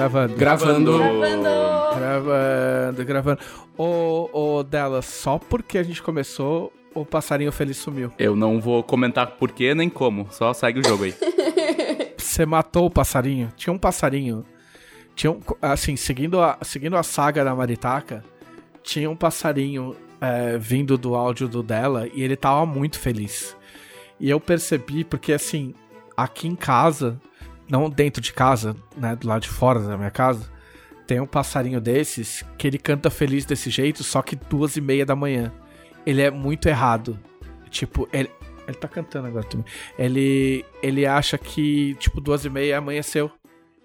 Gravando. Gravando. Gravando. Gravando, gravando. Ô, ô, dela, só porque a gente começou, o passarinho feliz sumiu. Eu não vou comentar por quê nem como, só segue o jogo aí. Você matou o passarinho? Tinha um passarinho. Tinha um, assim, seguindo a, seguindo a saga da Maritaca, tinha um passarinho é, vindo do áudio do dela e ele tava muito feliz. E eu percebi, porque assim, aqui em casa, não dentro de casa, né, do lado de fora da minha casa, tem um passarinho desses que ele canta feliz desse jeito, só que duas e meia da manhã. Ele é muito errado. Tipo, ele, ele tá cantando agora também. Ele, ele acha que, tipo, duas e meia amanheceu.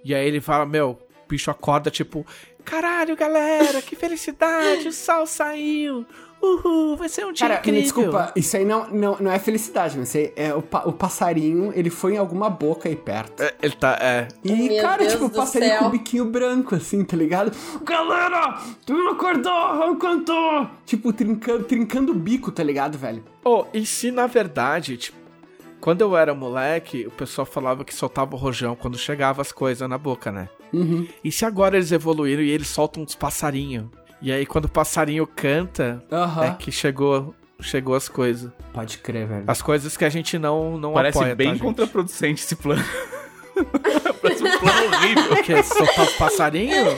E aí ele fala, meu, o bicho acorda, tipo, caralho, galera, que felicidade, o sol saiu. Uhul, vai ser um dia Cara, me incrível. desculpa, isso aí não, não, não é felicidade, mas isso aí é o, o passarinho, ele foi em alguma boca aí perto. É, Ele tá, é. E, Meu cara, Deus tipo, o passarinho céu. com o biquinho branco, assim, tá ligado? Galera, tu não acordou, não cantou. Tipo, trincando, trincando o bico, tá ligado, velho? Oh, e se na verdade, tipo, quando eu era moleque, o pessoal falava que soltava o rojão quando chegava as coisas na boca, né? Uhum. E se agora eles evoluíram e eles soltam uns passarinhos? E aí quando o passarinho canta, é que chegou, chegou as coisas. Pode crer, velho. As coisas que a gente não, não Parece apoia, bem tá, contraproducente esse plano. Parece um plano horrível. O quê? Soltar os passarinhos?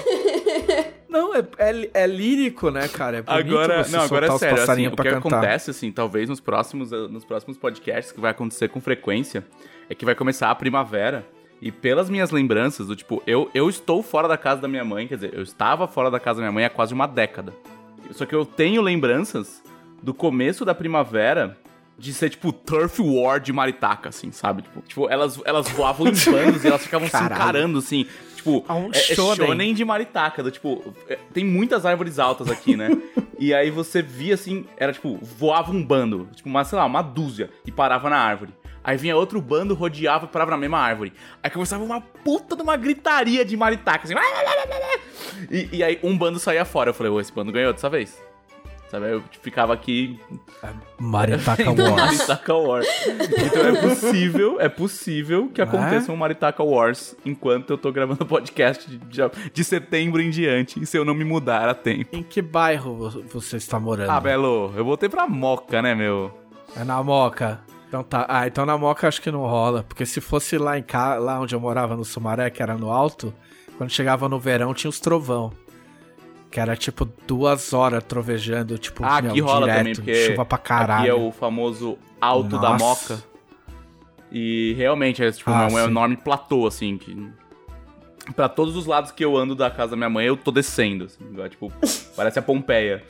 Não, é, é, é lírico, né, cara? É bonito Agora, você não, agora é sério, assim, o que cantar. acontece, assim, talvez nos próximos, nos próximos podcasts, que vai acontecer com frequência, é que vai começar a primavera, e pelas minhas lembranças, do tipo, eu, eu estou fora da casa da minha mãe, quer dizer, eu estava fora da casa da minha mãe há quase uma década. Só que eu tenho lembranças do começo da primavera de ser, tipo, turf war de maritaca, assim, sabe? Tipo, tipo, elas, elas voavam em bandos e elas ficavam se Caralho. encarando, assim. Tipo, Ah, um é, é shonen. shonen de maritaca, do, tipo, é, tem muitas árvores altas aqui, né? e aí você via, assim, era, tipo, voava um bando, tipo, uma, sei lá, uma dúzia, e parava na árvore. Aí vinha outro bando, rodeava e parava na mesma árvore. Aí começava uma puta de uma gritaria de maritaca, assim. E, e aí um bando saía fora. Eu falei, ô, esse bando ganhou dessa vez. Sabe? Eu ficava aqui. Maritaca Wars. Maritaca Wars. Então é possível, é possível que É? aconteça um Maritaca Wars enquanto eu tô gravando o podcast de, de, de setembro em diante. Se eu não me mudar a tempo. Em que bairro vo- você está morando? Ah, Belo, eu voltei pra Moca, né, meu? É na Moca. Então tá. Ah, então na Moca acho que não rola. Porque se fosse lá em cá, lá onde eu morava no Sumaré, que era no alto, quando chegava no verão tinha os trovão. Que era tipo duas horas trovejando, tipo, Ah, meu, aqui rola direto, também, porque chuva pra caralho. aqui é o famoso Alto da Nossa. Moca. E realmente é, tipo, Ah, é um enorme platô, assim, que... Pra todos os lados que eu ando da casa da minha mãe, eu tô descendo, assim, igual, tipo, parece a Pompeia.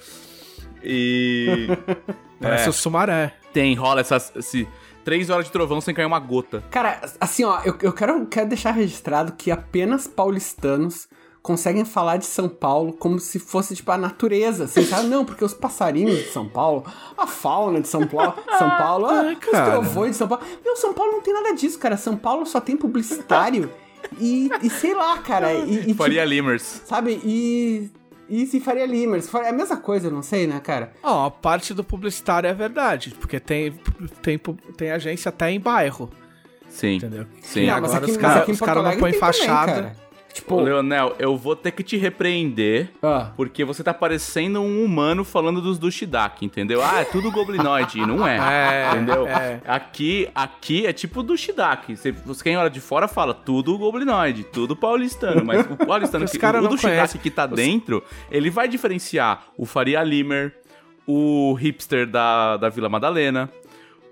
E... Parece é, o Sumaré. Tem, rola essas... Esse, três horas de trovão sem cair uma gota. Cara, assim, ó, eu, eu quero, quero deixar registrado que apenas paulistanos conseguem falar de São Paulo como se fosse, tipo, a natureza, assim, sabe? Não, porque os passarinhos de São Paulo, a fauna de São Paulo, São Paulo, ah, Ah, os trovões de São Paulo. Meu, São Paulo não tem nada disso, cara. São Paulo só tem publicitário e, e sei lá, cara. E, e, Faria tipo, Limers. sabe? E... E se Faria Limers. É a mesma coisa, eu não sei, né, cara? Ó, a parte do publicitário é verdade. Porque tem, tem, tem agência até em bairro. Sim. Entendeu? Sim. E Não, agora aqui- os mas caras cara não põem tem também, fachada. cara. Tipo, Leonel, eu vou ter que te repreender ah, Porque você tá parecendo um humano falando dos Dushidaki, entendeu? Ah, é tudo goblinoide, e não é. É, entendeu? é. Aqui, aqui é tipo Dushidaki. Você, você quem olha de fora fala tudo goblinoide, tudo paulistano, mas o paulistano que cara o Dushidaki conhecem. que tá dentro, ele vai diferenciar o Faria Limer, o hipster da, da Vila Madalena,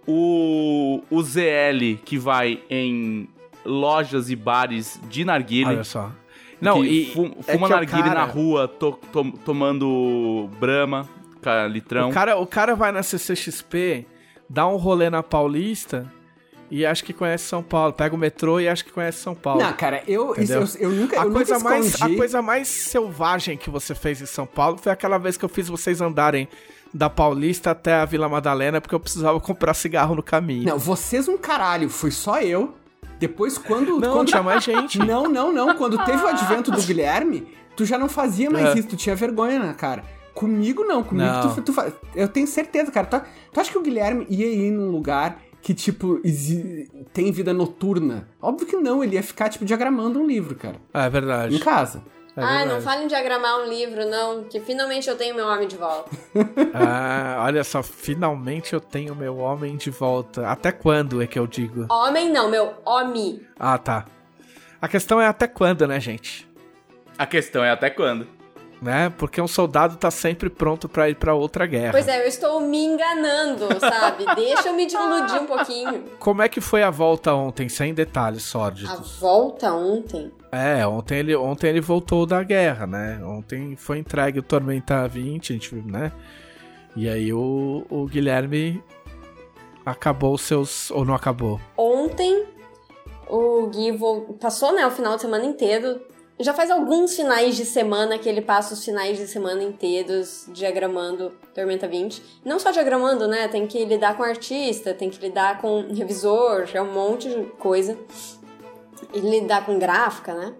o, o ZL que vai em lojas e bares de narguile. Olha só. Não, e. é fuma que o narguile cara- na rua, to- to- tomando brama, ca- litrão. O cara, o cara vai na CCXP, dá um rolê na Paulista e acha que conhece São Paulo. Pega o metrô e acha que conhece São Paulo. Não, cara, eu, isso, Entendeu? eu, eu nunca, a, eu coisa nunca mais, a coisa mais selvagem que você fez em São Paulo foi aquela vez que eu fiz vocês andarem da Paulista até a Vila Madalena porque eu precisava comprar cigarro no caminho. Não, vocês um caralho, fui só eu. Depois, quando. Não, quando... tinha mais gente. Não, não, não. Quando teve o advento do Guilherme, tu já não fazia mais É. isso, tu tinha vergonha na cara. Comigo não, comigo Não. Tu, tu fa- Eu tenho certeza, cara. Tu, tu acha que o Guilherme ia ir num lugar que, tipo, tem vida noturna. Óbvio que não, ele ia ficar, tipo, diagramando um livro, cara. É verdade. Em casa. É Ai, não verdade. fale em diagramar um livro, não, que finalmente eu tenho meu homem de volta. Ah, olha só, finalmente eu tenho meu homem de volta. Até quando é que eu digo? Homem não, meu homem. Ah, tá. A questão é até quando, né, gente? A questão é até quando? Né? Porque um soldado tá sempre pronto pra ir pra outra guerra. Pois é, eu estou me enganando, sabe? Deixa eu me iludir um pouquinho. Como é que foi a volta ontem, sem detalhes A sórdidos? volta ontem. É, ontem ele, ontem ele voltou da guerra, né? Ontem foi entregue o Tormenta 20, a gente, né? E aí o, o Guilherme acabou os seus. Ou não acabou? Ontem o Gui passou, né, o final de semana inteiro. Já faz alguns finais de semana que ele passa os finais de semana inteiros diagramando Tormenta 20. Não só diagramando, né? Tem que lidar com artista, tem que lidar com revisor, é um monte de coisa. E lidar com gráfica, né?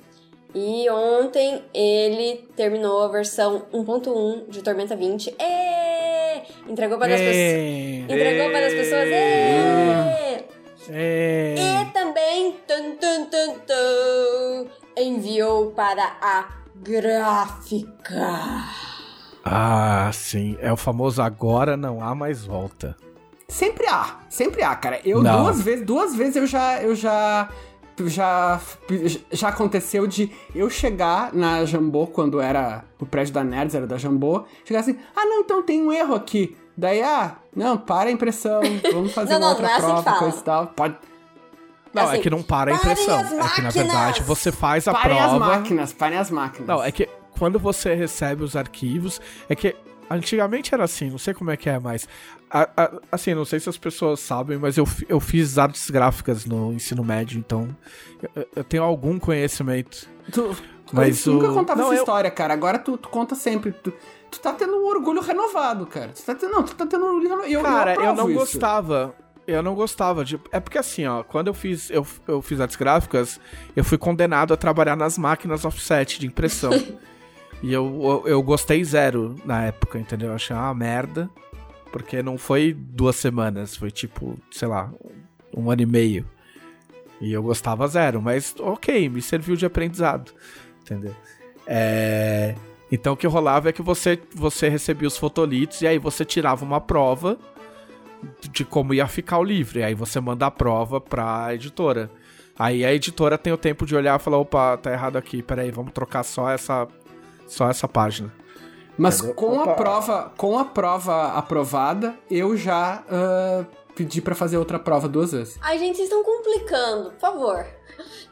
E ontem ele terminou a versão 1.1 de Tormenta 20. Ê! Entregou para as pessoas. Entregou para as pessoas. Ê! é. E também tum, tum, tum, tum, enviou para a gráfica. Ah, sim. É o famoso agora não há mais volta. Sempre há, sempre há, cara. Eu Não. duas vezes, duas vezes eu já, eu já, já, já aconteceu de eu chegar na Jambô quando era o prédio da Nerds, era da Jambô, chegar assim, ah não, então tem um erro aqui. Daí, ah, não, para a impressão, vamos fazer Não, uma não, outra não é assim que prova, fala. coisa e tal. Pode, Não, Assim, é que não para a parem impressão. as É que na verdade você faz a parem as prova. máquinas, parem as máquinas. Não, é que quando você recebe os arquivos, é que antigamente era assim, não sei como é que é mais. A- a- assim, não sei se as pessoas sabem, mas eu, eu fiz artes gráficas no ensino médio, então eu, eu tenho algum conhecimento. Tu, Mas tu nunca o- contava não, essa eu- história, cara. Agora tu, tu conta sempre. Tu, tu tá tendo um orgulho renovado, cara. Tu tá tendo, não, tu tá tendo um orgulho renovado. Eu, Cara, eu, aprovo não isso. gostava. Eu não gostava de. É porque assim, ó, quando eu fiz, eu, eu fiz artes gráficas, eu fui condenado a trabalhar nas máquinas offset de impressão. e eu, eu, eu gostei zero na época, entendeu? Eu achei uma merda. Porque não foi duas semanas, foi tipo, sei lá, um ano e meio. E eu gostava zero, mas ok, me serviu de aprendizado. Entendeu? É, Então o que rolava é que você, você recebia os fotolitos e aí você tirava uma prova de como ia ficar o livro. E aí você manda a prova pra editora. Aí a editora tem o tempo de olhar e falar, opa, tá errado aqui, peraí, vamos trocar só essa, só essa página. Mas com a prova, com a prova aprovada, eu já ah, pedi pra fazer outra prova duas vezes. Ai, gente, vocês estão complicando, por favor.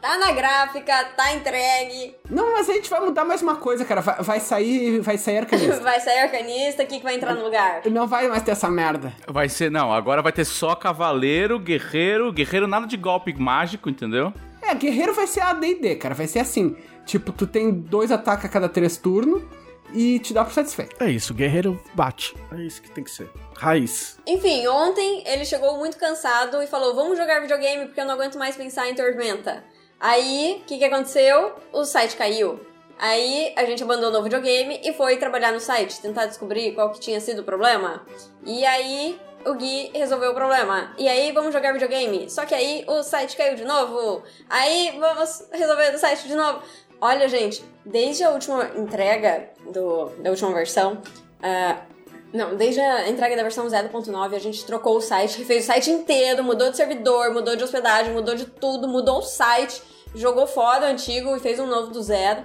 Tá na gráfica, tá entregue, Não, mas a gente vai mudar mais uma coisa, cara. Vai, vai sair, vai sair arcanista. vai sair arcanista, o que, que vai entrar no lugar? Não vai mais ter essa merda. Vai ser, não, agora vai ter só cavaleiro, guerreiro, guerreiro nada de golpe mágico, entendeu? É, guerreiro vai ser a D&D, cara. Vai ser assim. Tipo, tu tem dois ataques a cada três turnos e te dá por satisfeito. É isso, o guerreiro bate. É isso que tem que ser. Raiz. Enfim, ontem ele chegou muito cansado e falou: Vamos jogar videogame porque eu não aguento mais pensar em Tormenta. Aí, o que, que aconteceu? O site caiu. Aí a gente abandonou o videogame e foi trabalhar no site, tentar descobrir qual que tinha sido o problema. E aí o Gui resolveu o problema. E aí vamos jogar videogame. Só que aí o site caiu de novo. Aí vamos resolver o site de novo. Olha, gente, desde a última entrega do, da última versão, ah, não, desde a entrega da versão 0.9 a gente trocou o site, refez o site inteiro, mudou de servidor, mudou de hospedagem, mudou de tudo, mudou o site, jogou fora o antigo e fez um novo do zero.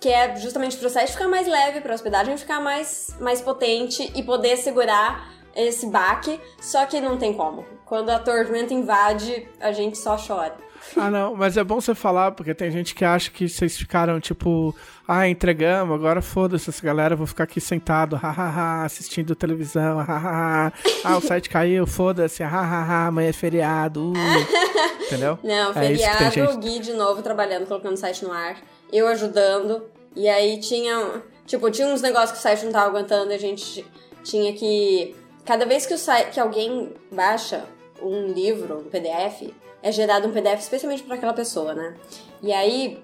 Que é justamente para o site ficar mais leve, para a hospedagem ficar mais, mais potente e poder segurar esse baque. Só que não tem como. Quando a tormenta invade, a gente só chora. Ah, não, mas é bom você falar, porque tem gente que acha que vocês ficaram tipo, ah, entregamos, agora foda-se essa galera, vou ficar aqui sentado, hahaha, assistindo televisão, hahaha. Ah, o site caiu, foda-se, hahaha, amanhã é feriado, uh. Entendeu? Não, É feriado, o gente. Gui de novo trabalhando, colocando o site no ar, eu ajudando, e aí tinha, tipo, tinha uns negócios que o site não tava aguentando, a gente tinha que, cada vez que, o site, que alguém baixa um livro, um PDF, é gerado um PDF especialmente para aquela pessoa, né? E aí,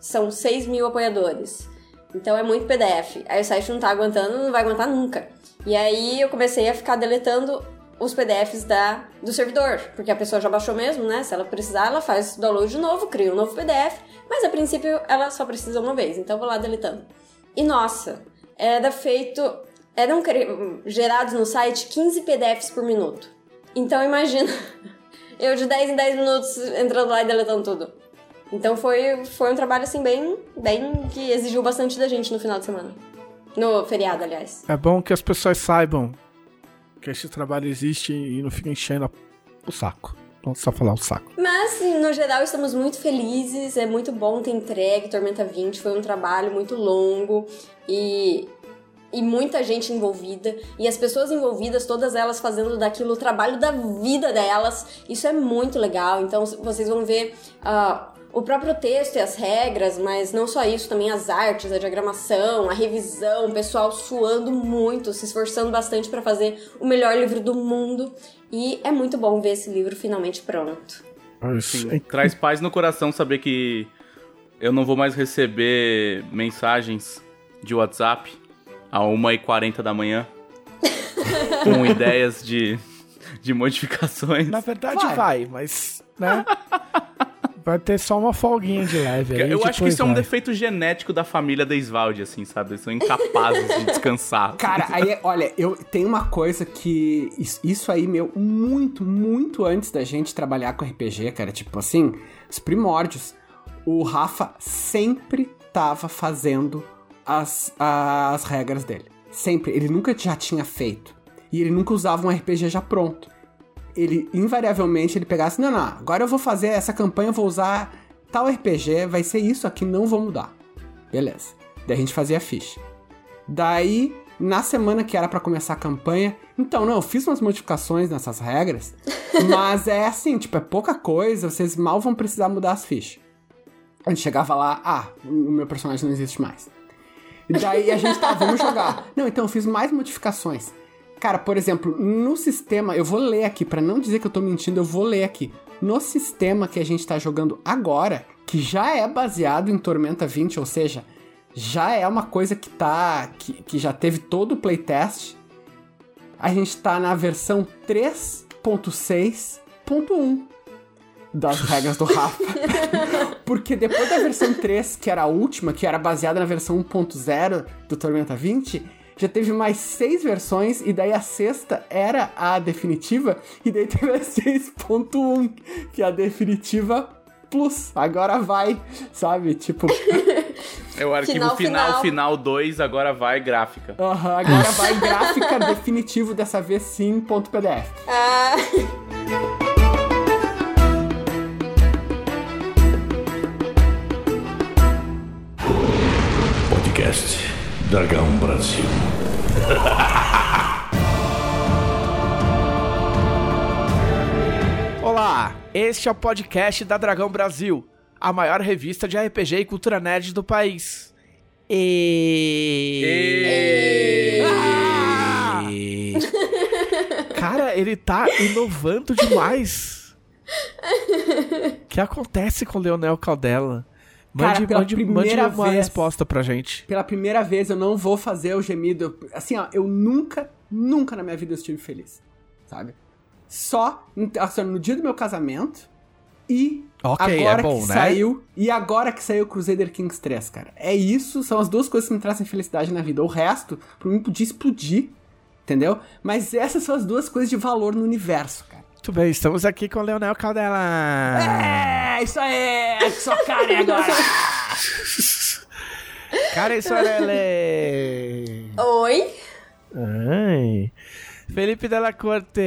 são 6 mil apoiadores. Então é muito PDF. Aí o site não tá aguentando, não vai aguentar nunca. E aí eu comecei a ficar deletando os PDFs da, do servidor, porque a pessoa já baixou mesmo, né? Se ela precisar, ela faz download de novo, cria um novo PDF, mas a princípio ela só precisa uma vez, então eu vou lá deletando. E nossa, era feito. Eram gerados no site 15 PDFs por minuto. Então imagina, eu de 10 em 10 minutos entrando lá e deletando tudo. Então foi, foi um trabalho assim bem, bem que exigiu bastante da gente no final de semana. No feriado, aliás. É bom que as pessoas saibam que esse trabalho existe e não fica enchendo o saco. Vamos só falar o saco. Mas, no geral, estamos muito felizes. É muito bom ter entregue Tormenta 20. Foi um trabalho muito longo e, e muita gente envolvida. E as pessoas envolvidas, todas elas fazendo daquilo o trabalho da vida delas. Isso é muito legal. Então, vocês vão ver. Uh, o próprio texto e as regras, mas não só isso, também as artes, a diagramação, a revisão, o pessoal suando muito, se esforçando bastante para fazer o melhor livro do mundo. E é muito bom ver esse livro finalmente pronto. Sim, traz paz no coração saber que eu não vou mais receber mensagens de WhatsApp a 1h40 da manhã com ideias de, de modificações. Na verdade vai, vai mas, né? Vai ter só uma folguinha de leve aí. Eu acho que isso vai. é um defeito genético da família Deisvalde, assim, sabe? Eles são incapazes de descansar. Cara, aí, olha, eu tenho uma coisa que. Isso aí, meu, muito, muito antes da gente trabalhar com RPG, cara. Tipo assim, os primórdios. O Rafa sempre tava fazendo as, as regras dele. Sempre. Ele nunca já tinha feito. E ele nunca usava um RPG já pronto ele invariavelmente ele pegasse, não, não, agora eu vou fazer essa campanha, eu vou usar tal RPG, vai ser isso aqui, não vou mudar. Beleza. Daí a gente fazia a ficha. Daí, na semana que era para começar a campanha, então, não, eu fiz umas modificações nessas regras, mas é assim, tipo, é pouca coisa, vocês mal vão precisar mudar as fichas. A gente chegava lá, ah, o meu personagem não existe mais. Daí a gente tá, vamos jogar. Não, então eu fiz mais modificações. Cara, por exemplo, no sistema, eu vou ler aqui, para não dizer que eu tô mentindo, eu vou ler aqui. No sistema que a gente tá jogando agora, que já é baseado em Tormenta 20, ou seja, já é uma coisa que tá. que, que já teve todo o playtest. A gente tá na versão 3.6.1 das regras do Rafa. Porque depois da versão 3, que era a última, que era baseada na versão 1.0 do Tormenta 20, já teve mais seis versões, e daí a sexta era a definitiva, e daí teve a 6.1, que é a definitiva plus. Agora vai, sabe? Tipo. É o arquivo final, final, final 2, agora vai gráfica. Aham, uhum, agora vai gráfica definitivo, dessa vez sim, ponto PDF. Ah. Dragão Brasil. Olá, este é o podcast da Dragão Brasil, a maior revista de RPG e cultura nerd do país. E... e... Cara, ele tá inovando demais. O que acontece com o Leonel Caldela? Mande, Cara, pela mande, primeira mande uma vez, resposta pra gente. Pela primeira vez eu não vou fazer o gemido. Assim, ó, eu nunca, nunca na minha vida eu estive feliz. Sabe? Só assim, no dia do meu casamento e okay, agora é bom, que né? saiu. E agora que saiu o Crusader Kings 3, cara. É isso, são as duas coisas que me trazem felicidade na vida. O resto, pra mim, podia explodir. Entendeu? Mas essas são as duas coisas de valor no universo, cara. Muito bem, estamos aqui com o Leonel Caldela. É, isso aí! Só cara agora! cara, isso é Oi? Ai. Felipe Della Corte.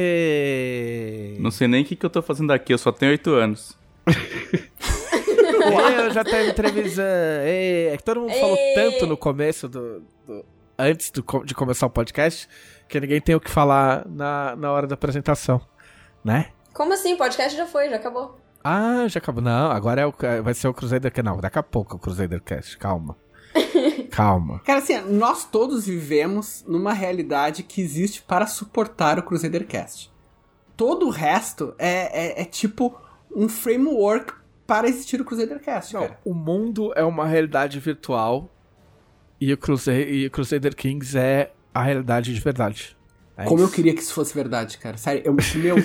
Não sei nem o que, que eu tô fazendo aqui, eu só tenho oito anos. eu já tenho entrevista. É que todo mundo falou tanto no começo do. do antes do, de começar o podcast, que ninguém tem o que falar na, na hora da apresentação né? Como assim? O podcast já foi, já acabou. Ah, já acabou. Não, agora é o, vai ser o Crusader Cast. Não, daqui a pouco é o Crusader Cast. Calma. Calma. Cara, assim, nós todos vivemos numa realidade que existe para suportar o Crusader Cast. Todo o resto é, é, é tipo um framework para existir o Crusader Cast, Não, O mundo é uma realidade virtual e o, Crusader, e o Crusader Kings é a realidade de verdade. É Como eu queria que isso fosse verdade, cara. Sério, eu, meu,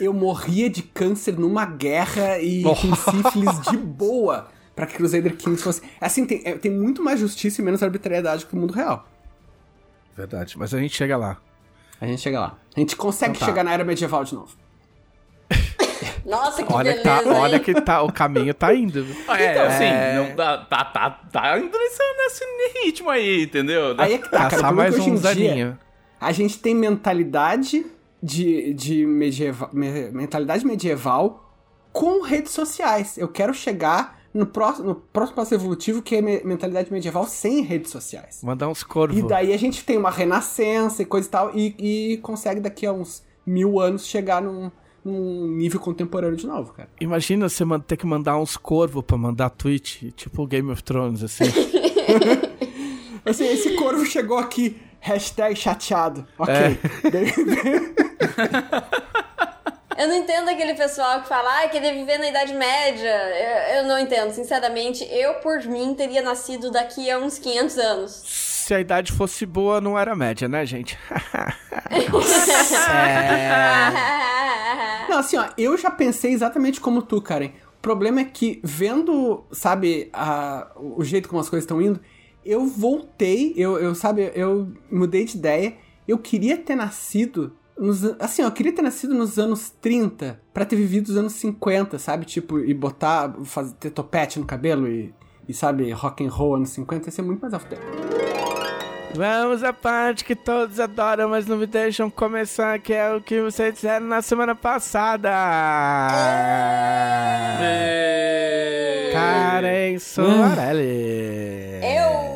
eu morria de câncer numa guerra e Oh. com sífilis de boa pra que Crusader Kings fosse. Assim, tem, é, tem muito mais justiça e menos arbitrariedade que o mundo real. Verdade, mas a gente chega lá. A gente chega lá. A gente consegue Então tá. chegar na era medieval de novo. Nossa, que Olha que, beleza, tá, olha que tá, o caminho tá indo. É, Então, assim, é- não, tá, tá, tá, tá indo nesse, nesse ritmo aí, entendeu? Aí é que tá, cara. Passar problema mais é que uns em dia. A gente tem mentalidade de, de medieval, me- mentalidade medieval com redes sociais. Eu quero chegar no próximo, no próximo passo evolutivo, que é me- mentalidade medieval sem redes sociais. Mandar uns corvos. E daí a gente tem uma renascença e coisa e tal, e, e consegue daqui a uns mil anos chegar num, num nível contemporâneo de novo, cara. Imagina você ter que mandar uns corvos pra mandar tweet, tipo Game of Thrones, assim. Assim, esse corvo chegou aqui, hashtag chateado. Ok. É. Eu não entendo aquele pessoal que fala, ah, queria viver na Idade Média. Eu, eu não entendo, sinceramente. Eu, por mim, teria nascido daqui a uns 500 anos. Se a idade fosse boa, não era média, né, gente? Não, assim, ó, eu já pensei exatamente como tu, Karen. O problema é que, vendo, sabe, a, o jeito como as coisas estão indo, eu voltei, eu, eu, sabe, eu mudei de ideia. Eu queria ter nascido. Nos, assim, eu queria ter nascido nos anos 30 pra ter vivido os anos 50, sabe? Tipo, e botar, fazer, ter topete no cabelo e, e sabe, rock and roll anos 50 ia ser muito mais alto tempo. Vamos à parte que todos adoram, mas não me deixam começar, que é o que vocês disseram na semana passada. Karen Soarelli. Eu.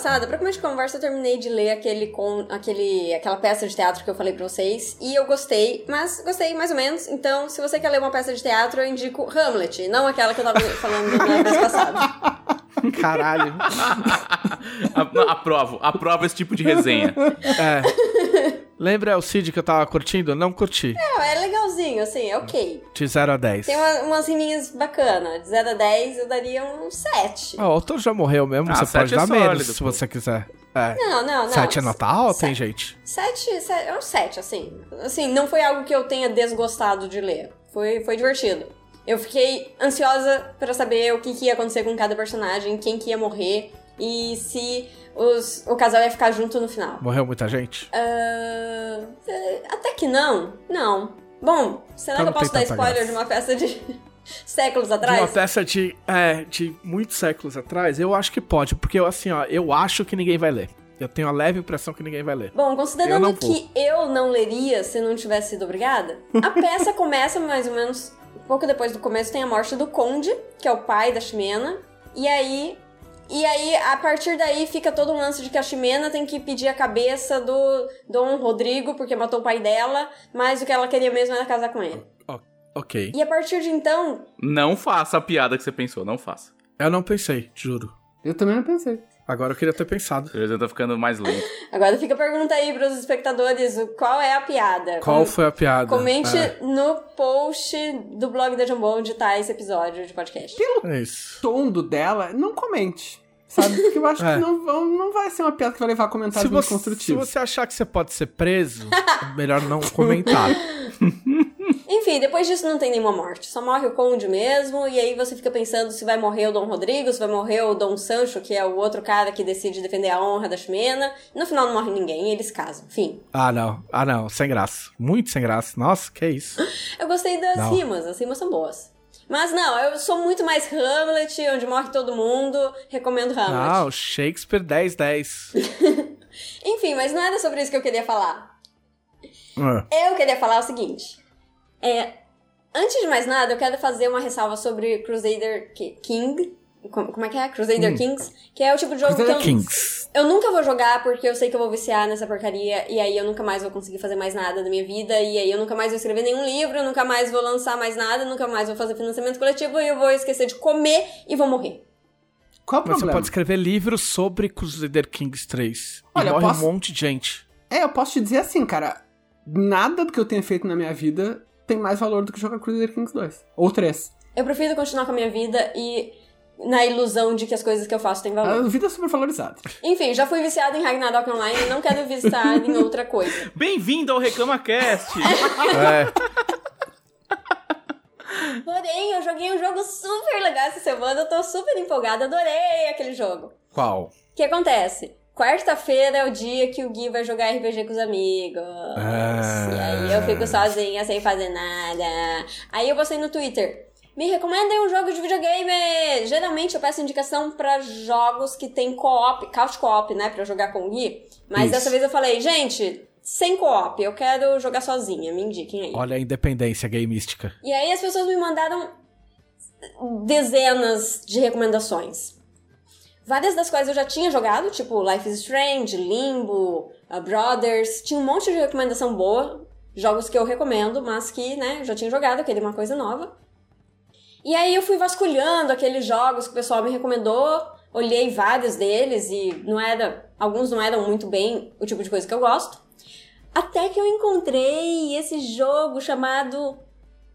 Passada, pra começo de conversa, eu terminei de ler aquele, com, aquele, aquela peça de teatro que eu falei pra vocês. E eu gostei, mas gostei mais ou menos. Então, se você quer ler uma peça de teatro, eu indico Hamlet, não aquela que eu tava falando na vez passada. Caralho. A- não, aprovo, aprovo esse tipo de resenha. É. Lembra o Cid que eu tava curtindo? Não curti. Não, é legalzinho, assim, é ok. De 0 a 10. Tem uma- umas riminhas bacanas. De 0 a 10, eu daria um 7. Ah, o autor já morreu mesmo, Ah, você sete pode é dar sólido, menos se pô. você quiser. É. Não, não, não. 7 é nota alta, hein, Sete. gente? 7, é um 7, assim. Assim, não foi algo que eu tenha desgostado de ler. Foi, foi divertido. Eu fiquei ansiosa pra saber o que, que ia acontecer com cada personagem, quem que ia morrer e se os, o casal ia ficar junto no final. Morreu muita gente? É, até que não. Não. Bom, será Então que eu posso dar spoiler graça. de uma peça de séculos De uma atrás? peça de, é, de muitos séculos atrás, eu acho que pode, porque eu, assim, ó, eu acho que ninguém vai ler. Eu tenho a leve impressão que ninguém vai ler. Bom, Eu considerando vou. que eu não leria se não tivesse sido obrigada, a peça começa mais ou menos pouco depois do começo tem a morte do conde, que é o pai da Ximena, e aí e aí a partir daí fica todo um lance de que a Ximena tem que pedir a cabeça do Dom Rodrigo porque matou o pai dela, mas o que ela queria mesmo era casar com ele. Ok. E a partir de então, Não faça a piada que você pensou, não faça. Eu não pensei, juro. Eu também não pensei. Agora eu queria ter pensado. O desenho tá ficando mais lento. agora fica a pergunta aí pros espectadores, o- qual é a piada? Qual Com- foi a piada? Comente É, no post do blog da Jambon onde tá esse episódio de podcast. é isso. tom do dela, não comente. Sabe? Porque eu acho É. que não, vão, não vai ser uma piada que vai levar a Se comentários muito você, se construtivos. você achar que você pode ser preso, é melhor não comentar. Enfim, depois disso não tem nenhuma morte. Só morre o conde mesmo, e aí você fica pensando se vai morrer o Dom Rodrigo, se vai morrer o Dom Sancho, que é o outro cara que decide defender a honra da Ximena. No final não morre ninguém, e eles casam. Fim. Ah, não. Ah, não. Sem graça. Muito sem graça. Nossa, que isso. Eu gostei das Não. rimas, as rimas são boas. Mas não, eu sou muito mais Hamlet, onde morre todo mundo. Recomendo Hamlet. Não, Shakespeare 10-10. Enfim, mas não era sobre isso que eu queria falar. Ah, Eu queria falar o seguinte. É, antes de mais nada, eu quero fazer uma ressalva sobre Crusader Ki- King. Como, é que é? Crusader Kings. Que é o tipo de jogo Crusader que eu, Kings. eu nunca vou jogar porque eu sei que eu vou viciar nessa porcaria e aí eu nunca mais vou conseguir fazer mais nada da minha vida e aí eu nunca mais vou escrever nenhum livro, eu nunca mais vou lançar mais nada, nunca mais vou fazer financiamento coletivo e eu vou esquecer de comer e vou morrer. Qual o Mas você problema? pode escrever livros sobre Crusader Kings 3. Olha, e eu morre posso- um monte de gente. É, eu posso te dizer assim, cara. Nada do que eu tenha feito na minha vida tem mais valor do que jogar Crusader Kings 2. Ou 3. Eu prefiro continuar com a minha vida e na ilusão de que as coisas que eu faço têm valor. A vida é super valorizada. Enfim, já fui viciada em Ragnarok Online e não quero viciar em outra coisa. Bem-vindo ao ReclamaCast! É, Porém, eu joguei um jogo super legal essa semana, eu tô super empolgada, adorei aquele jogo. qual? O que acontece? Quarta-feira é o dia que o Gui vai jogar RPG com os amigos. Ah. E aí eu fico sozinha, sem fazer nada. Aí eu postei no Twitter. Me recomendem um jogo de videogame! Geralmente eu peço indicação pra jogos que tem co-op, couch co-op, né? Pra jogar com o Gui. Mas Isso. dessa vez eu falei, gente, sem co-op, eu quero jogar sozinha, me indiquem aí. Olha a independência gameística. E aí as pessoas me mandaram dezenas de recomendações. Várias das quais eu já tinha jogado, tipo Life is Strange, Limbo, uh, Brothers. Tinha um monte de recomendação boa, jogos que eu recomendo, mas que, né, eu já tinha jogado, queria uma coisa nova. E aí eu fui vasculhando aqueles jogos que o pessoal me recomendou, olhei vários deles e não era, alguns não eram muito bem o tipo de coisa que eu gosto. Até que eu encontrei esse jogo chamado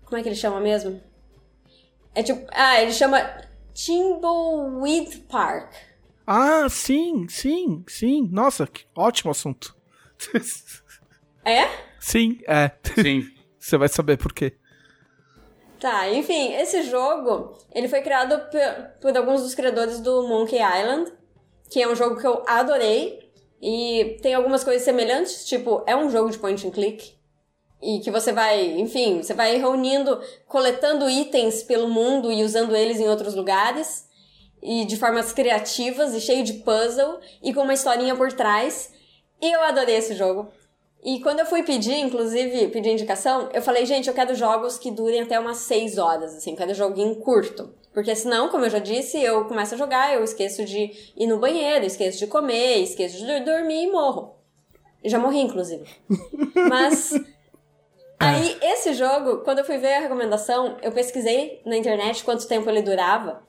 como é que ele chama mesmo? É tipo. Ah, ele chama Timbleweed Park. Ah, sim, sim, sim. Nossa, que ótimo assunto. É? sim, é. Sim. Você vai saber por quê. Tá, enfim, esse jogo, ele foi criado por, alguns dos criadores do Monkey Island, que é um jogo que eu adorei. E tem algumas coisas semelhantes, tipo, é um jogo de point and click. E que você vai, enfim, você vai reunindo, coletando itens pelo mundo e usando eles em outros lugares. E de formas criativas e cheio de puzzle e com uma historinha por trás. E eu adorei esse jogo. E quando eu fui pedir, inclusive, pedir indicação, eu falei, gente, eu quero jogos que durem até umas 6 horas, assim, eu quero joguinho curto. Porque senão, como eu já disse, eu começo a jogar, eu esqueço de ir no banheiro, esqueço de comer, esqueço de dormir e morro. Já morri, inclusive. Mas. Aí, esse jogo, quando eu fui ver a recomendação, eu pesquisei na internet quanto tempo ele durava.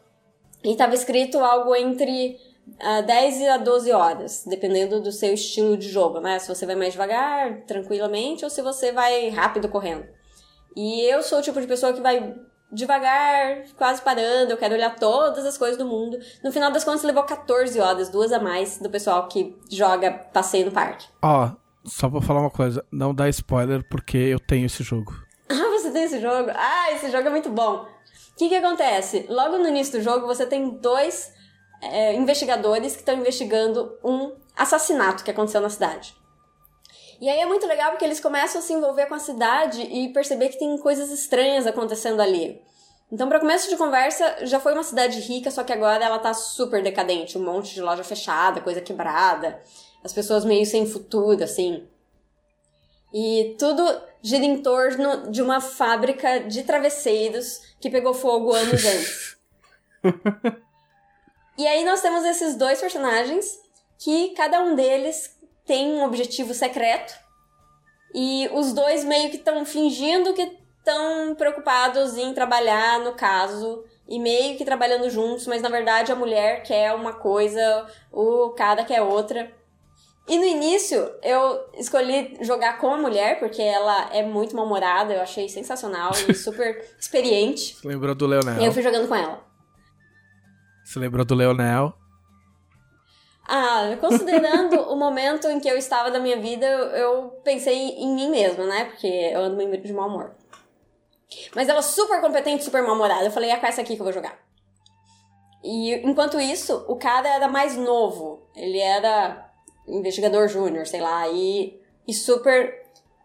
E tava escrito algo entre ah, 10 a 12 horas, dependendo do seu estilo de jogo, né? Se você vai mais devagar, tranquilamente, ou se você vai rápido correndo. E eu sou o tipo de pessoa que vai devagar, quase parando, eu quero olhar todas as coisas do mundo. No final das contas, levou 14 horas, duas a mais do pessoal que joga passeio no parque. Ó, só pra falar uma coisa, não dá spoiler porque eu tenho esse jogo. Ah, você tem esse jogo? Ah, esse jogo é muito bom. O que que acontece? Logo no início do jogo, você tem dois é, investigadores que estão investigando um assassinato que aconteceu na cidade. E aí é muito legal porque eles começam a se envolver com a cidade e perceber que tem coisas estranhas acontecendo ali. Então, para começo de conversa, já foi uma cidade rica, só que agora ela tá super decadente, um monte de loja fechada, coisa quebrada, as pessoas meio sem futuro, assim. E tudo gira em torno de uma fábrica de travesseiros que pegou fogo anos antes. E aí nós temos esses dois personagens que cada um deles tem um objetivo secreto e os dois meio que estão fingindo que estão preocupados em trabalhar no caso e meio que trabalhando juntos, mas na verdade a mulher quer uma coisa, o cara quer outra. E no início eu escolhi jogar com a mulher, porque ela é muito mal-humorada, eu achei sensacional e super experiente. Lembrou do E eu Leonel? fui jogando com ela. Você lembrou do Leonel? Ah, considerando o momento em que eu estava da minha vida, eu, pensei em mim mesma, né? Porque eu ando meio de mau humor. Mas ela super competente, super mal-humorada. Eu falei, é com essa aqui que eu vou jogar. E enquanto isso, o cara era mais novo. Ele era investigador júnior, sei lá, e, e super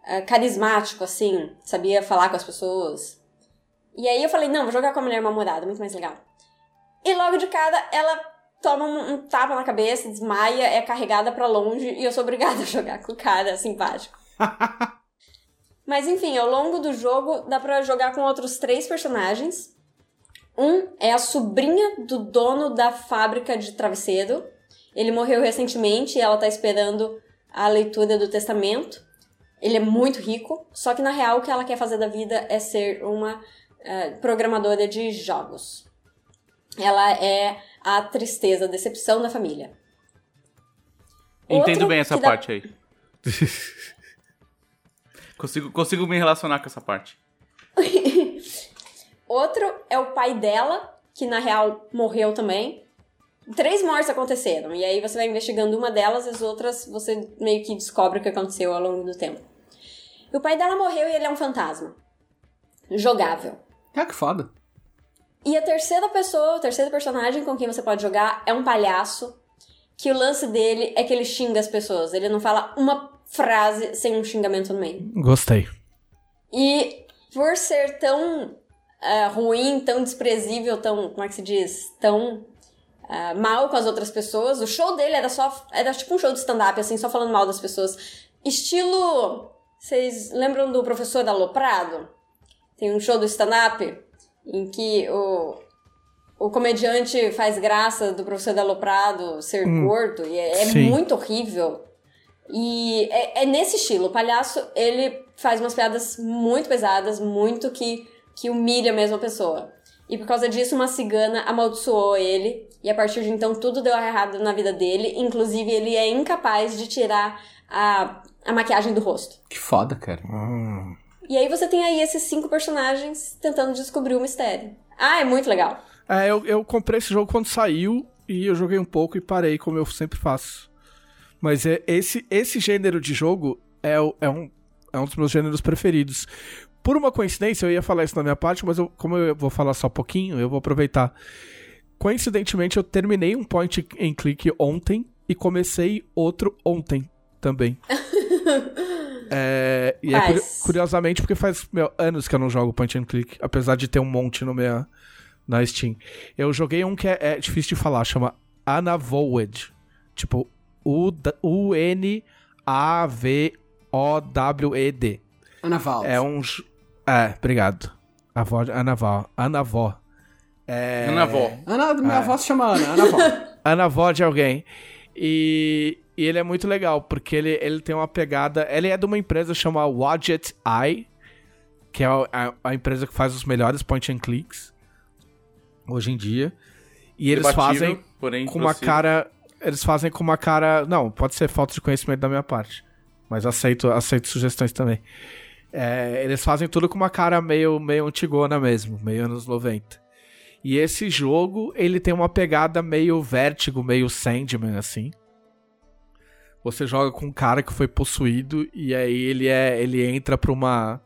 eh, carismático, assim. Sabia falar com as pessoas. E aí eu falei, não, vou jogar com a mulher mal-humorada, muito mais legal. E logo de cara, ela toma um, um tapa na cabeça, desmaia, é carregada pra longe e eu sou obrigada a jogar com o cara simpático. Mas enfim, ao longo do jogo dá pra jogar com outros três personagens. Um é a sobrinha do dono da fábrica de travesseiro. Ele morreu recentemente e ela tá esperando a leitura do testamento. Ele é muito rico, só que na real o que ela quer fazer da vida é ser uma eh, programadora de jogos. Ela é a tristeza, a decepção da família. Entendo Outro bem essa que dá- parte aí. consigo, consigo me relacionar com essa parte. Outro é o pai dela, que na real morreu também. Três mortes aconteceram, e aí você vai investigando uma delas, as outras você meio que descobre o que aconteceu ao longo do tempo. E o pai dela morreu e ele é um fantasma. Jogável. Ah, que foda. E a terceira pessoa, o terceiro personagem com quem você pode jogar é um palhaço. Que o lance dele é que ele xinga as pessoas. Ele não fala uma frase sem um xingamento no meio. Gostei. E por ser tão ah, ruim, tão desprezível, tão. Como é que se diz? Tão ah, mal com as outras pessoas. O show dele era só. Era tipo um show de stand-up, assim, só falando mal das pessoas. Estilo. Vocês lembram do professor Aloprado? Tem um show do stand-up em que o, o comediante faz graça do professor Aloprado ser gordo e é, é muito horrível. E é, é nesse estilo. O palhaço, ele faz umas piadas muito pesadas, muito que, que humilha mesmo a pessoa. E por causa disso, uma cigana amaldiçoou ele. E a partir de então, tudo deu errado na vida dele. Inclusive, ele é incapaz de tirar a, a maquiagem do rosto. Que foda, cara. E aí você tem aí esses cinco personagens tentando descobrir o mistério. Ah, é muito legal. É, eu, eu comprei esse jogo quando saiu e eu joguei um pouco e parei, como eu sempre faço. Mas é, esse, esse gênero de jogo é, é, um, é um dos meus gêneros preferidos. Por uma coincidência, eu ia falar isso na minha parte, mas eu- como eu vou falar só pouquinho, eu vou aproveitar. Coincidentemente, eu terminei um point and click ontem e comecei outro ontem também. É, e é curiosamente porque faz meu, anos que eu não jogo point and click, apesar de ter um monte no meu, na Steam. Eu joguei um que é, é difícil de falar, chama Anavowed. Tipo, U-N-A-V-O-W-E-D. Anaval. É um. É, obrigado. Avó, Anavó. Anavó. É. Ana avó. Ana, minha avó se chama Ana, Ana avó. Anavó de alguém. E, e ele é muito legal, porque ele, ele tem uma pegada. Ele é de uma empresa chamada Wadget Eye, que é a, a- empresa que faz os melhores point and clicks hoje em dia. E eles fazem porém com uma cara. Eles fazem com uma cara. Não, pode ser falta de conhecimento da minha parte. Mas aceito, aceito sugestões também. É, eles fazem tudo com uma cara meio, meio antigona mesmo, meio anos 90. E esse jogo, ele tem uma pegada meio vértigo, meio Sandman, assim. Você joga com um cara que foi possuído e aí ele é ele entra pra uma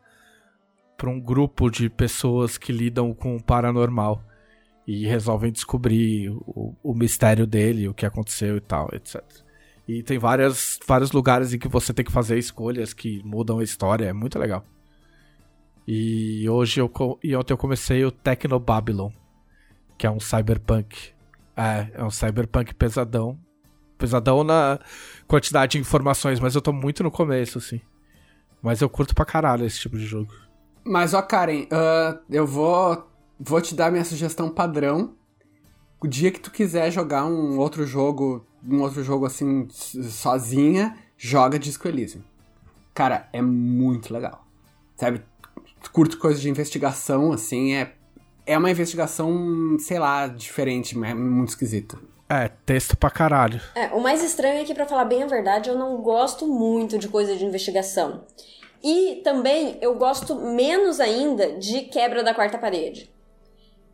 para um grupo de pessoas que lidam com o paranormal e resolvem descobrir o, o mistério dele, o que aconteceu e tal, etc. E tem várias, vários lugares em que você tem que fazer escolhas que mudam a história, é muito legal. E hoje eu e ontem eu comecei o Techno Babylon, que é um cyberpunk. É, é um cyberpunk pesadão. Pesadão na quantidade de informações, mas eu tô muito no começo, assim. Mas eu curto pra caralho esse tipo de jogo. Mas, ó, Karen, ah, eu vou, vou te dar minha sugestão padrão. O dia que tu quiser jogar um outro jogo, um outro jogo assim, sozinha, joga Disco Elysium. Cara, é muito legal. Sabe? Curto coisa de investigação, assim, é, é uma investigação, sei lá, diferente, mas é muito esquisita. É, texto pra caralho. É, o mais estranho é que, pra falar bem a verdade, eu não gosto muito de coisa de investigação. E também eu gosto menos ainda de quebra da quarta parede.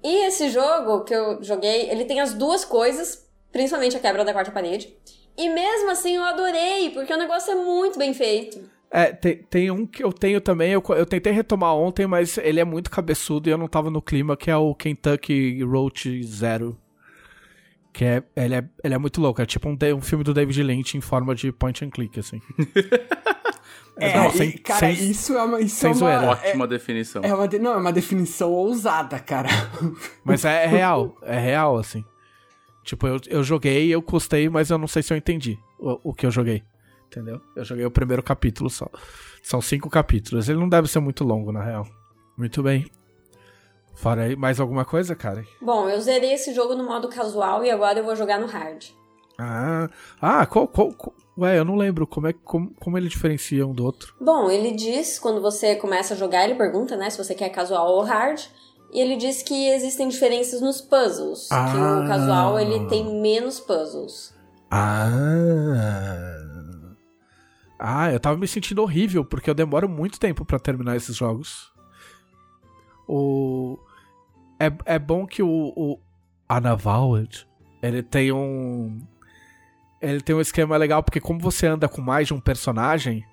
E esse jogo que eu joguei, ele tem as duas coisas, principalmente a quebra da quarta parede. E mesmo assim eu adorei, porque o negócio é muito bem feito. É, tem, tem um que eu tenho também, eu, co- eu tentei retomar ontem, mas ele é muito cabeçudo e eu não tava no clima, que é o Kentucky Road Zero. Que é ele, é. ele é muito louco, é tipo um, um filme do David Lynch em forma de point and click, assim. É, Não, e, sem- cara, sem- isso é uma. Isso sem é uma, zoeira. Ótima definição. É uma, de- não, é uma definição ousada, cara. Mas é, é real, é real, assim. Tipo, eu, eu joguei, eu custei, mas eu não sei se eu entendi o, o que eu joguei. Entendeu? Eu joguei o primeiro capítulo só. São cinco capítulos. Ele não deve ser muito longo, na real. Muito bem. Fora aí, mais alguma coisa, cara? Bom, eu zerei esse jogo no modo casual e agora eu vou jogar no hard. Ah, ah qual, qual, qual- Ué, eu não lembro como, é, como, como ele diferencia um do outro. Bom, ele diz, quando você começa a jogar, ele pergunta, né, se você quer casual ou hard. E ele diz que existem diferenças nos puzzles. Que Ah. o casual, ele tem menos puzzles. Ah. Ah, eu tava me sentindo horrível, porque eu demoro muito tempo pra terminar esses jogos. O. é, é bom que o, o Unavowed, ele tem um. Ele tem um esquema legal, porque como você anda com mais de um personagem,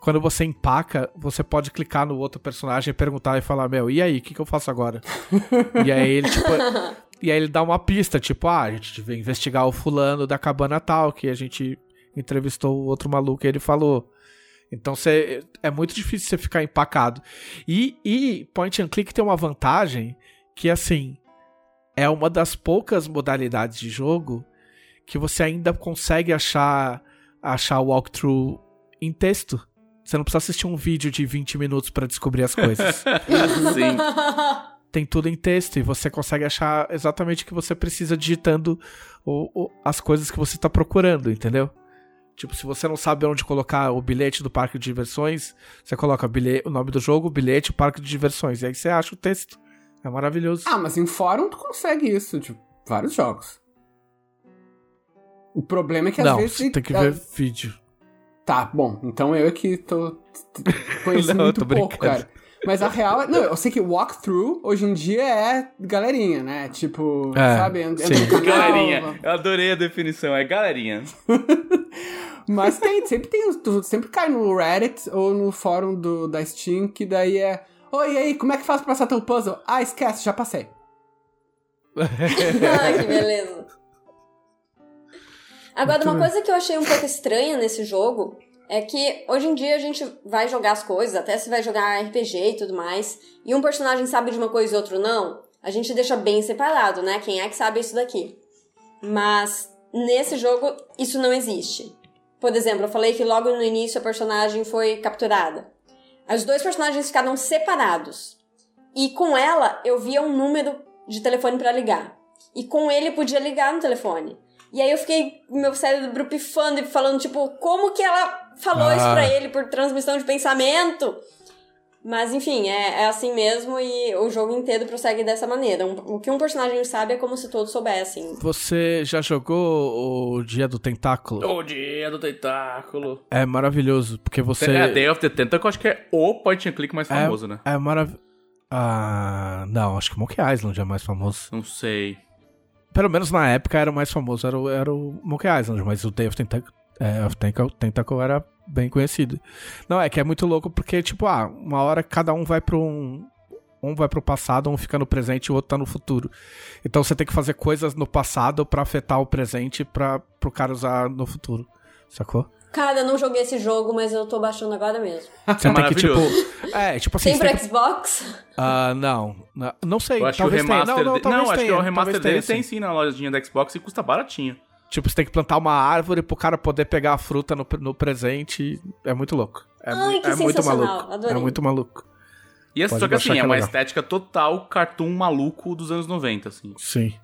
quando você empaca, você pode clicar no outro personagem e perguntar e falar, meu, e aí, o que, que eu faço agora? e aí ele, tipo. E aí ele dá uma pista, tipo, ah, a gente veio investigar o fulano da cabana tal, que a gente entrevistou o outro maluco e ele falou. Então cê, é muito difícil você ficar empacado. E, e Point and Click tem uma vantagem que, assim, é uma das poucas modalidades de jogo que você ainda consegue achar, achar o walkthrough em texto. Você não precisa assistir um vídeo de 20 minutos para descobrir as coisas. Sim. Tem tudo em texto e você consegue achar exatamente o que você precisa digitando o, o, as coisas que você está procurando, entendeu? Tipo, se você não sabe onde colocar o bilhete do parque de diversões, você coloca bilhete, o nome do jogo, bilhete, parque de diversões. E aí você acha o texto. É maravilhoso. Ah, mas em fórum tu consegue isso, tipo, vários jogos. O problema é que às não, vezes. você tem que ah, ver vídeo. Tá, bom, então eu é que tô. Conheci Não, eu muito tô pouco, brincando. cara. Mas a real é. Não, eu sei que walkthrough hoje em dia é galerinha, né? Tipo, É, sabe? Entra sim. no canal. Galerinha. Eu adorei a definição, é galerinha. Mas tem, sempre tem. Tu sempre cai no Reddit ou no fórum do, da Steam, que daí é. Oi, e aí, como é que faz pra passar teu puzzle? Ah, esquece, já passei. Ah, que beleza. Agora, uma coisa que eu achei um pouco estranha nesse jogo é que hoje em dia a gente vai jogar as coisas, até se vai jogar RPG e tudo mais, e um personagem sabe de uma coisa e outro não, a gente deixa bem separado, né? Quem é que sabe isso daqui? Mas nesse jogo isso não existe. Por exemplo, eu falei que logo no início a personagem foi capturada. Os dois personagens ficaram separados. E com ela eu via um número de telefone pra ligar. E com ele podia ligar no telefone. E aí eu fiquei, meu cérebro pifando e falando, tipo, como que ela falou isso Ah. pra ele por transmissão de pensamento? Mas enfim, é, é assim mesmo e o jogo inteiro prossegue dessa maneira. Um- o que um personagem sabe é como se todos soubessem. Você já jogou o Dia do Tentáculo? O dia do tentáculo. É maravilhoso, porque você. É, Day of the Tentacle, acho que é o point and click mais famoso, né? É maravilhoso. Ah, não, acho que Monkey Island é mais famoso. Não sei. Pelo menos na época era o mais famoso, era o, era o Monkey Island, mas o Day of Tentacle, é, of Tentacle, Tentacle era bem conhecido. Não, é que é muito louco porque, tipo, ah, uma hora cada um vai pra um. Um vai pro passado, um fica no presente e o outro tá no futuro. Então você tem que fazer coisas no passado pra afetar o presente para pro cara usar no futuro. Sacou? Cara, eu não joguei esse jogo, mas eu tô baixando agora mesmo. Você tem que, tipo. Maravilhoso. É, tipo assim. Tem tem pra que- Xbox? Ah, não. Não, não sei. Eu acho que o talvez tenha. remaster. Não, não, de- talvez não, acho que tenha, o remaster talvez dele tenha, tem sim. sim na lojinha da Xbox e custa baratinho. Tipo, você tem que plantar uma árvore pro cara poder pegar a fruta no, no presente. É muito louco. É, Ai, que é muito sensacional. maluco. Adorei. É muito maluco. E essa, Pode só que assim, é que é uma legal. estética total cartoon maluco dos anos 90, assim. Sim.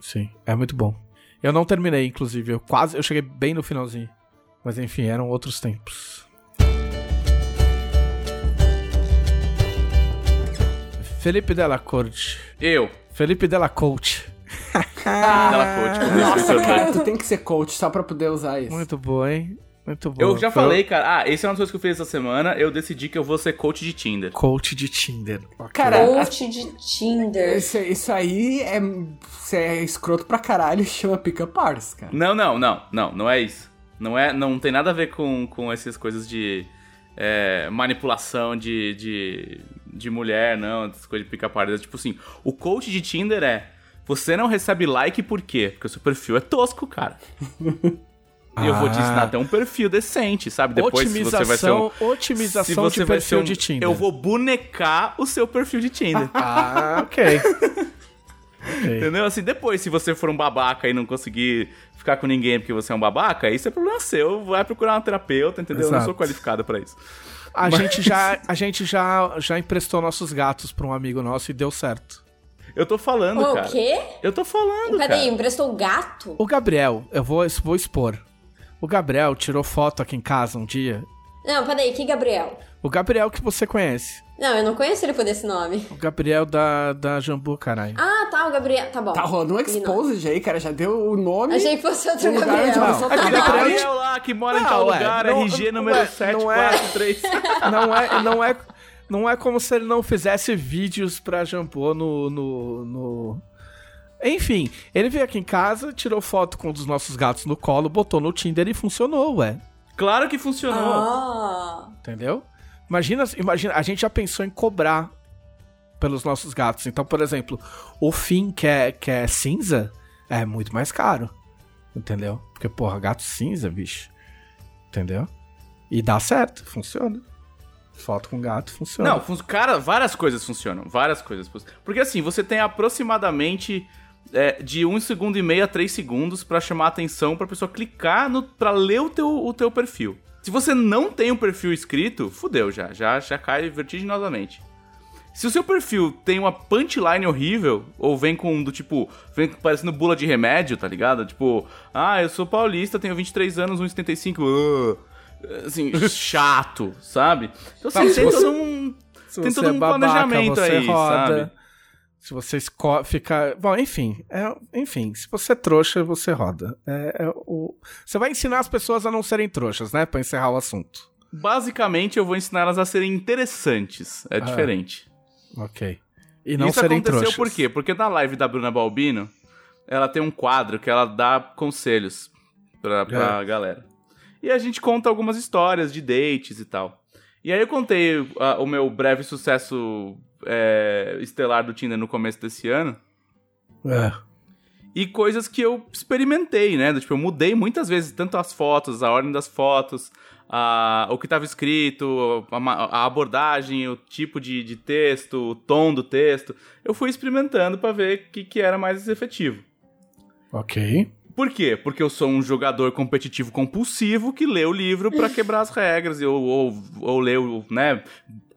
Sim. É muito bom. Eu não terminei, inclusive. Eu quase. Eu cheguei bem no finalzinho. Mas enfim, eram outros tempos. Felipe Della Corte. Eu, Felipe Della Corte. Della Coach, como Nossa, cara, tu tem que ser coach só pra poder usar isso. Muito bom, hein? Muito bom. Eu já Foi falei, cara. Ah, esse é uma das coisas que eu fiz essa semana. Eu decidi que eu vou ser coach de Tinder. Coach de Tinder. Ok. Cara, Coach de Tinder. Isso, isso aí é, isso é escroto pra caralho e chama pick-up artist, cara. Não, não, não, não, não é isso. Não é, não tem nada a ver com, com essas coisas de é, manipulação de, de, de mulher, não, essas coisas de pica-pau. É tipo assim, o coach de Tinder é, você não recebe like por quê? Porque o seu perfil é tosco, cara. E eu vou te Ah. ensinar até um perfil decente, sabe? Depois se você vai ser um... otimização, se você de vai perfil ser um, de Tinder. Eu vou bonecar o seu perfil de Tinder. Ah, ok. Ok. Entendeu? Assim, depois, se você for um babaca e não conseguir ficar com ninguém porque você é um babaca, isso é problema seu. Vai procurar uma terapeuta, entendeu? Eu não Exato. sou qualificado pra isso. A gente, já, a gente já, já emprestou nossos gatos pra um amigo nosso e deu certo. Eu tô falando, O cara. quê? Eu tô falando, Peraí, cara. emprestou gato? O Gabriel, eu vou, vou expor. O Gabriel tirou foto aqui em casa um dia. Não, peraí, que Gabriel? O Gabriel que você conhece. Não, eu não conheço ele por esse nome. O Gabriel da, da Jambu, caralho. Ah, tá, o Gabriel. Tá bom. Tá rolando um exposed aí, cara. Já deu o nome. Achei que fosse outro lugar Gabriel. Não, aquele. Gabriel- lá, que mora em Não, tal ué, lugar, não- RG número ué, não é- 743. Não é, não é, Não é como se ele não fizesse vídeos pra Jambô no, no, no... Enfim, ele veio aqui em casa, tirou foto com um dos nossos gatos no colo, botou no Tinder e funcionou, ué. Claro que funcionou. Ah. Entendeu? Imagina, imagina, a gente já pensou em cobrar pelos nossos gatos. Então, por exemplo, o fim que é, que é cinza é muito mais caro. Entendeu? Porque, porra, gato cinza, bicho. Entendeu? E dá certo, funciona. Foto com gato funciona. Não, fun- cara, várias coisas funcionam. Várias coisas. Porque assim, você tem aproximadamente é, de um segundo e meio a três segundos pra chamar a atenção pra pessoa clicar no, pra ler o teu, o teu perfil. Se você não tem um perfil escrito, fudeu já. Já, já cai vertiginosamente. Se o seu perfil tem uma punchline horrível, ou vem com do tipo, vem parecendo bula de remédio, tá ligado? Tipo, ah, eu sou paulista, tenho 23 anos, 1,75. Uh, assim, chato, sabe? Então assim, tem você- todo um. Tem todo é um babaca, planejamento aí, roda. sabe? Se você esco- fica. Bom, enfim. é- enfim, se você é trouxa, você roda. É- é o... Você vai ensinar as pessoas a não serem trouxas, né? Pra encerrar o assunto. Basicamente, eu vou ensinar elas a serem interessantes. É diferente. Ok. E não Isso serem aconteceu trouxas. por quê? Porque na live da Bruna Balbino, ela tem um quadro que ela dá conselhos pra, pra galera. E a gente conta algumas histórias de dates e tal. E aí eu contei ah, o meu breve sucesso é, estelar do Tinder no começo desse ano. É. E coisas que eu experimentei, né? Tipo, eu mudei muitas vezes, tanto as fotos, a ordem das fotos, a, o que estava escrito, a, a abordagem, o tipo de, de texto, o tom do texto. Eu fui experimentando pra ver o que, que era mais efetivo. Ok. Por quê? Porque eu sou um jogador competitivo compulsivo que lê o livro pra quebrar as regras, ou, ou, ou lê o, né,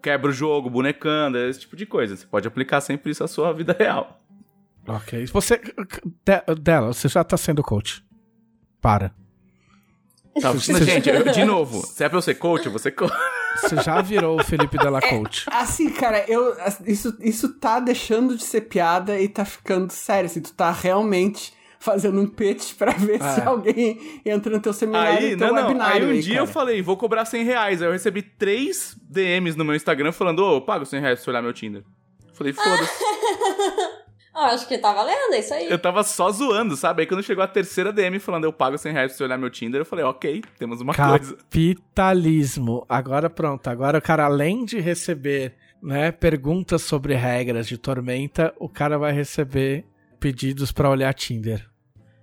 quebra o jogo, bonecando, esse tipo de coisa. Você pode aplicar sempre isso à sua vida real. Ok. Você. de- dela, você já tá sendo coach. Para. Tá, Você- gente, eu- de novo, se é pra eu ser coach, eu vou ser coach. Você já virou o Felipe Della Coach. Assim, cara, eu, isso, isso tá deixando de ser piada e tá ficando sério. Assim, tu tá realmente fazendo um pitch pra ver se É. alguém entra no teu seminário Aí, teu não, não. Aí um aí, dia cara. eu falei, vou cobrar 100 reais. Aí eu recebi três DMs no meu Instagram falando, ô, eu pago 100 reais pra você olhar meu Tinder. Eu Falei, foda-se. Ah, acho que tá valendo, é isso aí. eu tava só zoando, sabe? Aí quando chegou a terceira DM falando, eu pago 100 reais pra você olhar meu Tinder, eu falei, ok, temos uma coisa. Capitalismo. Agora pronto. Agora o cara, além de receber né, perguntas sobre regras de Tormenta, o cara vai receber pedidos pra olhar Tinder.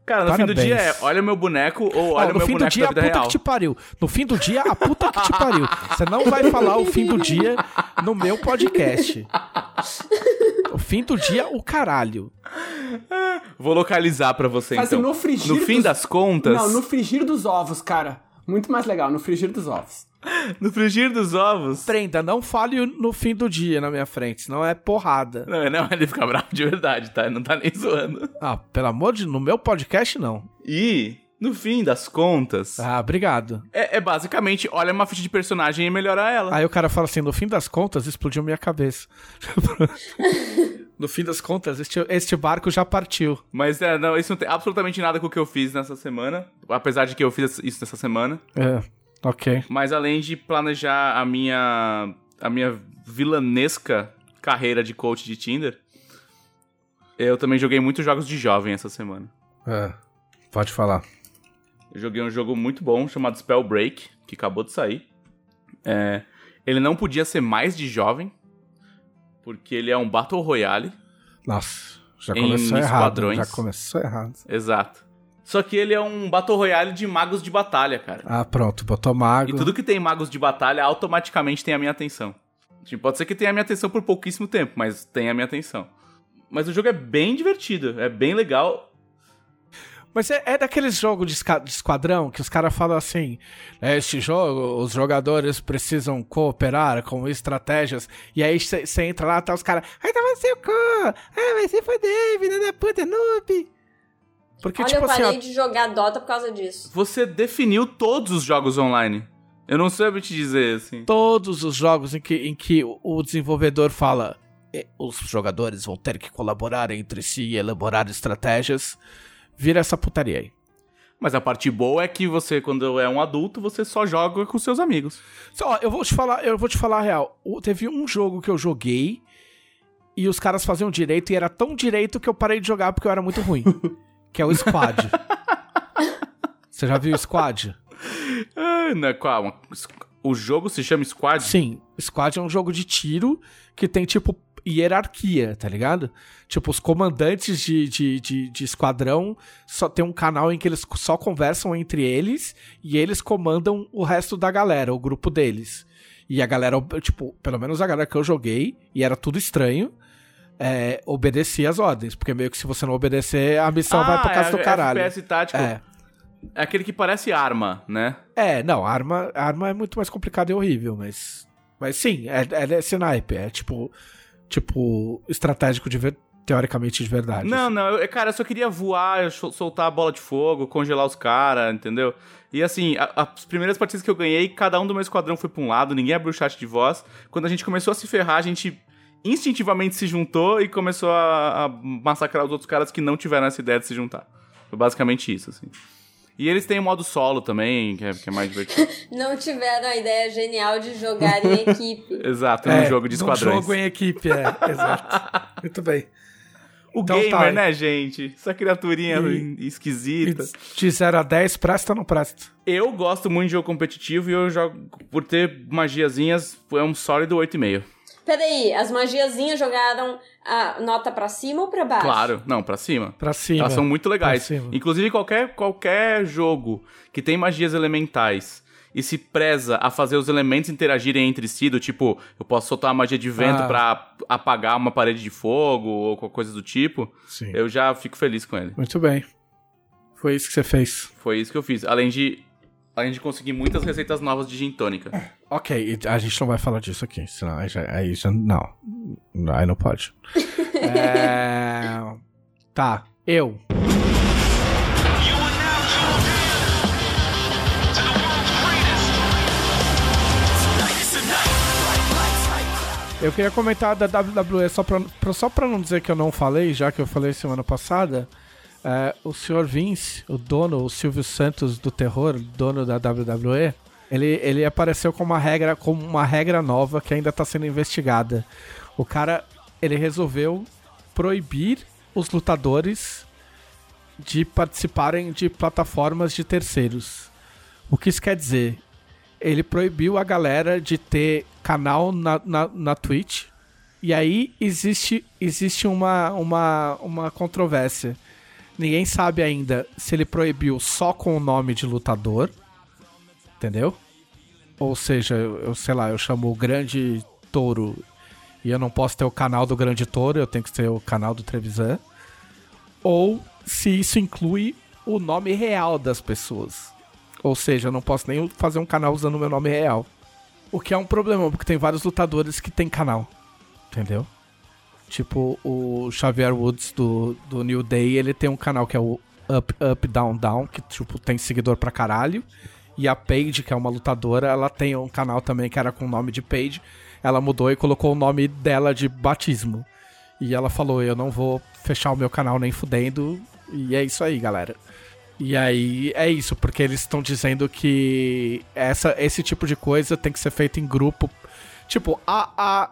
Cara, no fim do Parabéns. dia é, olha meu boneco ou olha Ó, o no meu fim do boneco dia, da a puta real. que te pariu. No fim do dia, a puta que te pariu. Você não vai falar o fim do dia no meu podcast. O fim do dia, o caralho. Vou localizar pra você, Faz então. no frigir no fim dos- das contas, Não, no frigir dos ovos, cara. Muito mais legal, no frigir dos ovos. no frigir dos ovos... Prenda, não fale no fim do dia na minha frente, senão é porrada. Não, não, ele fica bravo de verdade, tá? Não tá nem zoando. Ah, pelo amor de... No meu podcast, não. E, no fim das contas, Ah, obrigado. é, é basicamente, olha uma ficha de personagem e melhora ela. Aí o cara fala assim, no fim das contas, explodiu minha cabeça. no fim das contas, este, este barco já partiu. Mas é, não, isso não tem absolutamente nada com o que eu fiz nessa semana. Apesar de que eu fiz isso nessa semana. É, ok. Mas além de planejar a minha. a minha vilanesca carreira de coach de Tinder, eu também joguei muitos jogos de jovem essa semana. É, pode falar. Eu joguei um jogo muito bom chamado Spellbreak, que acabou de sair. É, ele não podia ser mais de jovem, porque ele é um Battle Royale. Nossa, já começou errado. esquadrões. Já começou errado. Exato. Só que ele é um Battle Royale de magos de batalha, cara. Ah, pronto, botou mago. E tudo que tem magos de batalha automaticamente tem a minha atenção. Tipo, pode ser que tenha a minha atenção por pouquíssimo tempo, mas tem a minha atenção. Mas o jogo é bem divertido, é bem legal. Mas é, é daqueles jogos de, de esquadrão que os caras falam assim: este jogo, os jogadores precisam cooperar com estratégias. E aí você entra lá, tá os caras. Ai, tá você o cu! Ah, vai se foder, filha da puta, noob! Porque, Olha, tipo eu assim, parei ó, de jogar Dota por causa disso. Você definiu todos os jogos online. Eu não sei te dizer, assim. todos os jogos em que, em que o- o desenvolvedor fala "E os jogadores vão ter que colaborar entre si e elaborar estratégias, vira essa putaria aí. Mas a parte boa é que você, quando é um adulto, você só joga com seus amigos. Só, eu vou te falar, eu vou te falar a real. Teve um jogo que eu joguei e os caras faziam direito e era tão direito que eu parei de jogar porque eu era muito ruim. que é o Squad. Você já viu o Squad? Ah, não é qual? O jogo se chama Squad? Sim, Squad é um jogo de tiro que tem, tipo, hierarquia, tá ligado? Tipo, os comandantes de, de, de, de esquadrão só tem um canal em que eles só conversam entre eles e eles comandam o resto da galera, o grupo deles. E a galera, tipo, pelo menos a galera que eu joguei, e era tudo estranho, é, obedecia as ordens. Porque meio que se você não obedecer, a missão vai pra casa é do caralho. FPS tático. É. É aquele que parece arma, né? É, não, arma, arma é muito mais complicada e horrível, mas. Mas sim, é, é desse naipe. É tipo. Tipo, estratégico de ver, teoricamente de verdade. Não, não, eu- cara, eu só queria voar, sol- soltar a bola de fogo, congelar os caras, entendeu? E assim, a- as primeiras partidas que eu ganhei, cada um do meu esquadrão foi pra um lado, ninguém abriu o chat de voz. Quando a gente começou a se ferrar, a gente instintivamente se juntou e começou a, a massacrar os outros caras que não tiveram essa ideia de se juntar. Foi basicamente isso, assim. E eles têm o modo solo também, que é, que é mais divertido. Não tiveram a ideia genial de jogar em equipe. Exato, num jogo de esquadrões. Um jogo em equipe, é, exato. Muito bem. O Então gamer, tá. né, gente? Essa criaturinha E- esquisita. E de 0 a 10, presta ou não presta? Eu gosto muito de jogo competitivo e eu jogo, por ter magiazinhas, é um sólido 8,5. Peraí, as magiazinhas jogaram a nota pra cima ou pra baixo? Claro, não, pra cima. Pra cima. Elas são muito legais. Pra cima. Inclusive, qualquer, qualquer jogo que tem magias elementais e se preza a fazer os elementos interagirem entre si, do tipo, eu posso soltar uma magia de vento Ah. pra apagar uma parede de fogo ou qualquer coisa do tipo, Sim. eu já fico feliz com ele. Muito bem. Foi isso que você fez. Foi isso que eu fiz. Além de, além de conseguir muitas receitas novas de gin tônica. Ok, e a gente não vai falar disso aqui, senão aí já, aí já não. Aí não pode. é... Tá, eu. Eu queria comentar da WWE só pra, pra- só pra não dizer que eu não falei, já que eu falei semana passada. É, o Sr. Vince, o dono, o Silvio Santos do terror, dono da WWE, ele, ele apareceu com uma regra, como uma regra nova que ainda tá sendo investigada. O cara, ele resolveu proibir os lutadores de participarem de plataformas de terceiros. O que isso quer dizer? Ele proibiu a galera de ter canal na, na, na Twitch. E aí existe, existe uma, uma, uma controvérsia. Ninguém sabe ainda se ele proibiu só com o nome de lutador. Entendeu? Ou seja, eu, sei lá, eu chamo o Grande Touro e eu não posso ter o canal do Grande Touro, eu tenho que ter o canal do Trevisan. Ou se isso inclui o nome real das pessoas. Ou seja, eu não posso nem fazer um canal usando o meu nome real. O que é um problema, porque tem vários lutadores que tem canal. Entendeu? Tipo o Xavier Woods do, do New Day, ele tem um canal que é o Up, Up, Down, Down, que tipo, tem seguidor pra caralho. E a Paige, que é uma lutadora, ela tem um canal também que era com o nome de Paige. Ela mudou e colocou o nome dela de batismo. E ela falou: Eu não vou fechar o meu canal nem fudendo. E é isso aí, galera. E aí é isso, porque eles estão dizendo que essa, esse tipo de coisa tem que ser feito em grupo. Tipo, a, a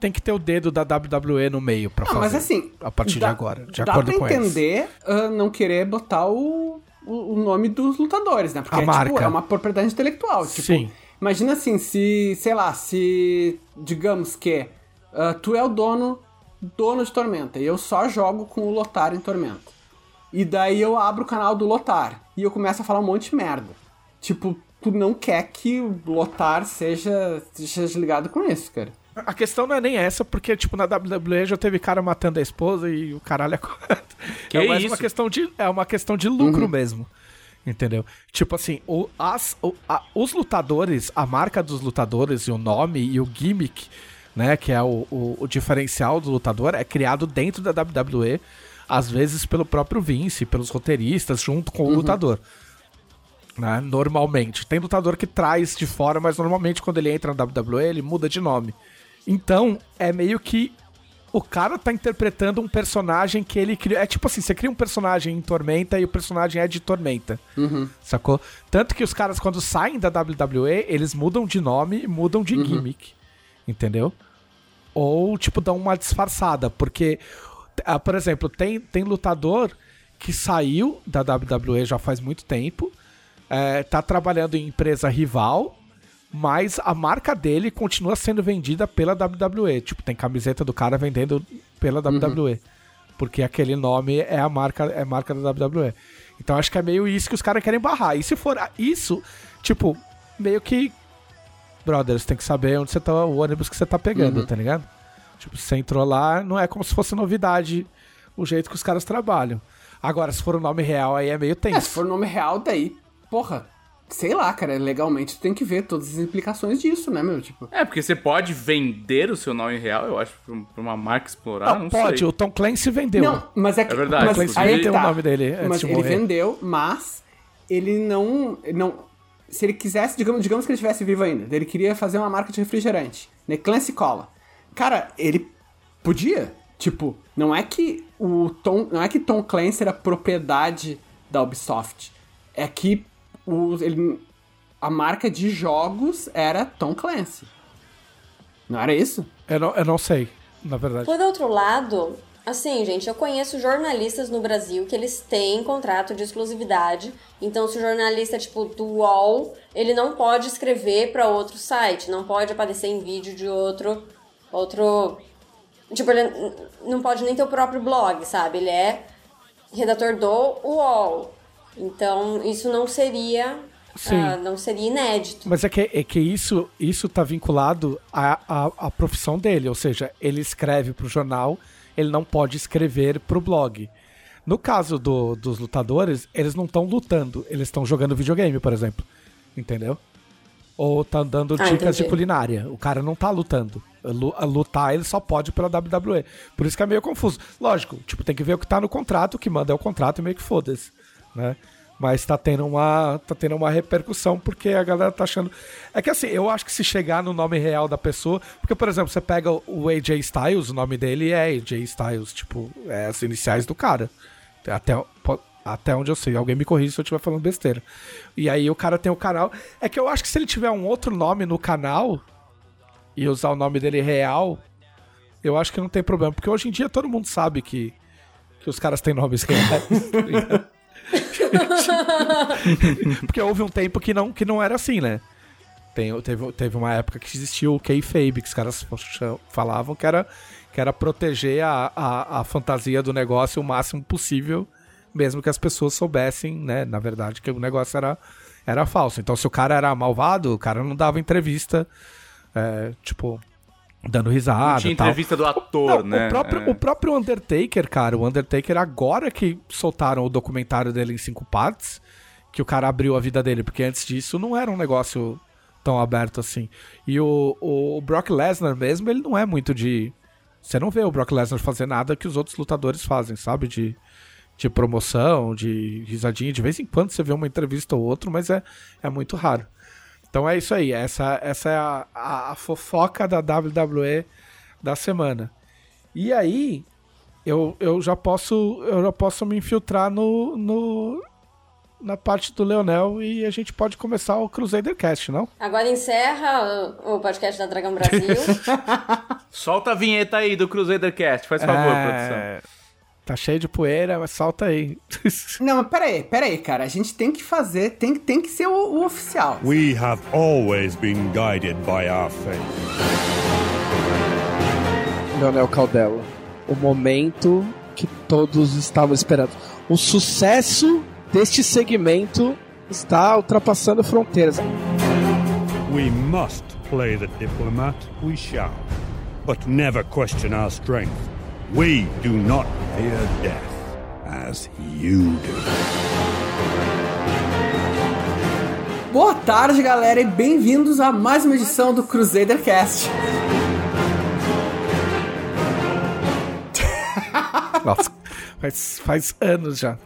tem que ter o dedo da WWE no meio pra Não, fazer. mas assim. a partir dá- de agora, de dá acordo pra com entender ah, não querer botar o, o, nome dos lutadores, né? Porque A é, tipo, marca. é uma propriedade intelectual. Tipo, Sim. Imagina assim, se, sei lá, se digamos que ah, tu é o dono, dono de Tormenta e eu só jogo com o Lotar em Tormenta. E daí eu abro o canal do Lotar e eu começo a falar um monte de merda. Tipo, tu não quer que o Lotar seja, seja ligado com isso, cara. A questão não é nem essa, porque, tipo, na WWE já teve cara matando a esposa e o caralho é quatro. Que é mais isso? uma questão de É uma questão de lucro mesmo. Entendeu? Tipo assim, o, as, o- a- os lutadores, a marca dos lutadores e o nome e o gimmick, né? Que é o, o, o diferencial do lutador, é criado dentro da WWE, às vezes pelo próprio Vince, pelos roteiristas, junto com o lutador. Né? Normalmente. Tem lutador que traz de fora, mas normalmente quando ele entra na WWE, ele muda de nome. Então, é meio que o cara tá interpretando um personagem que ele criou. É tipo assim, você cria um personagem em Tormenta e o personagem é de Tormenta. Sacou? Tanto que os caras, quando saem da WWE, eles mudam de nome e mudam de gimmick. Entendeu? Ou, tipo, dão uma disfarçada. Porque, ah, por exemplo, tem, tem lutador que saiu da WWE já faz muito tempo, é, tá trabalhando em empresa rival, mas a marca dele continua sendo vendida pela WWE. Tipo, tem camiseta do cara vendendo pela WWE. Porque aquele nome é a marca, é a marca da WWE. Então acho que é meio isso que os caras querem barrar. E se for isso, tipo, meio que. Brothers, tem que saber onde você tá, o ônibus que você tá pegando, tá ligado? Tipo, você entrou lá, não é como se fosse novidade o jeito que os caras trabalham. Agora, se for o nome real, aí é meio É, tenso. se for nome real, daí, porra, sei lá, cara, legalmente tu tem que ver todas as implicações disso, né, meu? Tipo, É, porque você pode vender o seu nome real, eu acho, pra um- pra uma marca explorar, não, não, pode, sei. o Tom Clancy vendeu. Não, mas é que. É verdade, mas aí ele que tem o tá. nome dele antes Mas de ele morrer. vendeu, mas ele não. não se ele quisesse, digamos, digamos que ele estivesse vivo ainda, ele queria fazer uma marca de refrigerante, né? Clancy Cola. Cara, ele podia. Tipo, não é que o Tom. Não é que Tom Clancy era propriedade da Ubisoft. É que o, ele, a marca de jogos era Tom Clancy. Não era isso? Eu, não, eu não sei, na verdade. Por outro lado, assim, gente, eu conheço jornalistas no Brasil que eles têm contrato de exclusividade. Então, se o jornalista é tipo do UOL, ele não pode escrever para outro site, não pode aparecer em vídeo de outro outro tipo, ele não pode nem ter o próprio blog, sabe? Ele é redator do UOL. Então, isso não seria ah, não seria inédito. Mas é que, é que isso, isso tá vinculado à, à, à profissão dele, ou seja, ele escreve pro jornal, ele não pode escrever pro blog. No caso do- dos lutadores, eles não estão lutando, eles estão jogando videogame, por exemplo. Entendeu? Ou tá dando Ah, dicas de culinária. O cara não tá lutando. Lutar ele só pode pela WWE. Por isso que é meio confuso. Lógico, tipo, tem que ver o que tá no contrato, o que manda é o contrato e meio que foda-se, né? Mas tá tendo uma tá tendo uma repercussão porque a galera tá achando. É que assim, eu acho que se chegar no nome real da pessoa, porque por exemplo, você pega o AJ Styles, o nome dele é AJ Styles, tipo, é as iniciais do cara. Até até onde eu sei, alguém me corrige se eu estiver falando besteira. E aí o cara tem o canal. É que eu acho que se ele tiver um outro nome no canal e usar o nome dele real, eu acho que não tem problema. Porque hoje em dia todo mundo sabe que, que os caras têm nomes reais. porque houve um tempo que não, que não era assim, né? Tem, teve, teve uma época que existiu o kayfabe, que os caras falavam que era, que era proteger a, a, a fantasia do negócio o máximo possível, mesmo que as pessoas soubessem, né, na verdade, que o negócio era, era falso. Então, se o cara era malvado, o cara não dava entrevista, é, tipo, dando risada. Não tinha tal. entrevista do ator, Não, né? O próprio, É. o próprio Undertaker, cara, o Undertaker agora que soltaram o documentário dele em cinco partes, que o cara abriu a vida dele, porque antes disso não era um negócio tão aberto assim. E o, o Brock Lesnar mesmo, ele não é muito de... Você não vê o Brock Lesnar fazer nada que os outros lutadores fazem, sabe? De, de promoção, de risadinha. De vez em quando você vê uma entrevista ou outra, mas é, é muito raro. Então é isso aí. Essa, essa é a, a, a fofoca da WWE da semana. E aí, eu, eu já posso eu já posso me infiltrar no, no na parte do Leonel e a gente pode começar o Crusader Cast, não? Agora encerra o, o podcast da Dragão Brasil. Solta a vinheta aí do Crusader Cast, faz favor, produção. É, Tá cheio de poeira, mas salta aí. Não, mas pera aí, pera aí, cara. A gente tem que fazer, tem, tem que ser o, o oficial. We have always been guided by our faith. Leonel Caldela. O momento que todos estavam esperando. O sucesso deste segmento está ultrapassando fronteiras. We must play the diplomat, we shall. But never question our strength. We do not fear death, as you do. Boa tarde, galera, e bem-vindos a mais uma edição do Crusader Cast. Nossa, faz, faz anos já.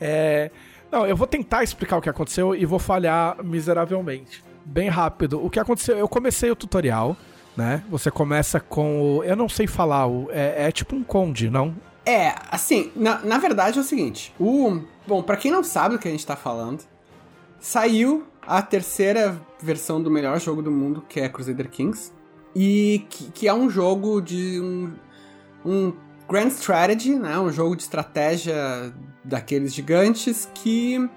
É, não, eu vou tentar explicar o que aconteceu e vou falhar miseravelmente. Bem rápido. O que aconteceu? Eu comecei o tutorial né? Você começa com o. Eu não sei falar, o, é, é tipo um conde, não? É, assim, na, na verdade é o seguinte: o. Bom, pra quem não sabe do que a gente tá falando, saiu a terceira versão do melhor jogo do mundo, que é Crusader Kings. E que, que é um jogo de um, um Grand Strategy, né? Um jogo de estratégia daqueles gigantes que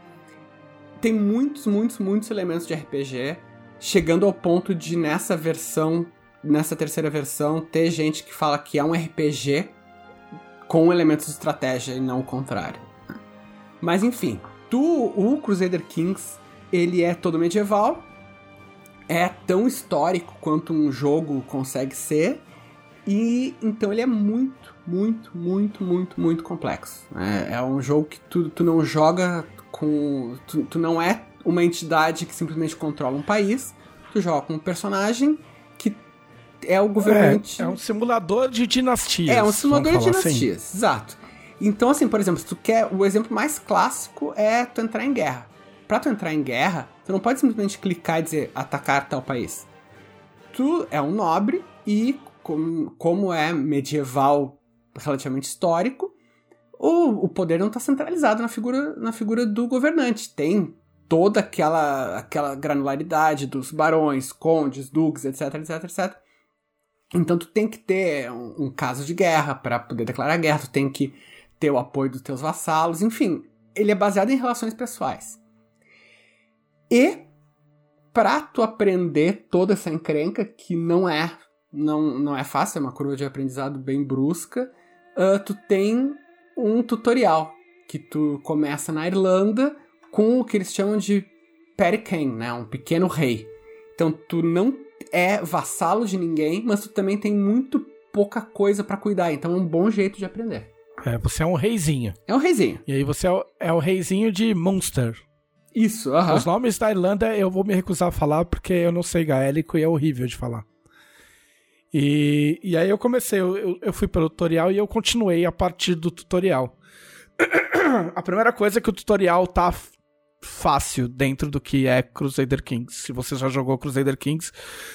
tem muitos, muitos, muitos elementos de RPG, chegando ao ponto de nessa versão, nessa terceira versão, ter gente que fala que é um RPG com elementos de estratégia e não o contrário. Mas enfim, tu, o Crusader Kings, ele é todo medieval, é tão histórico quanto um jogo consegue ser, e então ele é muito, muito, muito, muito, muito complexo. É, é um jogo que tu, tu não joga com. Tu, tu não é uma entidade que simplesmente controla um país, tu joga com um personagem é o governante. É, é um simulador de dinastias. É um simulador de falar assim. dinastias, exato. Então, assim, por exemplo, se tu quer. O exemplo mais clássico é tu entrar em guerra. Pra tu entrar em guerra, tu não pode simplesmente clicar e dizer atacar tal país. Tu é um nobre e, como, como é medieval relativamente histórico, o, o poder não está centralizado na figura, na figura do governante. Tem toda aquela, aquela granularidade dos barões, condes, duques, etc, etc, etc. Então tu tem que ter um, um caso de guerra para poder declarar guerra, tu tem que ter o apoio dos teus vassalos, enfim, ele é baseado em relações pessoais. E para tu aprender toda essa encrenca que não é não, não é fácil, é uma curva de aprendizado bem brusca, uh, tu tem um tutorial que tu começa na Irlanda com o que eles chamam de king, né, um pequeno rei. Então tu não é vassalo de ninguém, mas tu também tem muito pouca coisa para cuidar, então é um bom jeito de aprender. É, você é um reizinho. É um reizinho. E aí você é o, é o reizinho de Munster. Isso, aham. Os nomes da Irlanda eu vou me recusar a falar porque eu não sei gaélico e é horrível de falar. E, e aí eu comecei, eu, eu- fui pelo tutorial e eu continuei a partir do tutorial. a primeira coisa é que o tutorial tá fácil dentro do que é Crusader Kings. Se você já jogou Crusader Kings,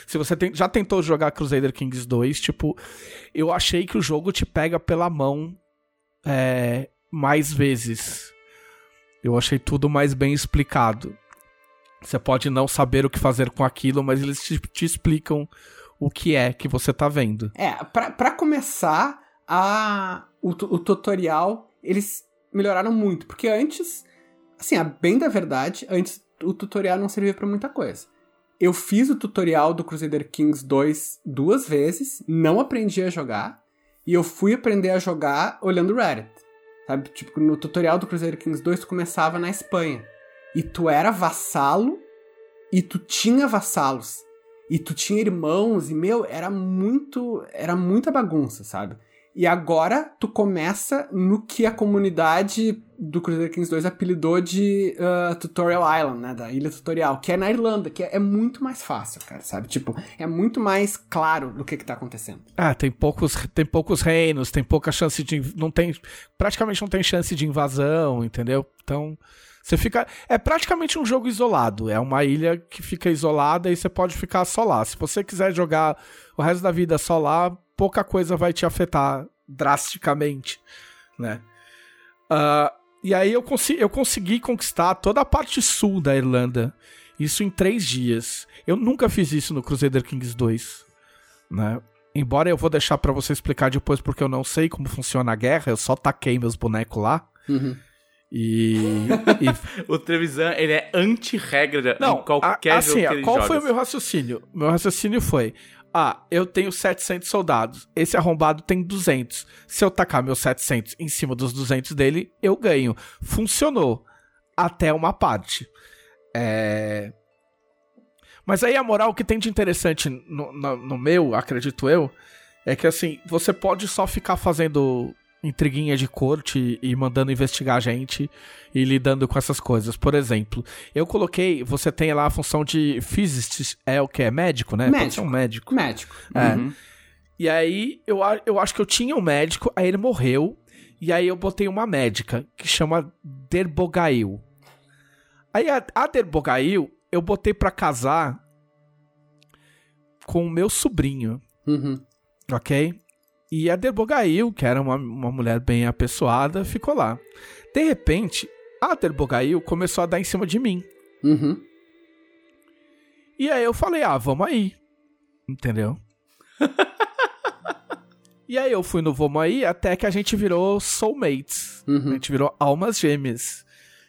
se você tem- já tentou jogar Crusader Kings 2, tipo, eu achei que o jogo te pega pela mão é, mais vezes. Eu achei tudo mais bem explicado. Você pode não saber o que fazer com aquilo, mas eles te, te explicam o que é que você tá vendo. É, pra começar, a, o, o tutorial, eles melhoraram muito. Porque antes, assim, a bem da verdade, antes o tutorial não servia pra muita coisa. Eu fiz o tutorial do Crusader Kings 2 duas vezes, não aprendi a jogar, e eu fui aprender a jogar olhando Reddit. Sabe? Tipo, no tutorial do Crusader Kings 2 tu começava na Espanha. E tu era vassalo, e tu tinha vassalos e tu tinha irmãos e meu era muito era muita bagunça sabe e agora tu começa no que a comunidade do Crusader Kings 2 apelidou de ah, Tutorial Island né da ilha tutorial que é na Irlanda que é, é muito mais fácil cara sabe tipo é muito mais claro do que que tá acontecendo Ah, tem poucos, tem poucos reinos, tem pouca chance de. Não tem. Praticamente não tem chance de invasão, entendeu? Então. Você fica. É praticamente um jogo isolado. É uma ilha que fica isolada e você pode ficar só lá. Se você quiser jogar o resto da vida só lá, pouca coisa vai te afetar drasticamente, né? Ah, e aí eu, consi eu consegui conquistar toda a parte sul da Irlanda. Isso em três dias. Eu nunca fiz isso no Crusader Kings 2, né? Embora eu vou deixar pra você explicar depois porque eu não sei como funciona a guerra, eu só taquei meus bonecos lá. E, e O Trevisan, ele é anti-regra não, em qualquer a- jogo assim, que ele qual joga. foi o meu raciocínio? Meu raciocínio foi: ah, eu tenho 700 soldados, esse arrombado tem 200. Se eu tacar meus 700 em cima dos 200 dele, eu ganho. Funcionou até uma parte. É... Mas aí a moral que tem de interessante no, no- no meu, acredito eu, é que assim, você pode só ficar fazendo intriguinha de corte e mandando investigar a gente e lidando com essas coisas. Por exemplo, eu coloquei, você tem lá a função de physicist, é o que? É médico, né? Ser um médico. médico É. Uhum. E aí, eu, eu acho que eu tinha um médico, aí ele morreu, e aí eu botei uma médica, que chama Derbogail. Aí a, a Derbogail, eu botei pra casar com o meu sobrinho, Uhum. ok? E a Derbogail, que era uma, uma mulher bem apessoada, ficou lá. De repente, a Derbogail começou a dar em cima de mim. Uhum. E aí eu falei, ah, vamos aí. Entendeu? e aí eu fui no vamos aí até que a gente virou soulmates. A Uhum. gente virou almas gêmeas.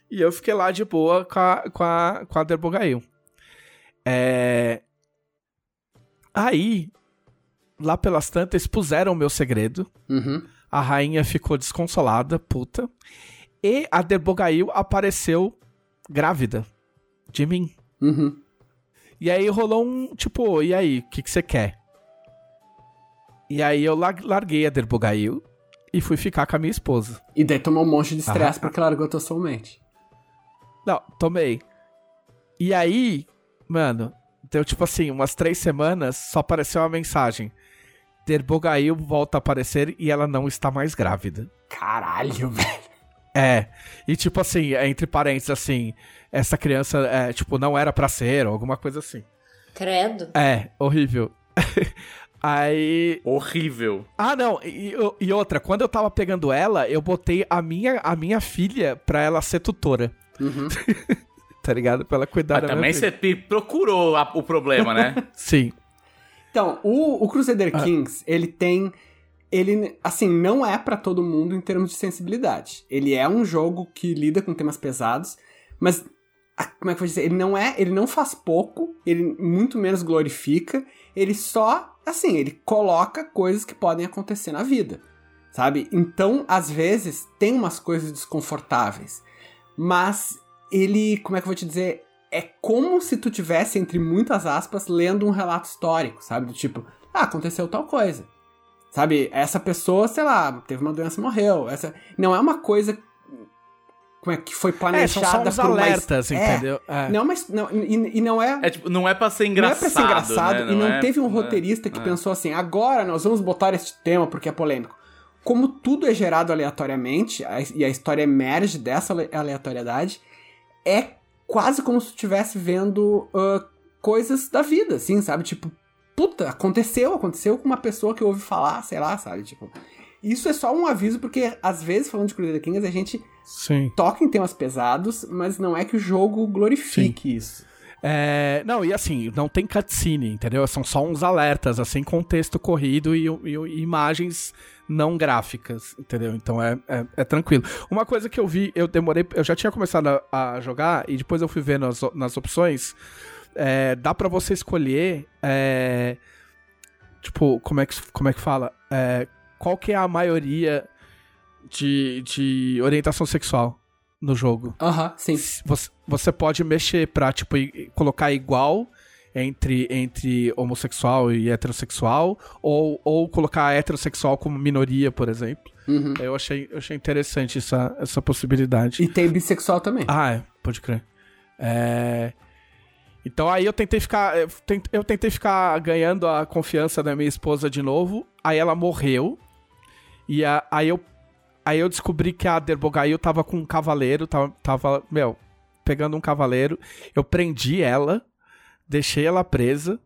E eu fiquei lá de boa com a, com a, com a Derbogail. É... Aí, lá pelas tantas, expuseram o meu segredo. Uhum. A rainha ficou desconsolada, puta. E a Derbogail apareceu grávida de mim. Uhum. E aí rolou um, tipo, e aí, o que que você quer? E aí eu lar- larguei a Derbogail e fui ficar com a minha esposa. E daí tomou um monte de estresse Ah. porque largou tua soulmate. Não, tomei. E aí, mano, deu tipo assim, umas três semanas, só apareceu uma mensagem. Derbogail volta a aparecer e ela não está mais grávida. Caralho, velho. É, e tipo assim, é, entre parênteses, assim, essa criança, é, tipo, não era pra ser, ou alguma coisa assim. Credo. É, horrível. Aí. Horrível. Ah, não, e, e outra, quando eu tava pegando ela, eu botei a minha, a minha filha pra ela ser tutora. Uhum. Tá ligado? Pra ela cuidar Mas da também minha filha. você procurou a- o problema, né? Sim. Então, o, o Crusader Ah. Kings, ele tem. Ele, assim, não é pra todo mundo em termos de sensibilidade. Ele é um jogo que lida com temas pesados, mas. Como é que eu vou dizer? Ele não é. Ele não faz pouco, ele muito menos glorifica, ele só. Assim, ele coloca coisas que podem acontecer na vida. Sabe? Então, às vezes, tem umas coisas desconfortáveis. Mas ele. Como é que eu vou te dizer? É como se tu tivesse, entre muitas aspas, lendo um relato histórico, sabe? Do tipo, ah, aconteceu tal coisa. Sabe? Essa pessoa, sei lá, teve uma doença e morreu. Essa não é uma coisa como é que foi É, são planejada só uns por alertas, É, entendeu? É. Não, mas não, e, e não é É tipo, não é pra ser não é engraçado. pra ser engraçado né? e não é- teve um não é- roteirista que é. pensou assim, agora nós vamos botar este tema porque é polêmico. Como tudo é gerado aleatoriamente a- e a história emerge dessa ale- aleatoriedade, é quase como se estivesse vendo ah, coisas da vida, assim, sabe? Tipo, puta, aconteceu, aconteceu com uma pessoa que ouvi falar, sei lá, sabe? Tipo, isso é só um aviso porque às vezes falando de Crusader Kings a gente Sim. toca em temas pesados, mas não é que o jogo glorifique isso. É, não, e assim, não tem cutscene, entendeu? São só uns alertas, assim, com texto corrido e, e- e imagens não gráficas, entendeu? Então é, é, é tranquilo. Uma coisa que eu vi, eu demorei, eu já tinha começado a, a jogar e depois eu fui ver nas, nas opções, é, dá pra você escolher, é, tipo, como é que, como é que fala? É, qual que é a maioria de, de orientação sexual no jogo? Aham, sim. Você, você pode mexer pra, tipo, colocar igual entre, entre homossexual e heterossexual, ou, ou colocar heterossexual como minoria, por exemplo. Uhum. Eu achei, eu achei interessante essa, essa possibilidade. E tem bissexual também. Ah, é, pode crer. É... Então aí eu tentei ficar. Eu tent- eu tentei ficar ganhando a confiança da minha esposa de novo. Aí ela morreu. E a- aí eu. Aí eu descobri que a Derbogail tava com um cavaleiro. Tava, tava, meu, pegando um cavaleiro. Eu prendi ela. Deixei ela presa.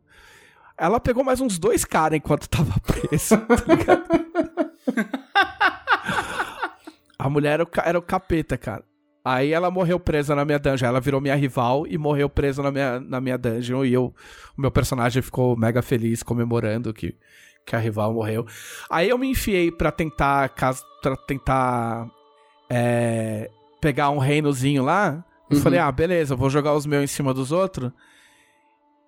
Ela pegou mais uns dois caras enquanto tava presa, tá ligado? A mulher era o, era o capeta, cara. Aí ela morreu presa na minha dungeon. Ela virou minha rival e morreu presa na minha, na minha dungeon. E eu, o meu personagem ficou mega feliz comemorando que, que a rival morreu. Aí eu me enfiei pra tentar, pra tentar é, pegar um reinozinho lá. E Uhum. falei, ah, beleza, vou jogar os meus em cima dos outros.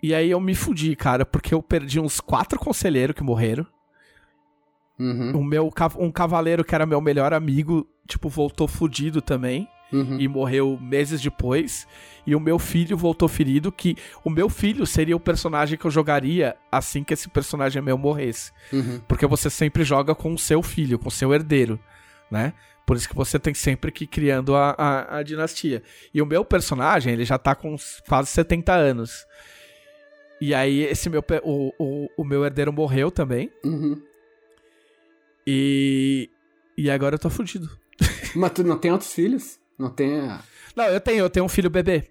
E aí eu me fudi, cara, porque eu perdi uns quatro conselheiros que morreram. Uhum, O meu, um cavaleiro que era meu melhor amigo, tipo, voltou fudido também uhum. e morreu meses depois. E o meu filho voltou ferido, que o meu filho seria o personagem que eu jogaria assim que esse personagem meu morresse. Uhum. Porque você sempre joga com o seu filho, com o seu herdeiro, né? Por isso que você tem sempre que ir criando a, a, a dinastia. E o meu personagem, ele já tá com quase 70 anos. E aí, esse meu, o, o, o meu herdeiro morreu também. Uhum. E. E agora eu tô fudido. Mas tu não tem outros filhos? Não tem. Não, eu tenho, eu tenho um filho bebê.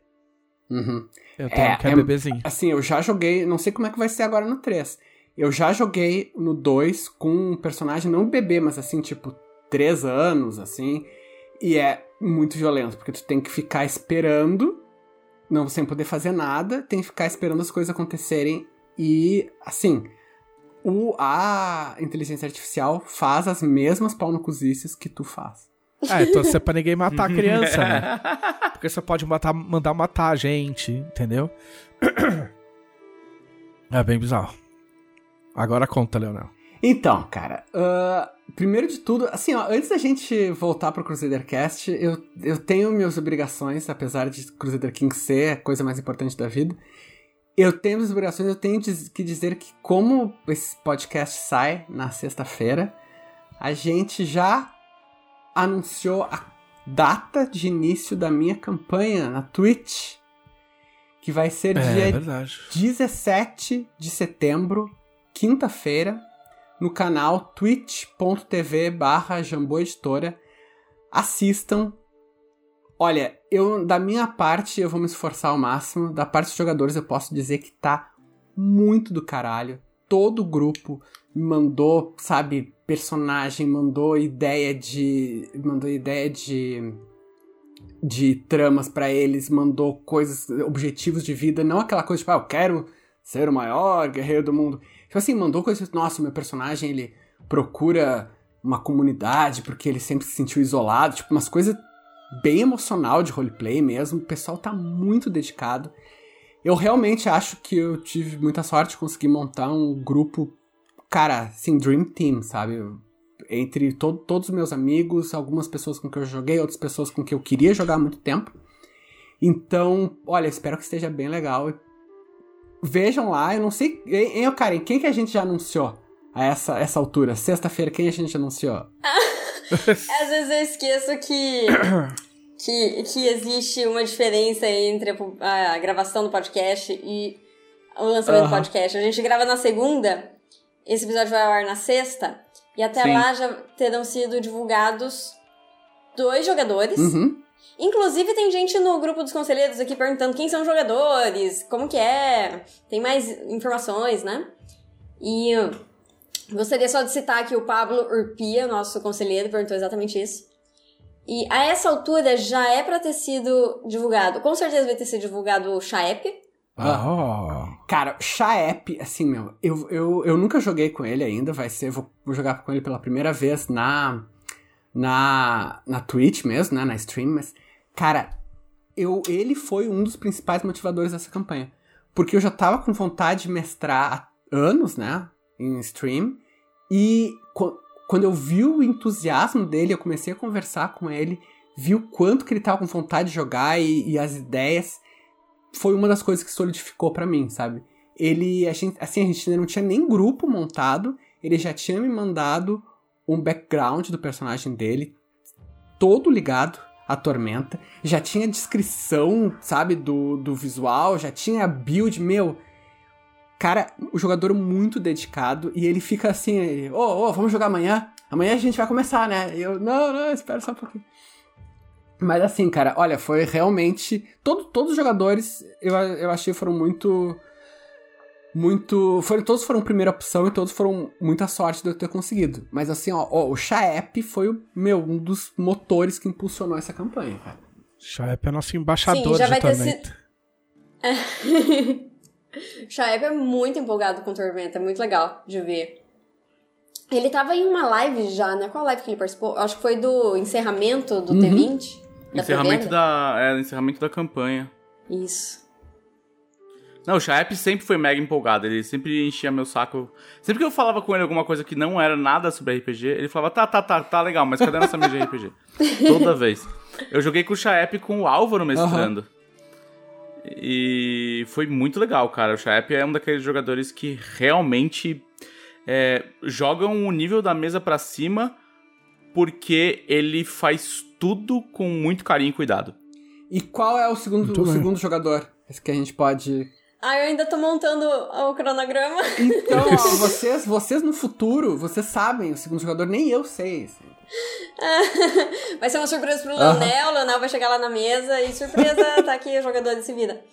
Uhum. Eu tenho que é, bebezinho. Assim, eu já joguei, não sei como é que vai ser agora no 3. Eu já joguei no 2 com um personagem, não bebê, mas assim, tipo, 3 anos, assim. E é muito violento, porque tu tem que ficar esperando, não sem poder fazer nada, tem que ficar esperando as coisas acontecerem. E, assim, o, a inteligência artificial faz as mesmas pau no que tu faz. É, então você é pra ninguém matar a criança, né? Porque você pode matar, mandar matar a gente, entendeu? É bem bizarro. Agora conta, Leonel. Então, cara, uh, primeiro de tudo, assim, ó, antes da gente voltar pro Crusadercast, eu, eu tenho minhas obrigações, apesar de Crusader King ser a coisa mais importante da vida. Eu tenho minhas obrigações, eu tenho que dizer que, como esse podcast sai na sexta-feira, a gente já anunciou a data de início da minha campanha na Twitch, que vai ser é, dia verdade. 17 de setembro, quinta-feira, no canal twitch.tv barra Editora. Assistam. Olha, eu da minha parte eu vou me esforçar ao máximo. Da parte dos jogadores eu posso dizer que tá muito do caralho. Todo o grupo mandou, sabe, personagem, mandou ideia de. mandou ideia de. de tramas para eles, mandou coisas, objetivos de vida, não aquela coisa tipo, ah, eu quero ser o maior guerreiro do mundo. Tipo assim, mandou coisas, nossa, meu personagem ele procura uma comunidade porque ele sempre se sentiu isolado, tipo umas coisas bem emocional de roleplay mesmo. O pessoal tá muito dedicado. Eu realmente acho que eu tive muita sorte de conseguir montar um grupo cara, assim, Dream Team, sabe? Entre to todos os meus amigos, algumas pessoas com que eu joguei, outras pessoas com que eu queria jogar há muito tempo. Então, olha, espero que esteja bem legal. Vejam lá, eu não sei. Hein, Karen, quem que a gente já anunciou a essa, essa altura? Sexta-feira, quem a gente anunciou? Às vezes eu esqueço que. que, que existe uma diferença entre a, a gravação do podcast e o lançamento do podcast. A gente grava na segunda esse episódio vai ao ar na sexta. E até Sim. lá já terão sido divulgados dois jogadores. Uhum. Inclusive, tem gente no grupo dos conselheiros aqui perguntando quem são os jogadores, como que é, tem mais informações, né? E gostaria só de citar aqui o Pablo Urpia, nosso conselheiro, perguntou exatamente isso. E a essa altura já é para ter sido divulgado, com certeza vai ter sido divulgado o Chaep, ah. Cara, Chaep, assim, meu, eu, eu, eu nunca joguei com ele ainda, vai ser, vou, vou jogar com ele pela primeira vez na, na, na Twitch mesmo, né, na stream, mas, cara, eu, ele foi um dos principais motivadores dessa campanha. Porque eu já tava com vontade de mestrar há anos, né, em stream, e quando eu vi o entusiasmo dele, eu comecei a conversar com ele, vi o quanto que ele tava com vontade de jogar e, e as ideias foi uma das coisas que solidificou para mim, sabe? Ele, a gente, assim, a gente ainda não tinha nem grupo montado, ele já tinha me mandado um background do personagem dele, todo ligado à Tormenta, já tinha descrição, sabe, do, do visual, já tinha build, meu. Cara, o jogador muito dedicado e ele fica assim, ô, oh, oh, vamos jogar amanhã? Amanhã a gente vai começar, né? E eu, não, não, espera só um pouquinho. Mas assim, cara, olha, foi realmente. Todo, todos os jogadores eu, eu achei foram muito. Muito. Foram, todos foram primeira opção e todos foram muita sorte de eu ter conseguido. Mas assim, ó, ó o Chaep foi o meu, um dos motores que impulsionou essa campanha, cara. Chaep é nosso embaixador Sim, já vai Tormenta. Ter sido... Chaep é muito empolgado com Tormenta, é muito legal de ver. Ele tava em uma live já, né? Qual live que ele participou? Acho que foi do encerramento do uhum. T20. Encerramento da, é, encerramento da campanha. Isso. Não, o Chaep sempre foi mega empolgado, ele sempre enchia meu saco. Sempre que eu falava com ele alguma coisa que não era nada sobre RPG, ele falava, tá, tá, tá, tá legal, mas cadê nossa mesa de RPG? Toda vez. Eu joguei com o Chaep com o Álvaro mestrando. Uhum. E foi muito legal, cara. O Chaep é um daqueles jogadores que realmente é, jogam o nível da mesa para cima porque ele faz tudo com muito carinho e cuidado. E qual é o segundo, o segundo jogador? Esse que a gente pode. Ah, eu ainda tô montando o cronograma. Então, ó, vocês, vocês no futuro, vocês sabem o segundo jogador, nem eu sei. Assim. vai ser uma surpresa pro Leonel, o Leonel vai chegar lá na mesa e surpresa, tá aqui o jogador desse vida.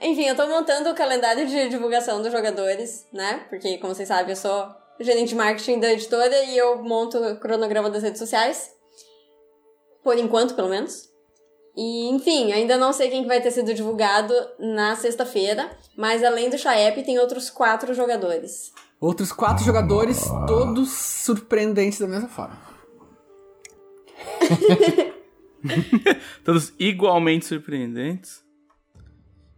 Enfim, eu tô montando o calendário de divulgação dos jogadores, né? Porque, como vocês sabem, eu sou gerente de marketing da editora e eu monto o cronograma das redes sociais. Por enquanto, pelo menos. E, enfim, ainda não sei quem que vai ter sido divulgado na sexta-feira, mas além do Chaep, tem outros quatro jogadores. Outros quatro jogadores, todos surpreendentes da mesma forma. Todos igualmente surpreendentes.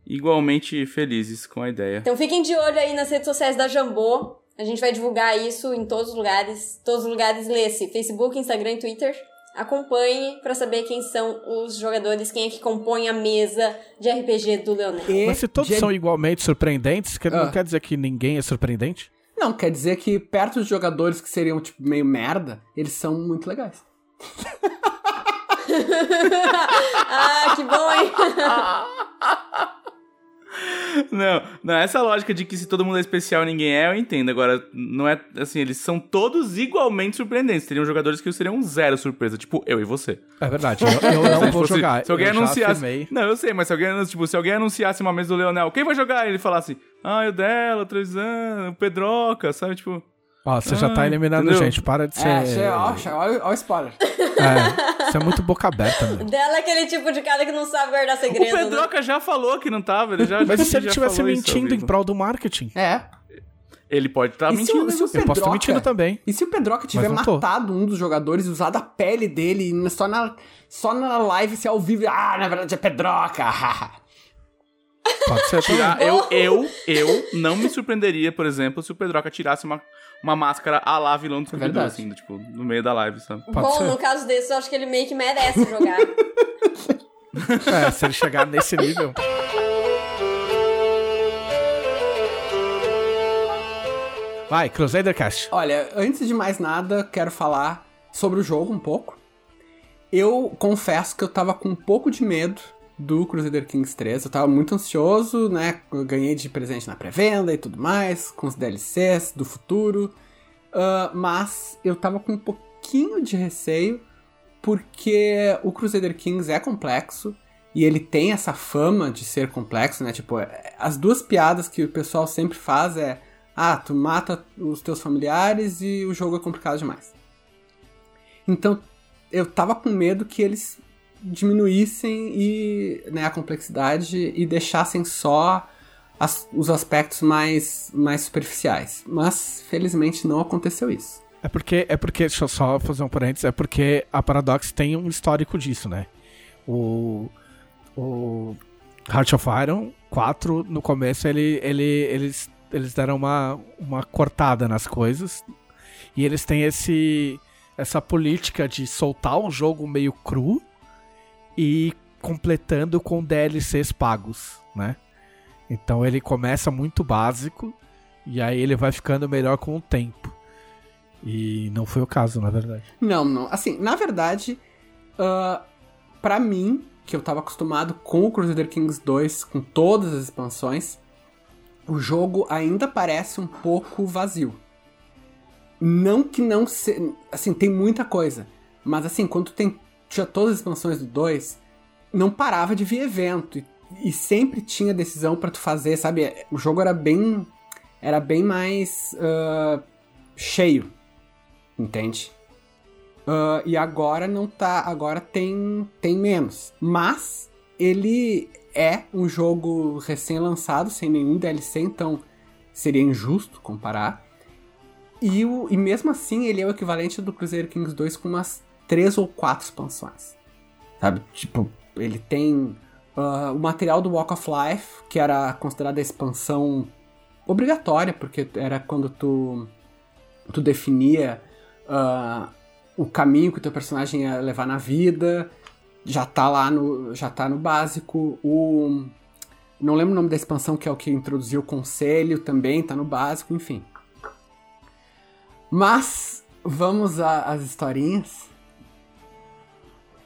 Igualmente felizes com a ideia. Então fiquem de olho aí nas redes sociais da Jambô. A gente vai divulgar isso em todos os lugares. Todos os lugares lê-se Facebook, Instagram e Twitter. Acompanhe pra saber quem são os jogadores, quem é que compõe a mesa de RPG do Leonel. E Mas se todos de- são igualmente surpreendentes, que Ah. não quer dizer que ninguém é surpreendente? Não, quer dizer que perto dos jogadores que seriam, tipo, meio merda, eles são muito legais. ah, que bom, hein? Não, não, essa lógica de que se todo mundo é especial ninguém é, eu entendo. Agora, não é assim, eles são todos igualmente surpreendentes. Teriam jogadores que seriam zero surpresa, tipo eu e você. É verdade, eu, eu não vou fosse- jogar. Se alguém eu anunciasse. Não, eu sei, mas se alguém, tipo, se alguém anunciasse uma mesa do Leonel, quem vai jogar? Ele falasse, ah, o dela, três anos, o Pedroca, sabe? Tipo. Ó, você já tá Ah, eliminando entendeu? gente, para de ser... É, che- ó, che- ó, ó o spoiler. É, você é muito boca aberta, meu. Dela é aquele tipo de cara que não sabe guardar O segredo. né? Pedroca já falou que não tava, ele já. Mas e se ele estivesse isso mentindo em prol do marketing? É. Ele pode estar se mentindo. o- se o Eu posso estar Pedroca- mentindo também. E se o Pedroca tiver matado um dos jogadores e usado a pele dele só na, só na live, se ao vivo, ah, na verdade é Pedroca. Pode ser. Tirar- eu, eu, eu não me surpreenderia, por exemplo, se o Pedroca tirasse uma, uma máscara a lá vilão do Scooby-Doo, Verdade. assim, tipo, no meio da live, sabe? Pode Bom, ser. no caso desse, eu acho que ele meio que merece jogar. É, se ele chegar nesse nível. Vai, Crusader Cast. Olha, antes de mais nada, quero falar sobre o jogo um pouco. Eu confesso que eu tava com um pouco de medo do Crusader Kings 3. Eu tava muito ansioso, né? Eu ganhei de presente na pré-venda e tudo mais, com os DLCs do futuro. Ah, mas eu tava com um pouquinho de receio, porque o Crusader Kings é complexo. E ele tem essa fama de ser complexo, né? Tipo, as duas piadas que o pessoal sempre faz é ah, tu mata os teus familiares e o jogo é complicado demais. Então, eu tava com medo que eles diminuíssem e, né, a complexidade e deixassem só as- os aspectos mais, mais superficiais. Mas, felizmente, não aconteceu isso. É porque, é porque, deixa eu só fazer um parênteses, é porque a Paradox tem um histórico disso, né? O, o Heart of Iron 4, no começo, ele, ele, eles, eles deram uma, uma cortada nas coisas. E eles têm esse, essa política de soltar um jogo meio cru e completando com DLCs pagos, né? Então ele começa muito básico e aí ele vai ficando melhor com o tempo. E não foi o caso, na verdade. Não, não. Assim, na verdade, ah, pra mim, que eu tava acostumado com o Crusader Kings 2, com todas as expansões, o jogo ainda parece um pouco vazio. Não que não se... Assim, tem muita coisa. Mas assim, quando tem, tinha todas as expansões do 2, não parava de vir evento. E, e sempre tinha decisão pra tu fazer, sabe? O jogo era bem... Era bem mais... ah, cheio. Entende? Ah, e agora não tá. Agora tem, tem menos. Mas ele é um jogo recém-lançado, sem nenhum DLC, então seria injusto comparar. E, o, e mesmo assim, ele é o equivalente do Crusader Kings 2 com umas três ou quatro expansões. Sabe? Tipo, ele tem ah, o material do Walk of Life, que era considerada a expansão obrigatória, porque era quando tu, tu definia ah, o caminho que o teu personagem ia levar na vida. Já tá lá no, já tá no básico. O não lembro o nome da expansão que é o que introduziu o conselho também, tá no básico, enfim. Mas vamos às historinhas.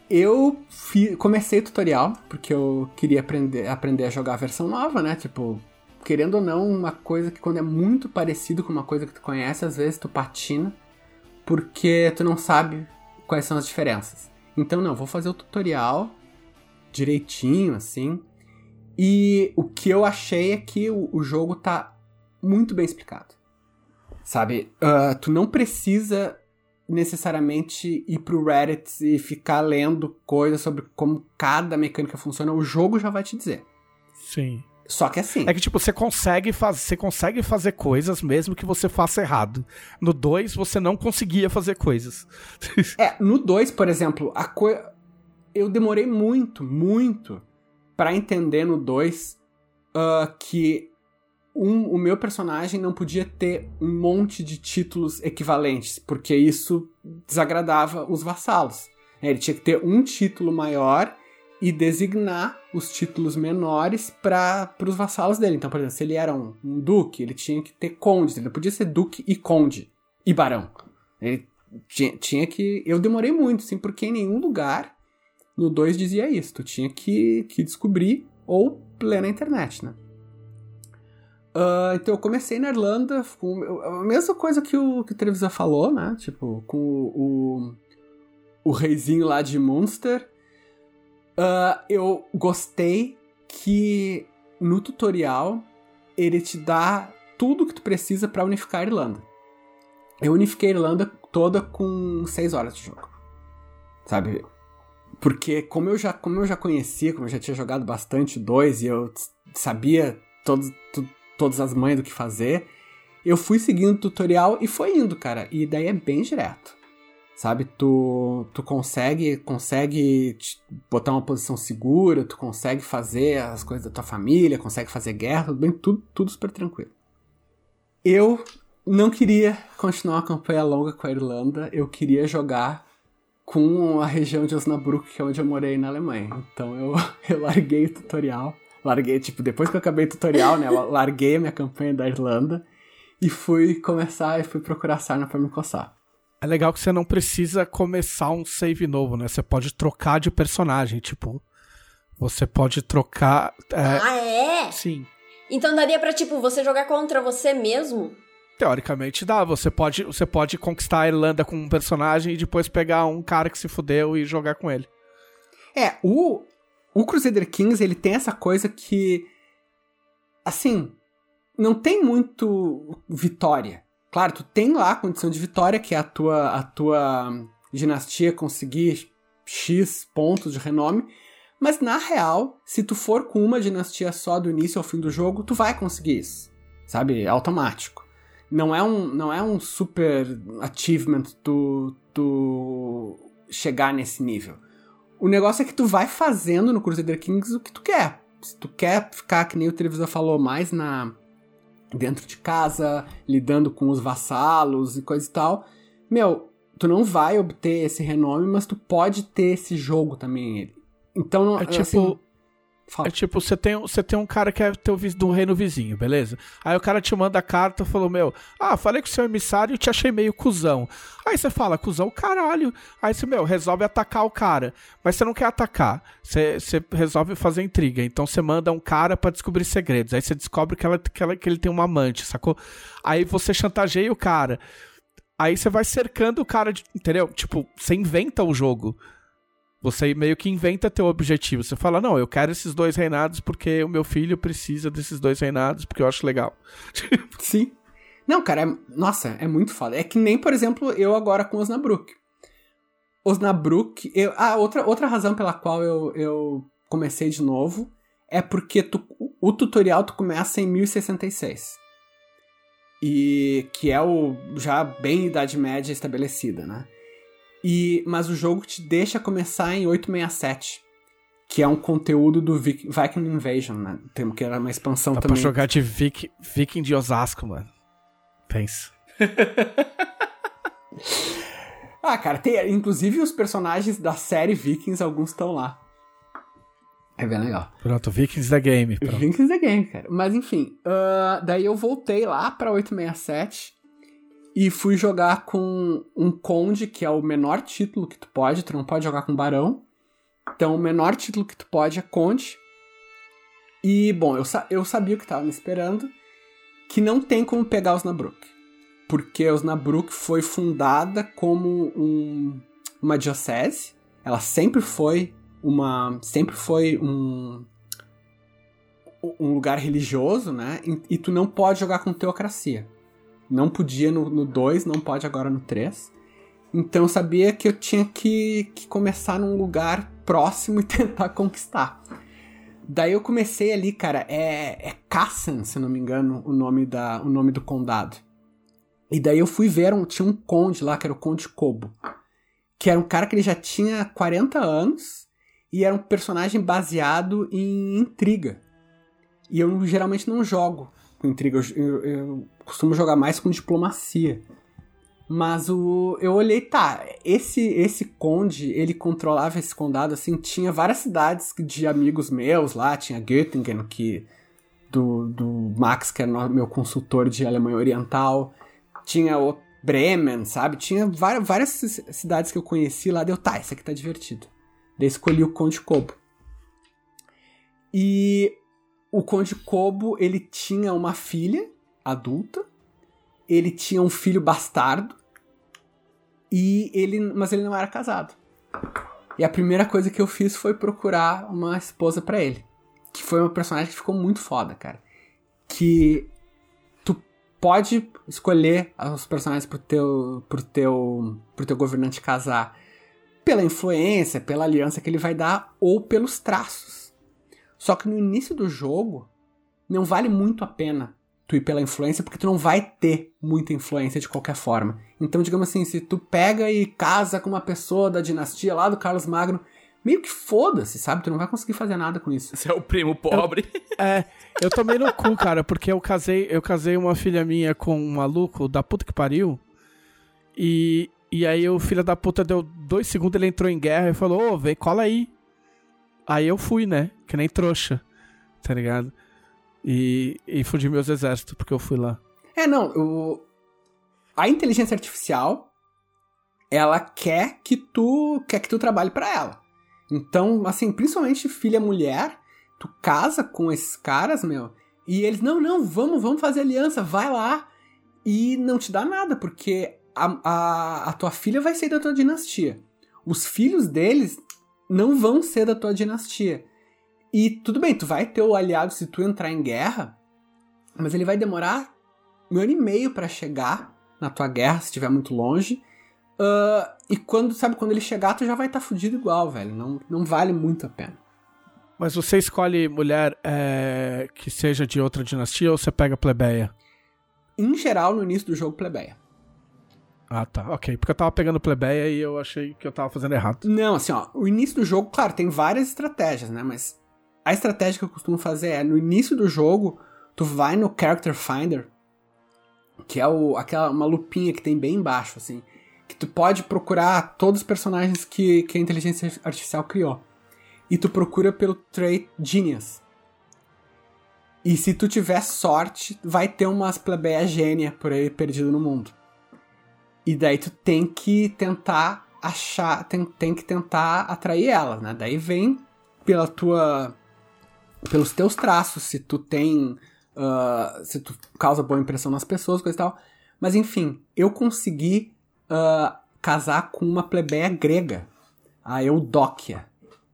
Eu fi- comecei o tutorial porque eu queria aprender, aprender a jogar a versão nova, né? Tipo, querendo ou não, uma coisa que quando é muito parecido com uma coisa que tu conhece, às vezes tu patina porque tu não sabe quais são as diferenças. Então, não, vou fazer o tutorial direitinho, assim. E o que eu achei é que o, o jogo tá muito bem explicado. Sabe? Uh, tu não precisa necessariamente ir pro Reddit e ficar lendo coisas sobre como cada mecânica funciona. O jogo já vai te dizer. Sim. Só que assim. É que, tipo, você consegue, faz... você consegue fazer coisas mesmo que você faça errado. No 2, você não conseguia fazer coisas. é, no 2, por exemplo, a coisa. Eu demorei muito, muito para entender no 2 uh, que um, o meu personagem não podia ter um monte de títulos equivalentes, porque isso desagradava os vassalos. É, ele tinha que ter um título maior e designar os títulos menores para os vassalos dele. Então, por exemplo, se ele era um, um, duque, ele tinha que ter conde. Ele podia ser duque e conde e barão. Ele tinha, tinha que. Eu demorei muito, sim, porque em nenhum lugar no 2 dizia isso. Tu tinha que, que descobrir ou ler na internet, né? Uh, então eu comecei na Irlanda com a mesma coisa que o, que o falou, né? Tipo, com o, o, o reizinho lá de Munster. Uh, eu gostei que no tutorial ele te dá tudo que tu precisa para unificar a Irlanda. Eu unifiquei a Irlanda toda com 6 horas de jogo. Sabe? Porque como eu já, como eu já conhecia, como eu já tinha jogado bastante dois e eu sabia todos, tu, todas as manhas do que fazer, eu fui seguindo o tutorial e foi indo, cara. E daí é bem direto. Sabe, tu, tu consegue consegue botar uma posição segura, tu consegue fazer as coisas da tua família, consegue fazer guerra, tudo bem, tudo, tudo super tranquilo. Eu não queria continuar a campanha longa com a Irlanda, eu queria jogar com a região de Osnabrück, que é onde eu morei na Alemanha. Então eu, eu larguei o tutorial larguei, tipo, depois que eu acabei o tutorial, né, larguei a minha campanha da Irlanda e fui começar e fui procurar sarna para me coçar. É legal que você não precisa começar um save novo, né? Você pode trocar de personagem, tipo, você pode trocar. É... Ah, é? Sim. Então daria para tipo você jogar contra você mesmo? Teoricamente dá. Você pode, você pode conquistar a Irlanda com um personagem e depois pegar um cara que se fudeu e jogar com ele. É, o, o Crusader Kings, ele tem essa coisa que. Assim. Não tem muito vitória. Claro, tu tem lá a condição de vitória, que é a tua, a tua dinastia conseguir X pontos de renome. Mas na real, se tu for com uma dinastia só do início ao fim do jogo, tu vai conseguir isso. Sabe? É automático. Não é um, não é um super achievement tu, tu chegar nesse nível. O negócio é que tu vai fazendo no Crusader Kings o que tu quer. Se tu quer ficar, que nem o televisor falou, mais na dentro de casa, lidando com os vassalos e coisa e tal, meu, tu não vai obter esse renome, mas tu pode ter esse jogo também. Então, é tipo, assim, Fala. É tipo, você tem, você tem um cara que é teu do reino vizinho, beleza? Aí o cara te manda a carta e falou, meu, ah, falei com o seu emissário e te achei meio cuzão. Aí você fala, cuzão, caralho. Aí você, meu, resolve atacar o cara. Mas você não quer atacar. Você, você resolve fazer intriga. Então você manda um cara para descobrir segredos. Aí você descobre que, ela, que, ela, que ele tem uma amante, sacou? Aí você chantageia o cara. Aí você vai cercando o cara, de, entendeu? Tipo, você inventa o jogo. Você meio que inventa teu objetivo. Você fala, não, eu quero esses dois reinados porque o meu filho precisa desses dois reinados porque eu acho legal. Sim. Não, cara, é, nossa, é muito foda. É que nem, por exemplo, eu agora com Osnabrück. Osnabrück, eu, ah, outra, outra razão pela qual eu, eu comecei de novo é porque tu, o tutorial tu começa em 1066. E que é o já bem Idade Média estabelecida, né? E, mas o jogo te deixa começar em 867, que é um conteúdo do Viking Invasion, né? Tem que era uma expansão Dá também. Pra jogar de Viking, Viking de Osasco, mano. Pensa. ah, cara, tem, inclusive os personagens da série Vikings, alguns estão lá. É bem legal. Pronto, Vikings da Game. Pronto. Vikings da Game, cara. Mas enfim, uh, daí eu voltei lá pra 867 e fui jogar com um conde, que é o menor título que tu pode, tu não pode jogar com barão. Então, o menor título que tu pode é conde. E, bom, eu, sa eu sabia o que tava me esperando, que não tem como pegar Osnabrück. Porque Osnabrück foi fundada como um, uma diocese. Ela sempre foi uma... sempre foi um... um lugar religioso, né? E, e tu não pode jogar com teocracia. Não podia no 2, não pode agora no 3. Então eu sabia que eu tinha que, que começar num lugar próximo e tentar conquistar. Daí eu comecei ali, cara, é, é Kassan, se não me engano, o nome, da, o nome do condado. E daí eu fui ver, um, tinha um conde lá, que era o Conde Kobo. Que era um cara que ele já tinha 40 anos e era um personagem baseado em intriga. E eu geralmente não jogo intriga, eu, eu, eu costumo jogar mais com diplomacia. Mas o eu olhei, tá, esse esse conde, ele controlava esse condado assim, tinha várias cidades de amigos meus lá, tinha Göttingen que do, do Max, que era meu consultor de Alemanha Oriental, tinha o Bremen, sabe? Tinha várias, várias cidades que eu conheci lá, deu, tá, esse aqui tá divertido. Daí escolhi o Conde Kobo. E o Conde Kobo, ele tinha uma filha adulta, ele tinha um filho bastardo e ele, mas ele não era casado. E a primeira coisa que eu fiz foi procurar uma esposa para ele, que foi uma personagem que ficou muito foda, cara. Que tu pode escolher os personagens pro teu pro teu pro teu governante casar pela influência, pela aliança que ele vai dar ou pelos traços. Só que no início do jogo não vale muito a pena tu ir pela influência, porque tu não vai ter muita influência de qualquer forma. Então, digamos assim, se tu pega e casa com uma pessoa da dinastia lá do Carlos Magno, meio que foda-se, sabe? Tu não vai conseguir fazer nada com isso. Você é o primo pobre. Eu, é, eu tomei no cu, cara, porque eu casei, eu casei uma filha minha com um maluco da puta que pariu. E, e aí o filho da puta deu dois segundos, ele entrou em guerra e falou, ô, vem, cola aí. Aí eu fui, né? Que nem trouxa, tá ligado? E, e fudi meus exércitos, porque eu fui lá. É, não, o... a inteligência artificial, ela quer que tu quer que tu trabalhe para ela. Então, assim, principalmente filha mulher, tu casa com esses caras, meu, e eles, não, não, vamos, vamos fazer aliança, vai lá. E não te dá nada, porque a, a, a tua filha vai ser da tua dinastia. Os filhos deles não vão ser da tua dinastia. E tudo bem, tu vai ter o aliado se tu entrar em guerra, mas ele vai demorar um ano e meio para chegar na tua guerra, se estiver muito longe. Uh, e quando, sabe, quando ele chegar, tu já vai estar tá fudido igual, velho. Não, não vale muito a pena. Mas você escolhe mulher é, que seja de outra dinastia ou você pega plebeia? Em geral, no início do jogo, plebeia. Ah, tá. Ok. Porque eu tava pegando plebeia e eu achei que eu tava fazendo errado. Não, assim, ó. O início do jogo, claro, tem várias estratégias, né? Mas a estratégia que eu costumo fazer é, no início do jogo, tu vai no Character Finder, que é o, aquela, uma lupinha que tem bem embaixo, assim, que tu pode procurar todos os personagens que, que a inteligência artificial criou. E tu procura pelo trait Genius. E se tu tiver sorte, vai ter umas plebeia gênia por aí perdido no mundo. E daí tu tem que tentar achar, tem, tem que tentar atrair elas, né? Daí vem pela tua pelos teus traços, se tu tem. Uh, se tu causa boa impressão nas pessoas, coisa e tal. Mas enfim, eu consegui uh, casar com uma plebeia grega, a Eudóquia.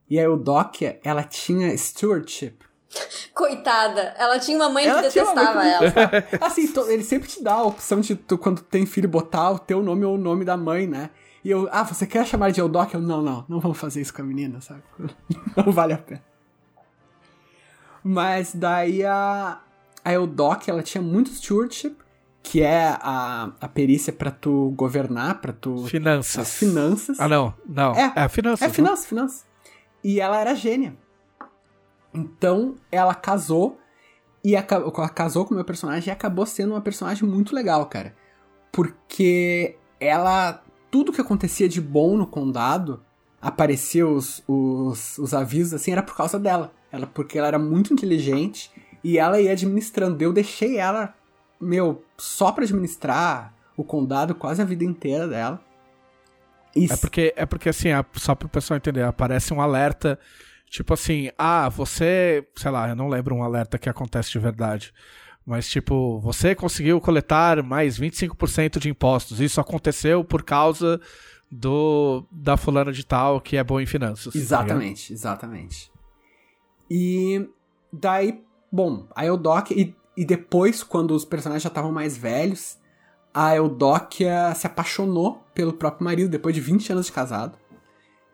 E a Eudóquia, ela tinha stewardship. Coitada, ela tinha uma mãe ela que detestava mãe ela. assim, ele sempre te dá a opção de tu, quando tem filho, botar o teu nome ou o nome da mãe, né? E eu, ah, você quer chamar de Eudóquia? Eu, não, não, não vamos fazer isso com a menina, sabe? Não vale a pena. Mas daí a, a Eudoc, ela tinha muito stewardship, que é a, a perícia para tu governar, para tu... Finanças. As finanças. Ah, não. Não. É, é finanças. É finanças, finanças. E ela era gênia. Então, ela casou e acabou, casou com o meu personagem e acabou sendo uma personagem muito legal, cara. Porque ela... Tudo que acontecia de bom no condado, aparecia os, os, os avisos, assim, era por causa dela. Ela, porque ela era muito inteligente e ela ia administrando. Eu deixei ela, meu, só para administrar o condado quase a vida inteira dela. É porque, é porque assim, só pro pessoal entender, aparece um alerta, tipo assim, ah, você, sei lá, eu não lembro um alerta que acontece de verdade. Mas, tipo, você conseguiu coletar mais 25% de impostos. Isso aconteceu por causa do da fulana de tal que é bom em finanças. Tá exatamente, tá exatamente. E daí, bom, a Eudokia. E, e depois, quando os personagens já estavam mais velhos, a Eudokia se apaixonou pelo próprio marido depois de 20 anos de casado.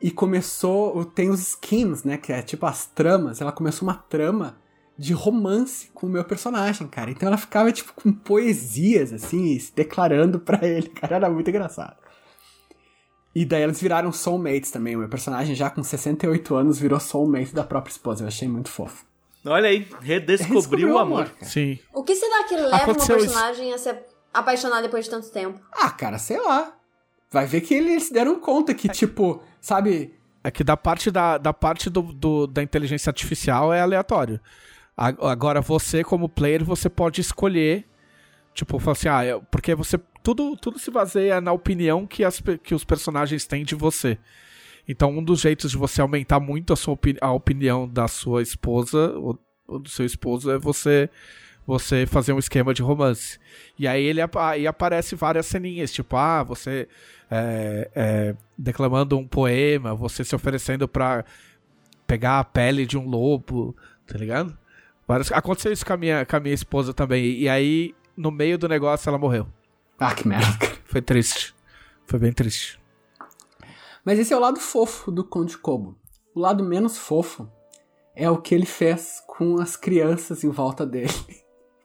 E começou. Tem os schemes, né? Que é tipo as tramas. Ela começou uma trama de romance com o meu personagem, cara. Então ela ficava, tipo, com poesias, assim, se declarando para ele, cara. Era muito engraçado. E daí eles viraram soulmates também. O meu personagem, já com 68 anos, virou soulmate da própria esposa. Eu achei muito fofo. Olha aí, redescobriu o amor. cara. Sim. O que será que leva Aconteceu uma isso. personagem a se apaixonar depois de tanto tempo? Ah, cara, sei lá. Vai ver que eles se deram conta que, tipo, sabe, É que da parte da, da parte do, do- da inteligência artificial é aleatório. Agora, você, como player, você pode escolher. Tipo, falar assim, ah, porque você. Tudo, tudo se baseia na opinião que, as, que os personagens têm de você. Então, um dos jeitos de você aumentar muito a, sua opi- a opinião da sua esposa, ou, ou do seu esposo, é você você fazer um esquema de romance. E aí ele aí aparece várias ceninhas, tipo, ah, você é, é, declamando um poema, você se oferecendo pra pegar a pele de um lobo, tá ligado? Várias- Aconteceu isso com a, minha, com a minha esposa também. E aí, no meio do negócio, ela morreu. Ah, que merda. Foi triste. Foi bem triste. Mas esse é o lado fofo do Conde Kobo. O lado menos fofo é o que ele fez com as crianças em volta dele.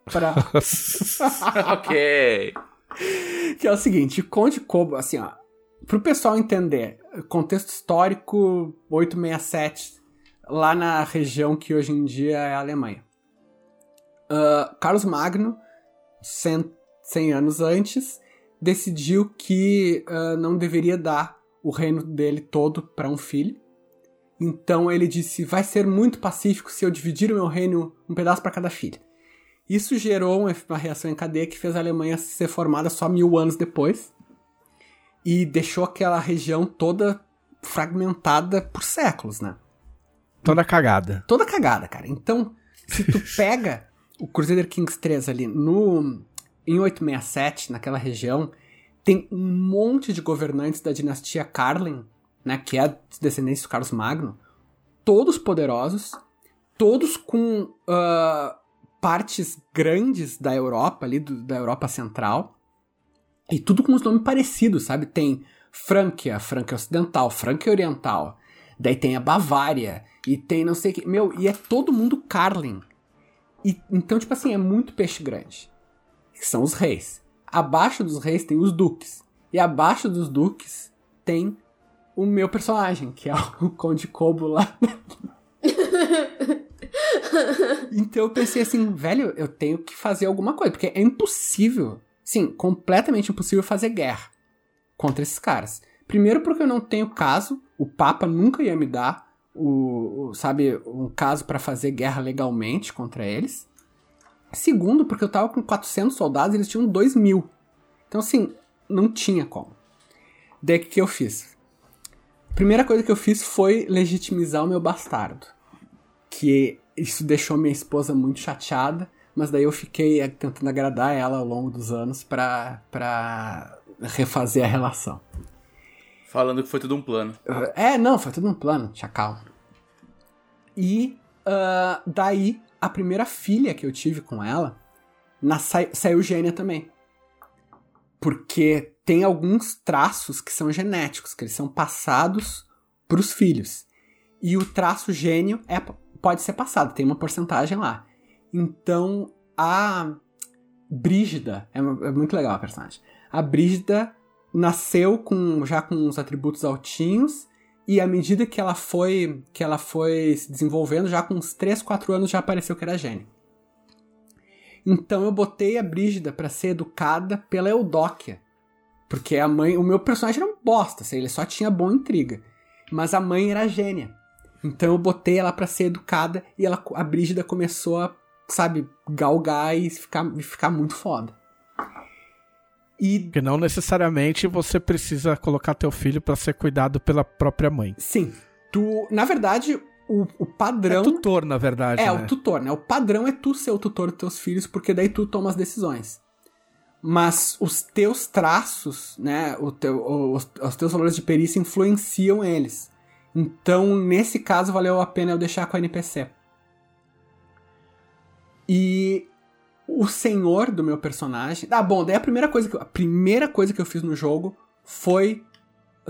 Pra... ok. que é o seguinte, Conde Kobo, assim, ó, pro pessoal entender, contexto histórico 867, lá na região que hoje em dia é a Alemanha. Ah, Carlos Magno, 100, 100 anos antes, decidiu que ah, não deveria dar o reino dele todo para um filho. Então ele disse: vai ser muito pacífico se eu dividir o meu reino um pedaço para cada filho. Isso gerou uma reação em cadeia que fez a Alemanha ser formada só mil anos depois e deixou aquela região toda fragmentada por séculos, né? Toda cagada. Toda cagada, cara. Então, se tu pega o Crusader Kings 3 ali no em 867, naquela região, tem um monte de governantes da dinastia Carlin, né, que é a descendência do Carlos Magno, todos poderosos, todos com ah, partes grandes da Europa, ali do- da Europa Central, e tudo com os nomes parecidos, sabe? Tem Frânquia, Frânquia Ocidental, Frânquia Oriental, daí tem a Bavária, e tem não sei o que. Meu, e é todo mundo Carlin. E, então, tipo assim, é muito peixe grande. Que são os reis. Abaixo dos reis tem os duques. E abaixo dos duques tem o meu personagem, que é o Conde Kobo lá. então eu pensei assim, velho, eu tenho que fazer alguma coisa, porque é impossível, sim, completamente impossível fazer guerra contra esses caras. Primeiro porque eu não tenho caso, o Papa nunca ia me dar o, o- sabe, um caso pra fazer guerra legalmente contra eles. Segundo, porque eu tava com 400 soldados e eles tinham 2 mil. Então, assim, não tinha como. Daí o que que eu fiz? Primeira coisa que eu fiz foi legitimizar o meu bastardo. Que isso deixou minha esposa muito chateada, mas daí eu fiquei eh, tentando agradar ela ao longo dos anos pra, pra refazer a relação. Falando que foi tudo um plano. É, não, foi tudo um plano, chacal. E ah, daí, a primeira filha que eu tive com ela, na, sa- saiu gênia também. Porque tem alguns traços que são genéticos, que eles são passados pros filhos. E o traço gênio é, pode ser passado, tem uma porcentagem lá. Então, a Brígida, é, é muito legal a personagem. A Brígida nasceu com já com uns atributos altinhos e à medida que ela foi que ela foi se desenvolvendo, já com uns 3, 4 anos já apareceu que era gênio. Então eu botei a Brígida pra ser educada pela Eudóquia. Porque a mãe, o meu personagem era um bosta, assim, ele só tinha boa intriga. Mas a mãe era gênia. Então eu botei ela pra ser educada e ela, a Brígida começou a, sabe, galgar e ficar, ficar muito foda. E Porque não necessariamente você precisa colocar teu filho pra ser cuidado pela própria mãe. sim, tu, na verdade, o, o padrão É tutor, na verdade. É, né? o tutor, né? O padrão é tu ser o tutor dos teus filhos, porque daí tu toma as decisões. Mas os teus traços, né? O teu, os, os teus valores de perícia influenciam eles. Então, nesse caso, valeu a pena eu deixar com a NPC. E o senhor do meu personagem. Ah, bom, daí a primeira coisa que eu, a primeira coisa que eu fiz no jogo foi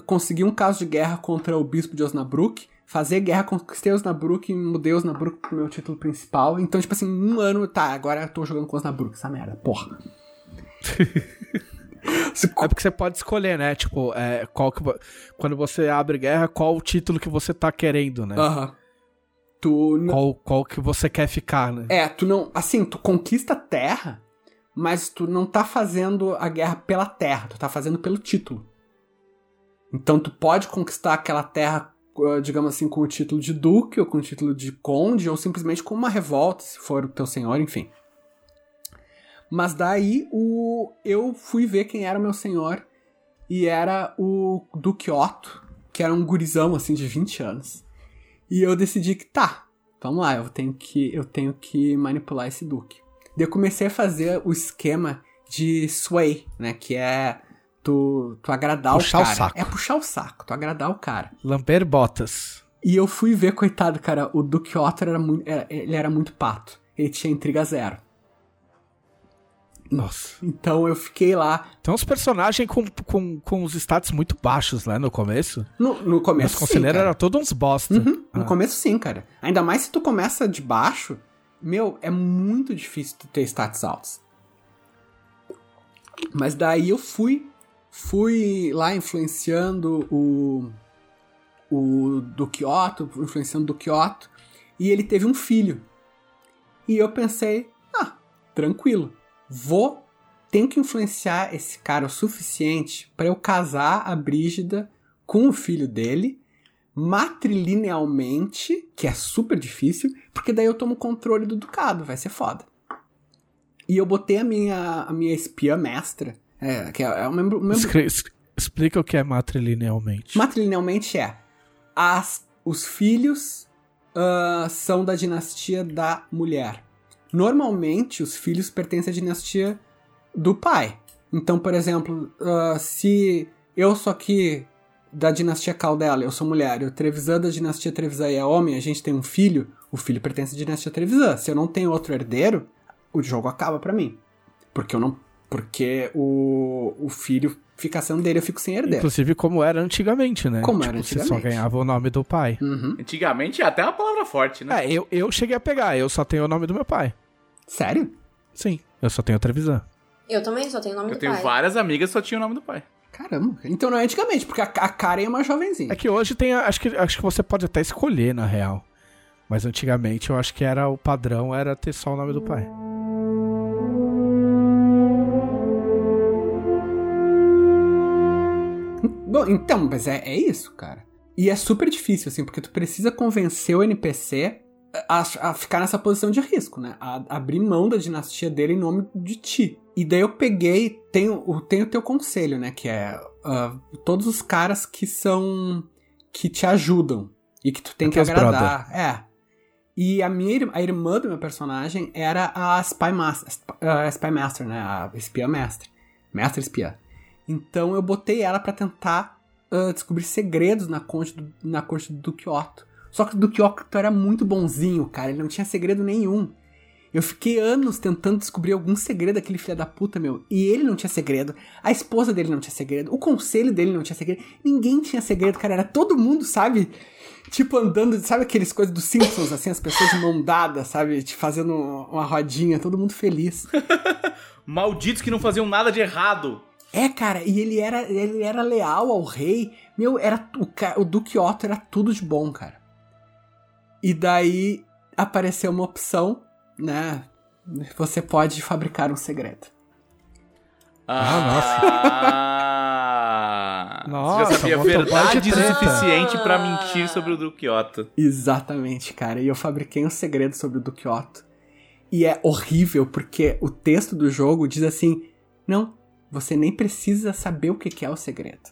conseguir um caso de guerra contra o bispo de Osnabrück, fazer guerra, conquistei Osnabrück e mudei Osnabrück pro meu título principal. Então, tipo assim, um ano, tá, agora eu tô jogando com Osnabrück, essa merda, porra. É porque você pode escolher, né? Tipo, é, qual que, quando você abre guerra, qual o título que você tá querendo, né? Aham. Tu. Qual, qual que você quer ficar, né? É, tu não. Assim, tu conquista a terra, mas tu não tá fazendo a guerra pela terra, tu tá fazendo pelo título. Então tu pode conquistar aquela terra, uh, digamos assim, com o título de duque, ou com o título de conde, ou simplesmente com uma revolta, se for o teu senhor, enfim. Mas daí o eu fui ver quem era o meu senhor, e era o Duque Otto, que era um gurizão assim de 20 anos. E eu decidi que tá, vamos lá, eu tenho que eu tenho que manipular esse duque. Daí eu comecei a fazer o esquema de sway, né, que é tu, tu agradar Puxar o o cara. saco. É puxar o saco, tu agradar o cara. Lamber botas. E eu fui ver, coitado, cara, o Duque Otto era muito, era- ele era muito pato. Ele tinha intriga zero. Nossa. Então eu fiquei lá. Tem uns personagens com, com, com os status muito baixos, né, no começo. No, no Os começo. sim, conselheiros eram todos uns bosta. Uhum, no Ah. começo sim, cara. Ainda mais se tu começa de baixo, meu, é muito difícil tu ter status altos. Mas daí eu fui, fui lá influenciando o o Duque Otto, influenciando o Duque Otto, e ele teve um filho. E eu pensei, ah, tranquilo, vou, tenho que influenciar esse cara o suficiente para eu casar a Brígida com o filho dele matrilinealmente, que é super difícil, porque daí eu tomo controle do ducado, vai ser foda. E eu botei a minha, a minha espiã mestra, é, que é, é um membro, um membro Explica o que é matrilinealmente. matrilinealmente é as, os filhos ah, são da dinastia da mulher. Normalmente os filhos pertencem à dinastia do pai. Então, por exemplo, ah, se eu sou aqui da dinastia Caldela, eu sou mulher, e o Trevisan da dinastia Trevisan é homem, a gente tem um filho, o filho pertence à dinastia Trevisan. Se eu não tenho outro herdeiro, o jogo acaba pra mim. Porque eu não. Porque o, o filho fica sendo dele, eu fico sem herdeiro. Inclusive como era antigamente, né? Como tipo, era Você só antigamente. ganhava o nome do pai. Uhum. Antigamente até uma palavra forte, né? É, eu, eu cheguei a pegar, eu só tenho o nome do meu pai. Sério? Sim, eu só tenho a Trevisan. Eu também só tenho o nome Eu do tenho pai. várias amigas que só tinham o nome do pai. Caramba. Então não é antigamente, porque a, a Karen é uma jovenzinha. É que hoje tem. a- Acho que, acho que você pode até escolher, na real. Mas antigamente eu acho que era o padrão era ter só o nome do pai. Bom, então, mas é, é isso, cara. E é super difícil, assim, porque tu precisa convencer o NPC a, a ficar nessa posição de risco, né? A, abrir mão da dinastia dele em nome de ti. E daí eu peguei, tenho o tenho o teu conselho, né? Que é ah, todos os caras que são. que te ajudam e que tu tem É que agradar. É. E a minha a irmã do meu personagem era a Spy Master, a Spy Master né? A espiã mestre. Mestre espiã. Então eu botei ela pra tentar ah, descobrir segredos na corte, do, na corte do Otto. Só que o Duque Otto era muito bonzinho, cara. Ele não tinha segredo nenhum. Eu fiquei anos tentando descobrir algum segredo daquele filho da puta, meu. E ele não tinha segredo. A esposa dele não tinha segredo. O conselho dele não tinha segredo. Ninguém tinha segredo, cara. Era todo mundo, sabe? Tipo, andando, sabe aqueles coisas dos Simpsons, assim, as pessoas de mão dada, sabe? Te fazendo uma rodinha, todo mundo feliz. Malditos que não faziam nada de errado. É, cara, e ele era, ele era leal ao rei. Meu, era o, o Duque Otto era tudo de bom, cara. E daí apareceu uma opção, né? Você pode fabricar um segredo. Ah, Nossa, Você já sabia motoboy de verdades o treta. suficiente pra mentir sobre o Duque Otto. Exatamente, cara. E eu fabriquei um segredo sobre o Duque Otto. E é horrível porque o texto do jogo diz assim: não, você nem precisa saber o que que é o segredo.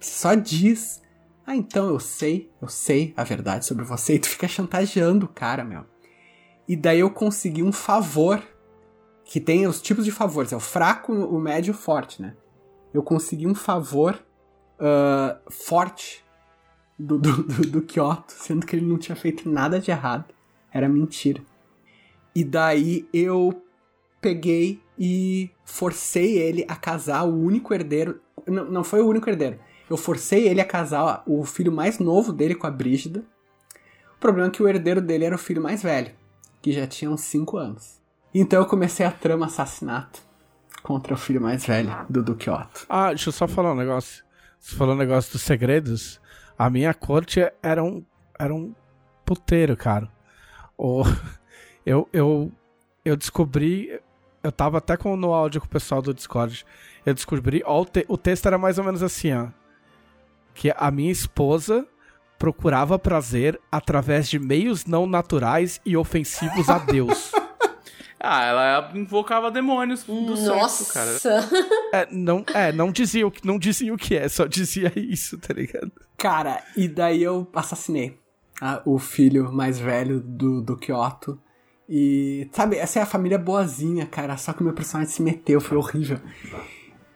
Você só diz: ah, então eu sei, eu sei a verdade sobre você. E tu fica chantageando o cara, meu. E daí eu consegui um favor. Que tem os tipos de favores: é o fraco, o médio e o forte, né? Eu consegui um favor ah, forte do, do, do, do Kyoto, sendo que ele não tinha feito nada de errado. Era mentira. E daí eu peguei e forcei ele a casar o único herdeiro. Não, não foi o único herdeiro. Eu forcei ele a casar o filho mais novo dele com a Brígida. O problema é que o herdeiro dele era o filho mais velho, que já tinha uns 5 anos. Então eu comecei a trama assassinato contra o filho mais velho do Duque Otto. Ah, deixa eu só falar um negócio. Você falou um negócio dos segredos. A minha corte era um, era um puteiro, cara. O, eu, eu, eu descobri. Eu tava até com, no áudio com o pessoal do Discord. Eu descobri. O, te, o texto era mais ou menos assim, ó. Que a minha esposa procurava prazer através de meios não naturais e ofensivos a Deus. Ah, ela invocava demônios do sexo, cara. Nossa. É, não, é, não dizia, o que- não dizia o que é, só dizia isso, tá ligado? Cara, e daí eu assassinei ah, o filho mais velho do, do Kyoto. E, sabe, essa é a família boazinha, cara. Só que o meu personagem se meteu, foi horrível.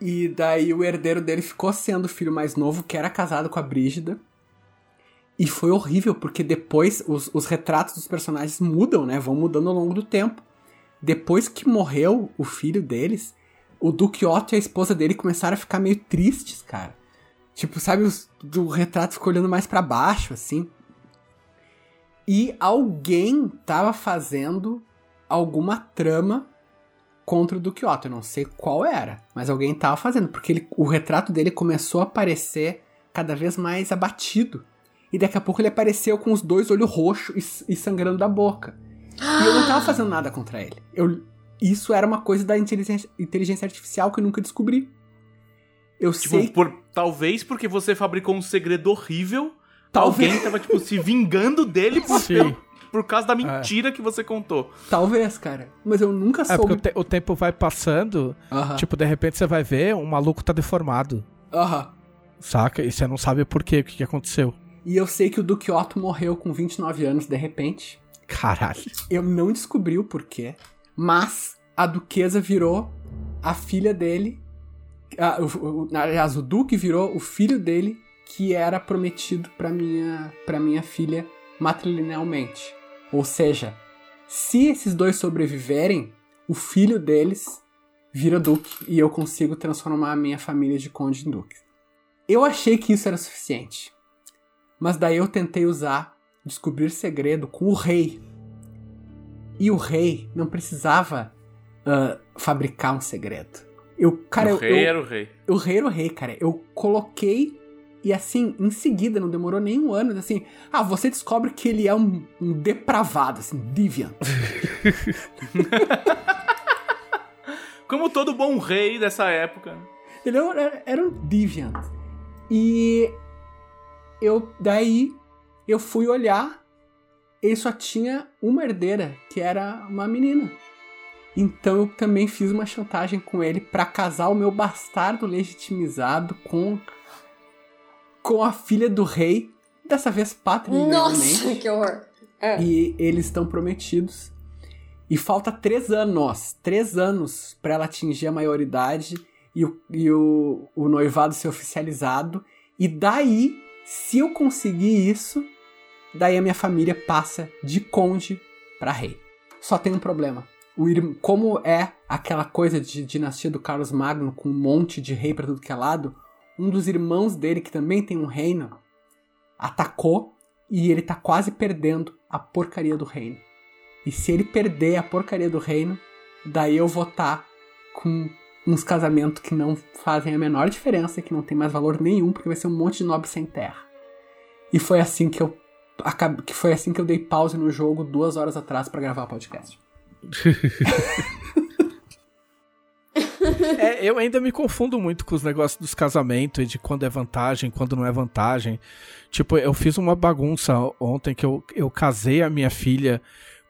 E daí o herdeiro dele ficou sendo o filho mais novo, que era casado com a Brígida. E foi horrível, porque depois os, os retratos dos personagens mudam, né? Vão mudando ao longo do tempo. Depois que morreu o filho deles, o Duque Otto e a esposa dele começaram a ficar meio tristes, cara. Tipo, sabe, os, do retrato ficou olhando mais pra baixo, assim. E alguém tava fazendo alguma trama contra o Duque Otto. Eu não sei qual era, mas alguém tava fazendo, porque ele- o retrato dele começou a aparecer cada vez mais abatido. E daqui a pouco ele apareceu com os dois olhos roxos e, e sangrando da boca. E eu não tava fazendo nada contra ele. Eu, isso era uma coisa da inteligência, inteligência artificial que eu nunca descobri. Eu Tipo, sei por, talvez porque você fabricou um segredo horrível, Talvez. alguém tava, tipo, se vingando dele por, pelo- por causa da mentira que você contou. Talvez, cara. Mas eu nunca É porque soube. o, te- o tempo vai passando, Aham. tipo, de repente você vai ver, um maluco tá deformado, Aham. saca? E você não sabe por quê, o que, que aconteceu. E eu sei que o Duque Otto morreu com 29 anos de repente. Caralho. Eu não descobri o porquê. Mas a duquesa virou a filha dele. ah, o- o- aliás, o Duque virou o filho dele, que era prometido pra minha, pra minha filha matrilinealmente. Ou seja, se esses dois sobreviverem, o filho deles vira Duque e eu consigo transformar a minha família de Conde em Duque. Eu achei que isso era suficiente. Mas daí eu tentei usar descobrir segredo com o rei. E o rei não precisava ah, fabricar um segredo. Eu, cara, o eu, rei eu, era o rei. o rei era o rei, cara. Eu coloquei e assim, em seguida, não demorou nem um ano, assim, ah, você descobre que ele é um, um depravado, assim, deviant. Como todo bom rei dessa época. Ele era, era um deviant. E eu daí eu fui olhar, ele só tinha uma herdeira, que era uma menina. Então eu também fiz uma chantagem com ele pra casar o meu bastardo legitimizado com com a filha do rei, dessa vez patrimonialmente. Nossa, que horror. É. E eles estão prometidos. E falta três anos. Três anos pra ela atingir a maioridade e, o, e o, o noivado ser oficializado. E daí, se eu conseguir isso, daí a minha família passa de conde pra rei. Só tem um problema. O ir- como é aquela coisa de dinastia do Carlos Magno com um monte de rei pra tudo que é lado, um dos irmãos dele, que também tem um reino, atacou e ele tá quase perdendo a porcaria do reino. E se ele perder a porcaria do reino, daí eu vou estar com uns casamentos que não fazem a menor diferença, que não tem mais valor nenhum, porque vai ser um monte de nobre sem terra. E foi assim que eu que foi assim que eu dei pause no jogo duas horas atrás pra gravar o podcast. É, eu ainda me confundo muito com os negócios dos casamentos e de quando é vantagem, quando não é vantagem. Tipo, eu fiz uma bagunça ontem que eu, eu casei a minha filha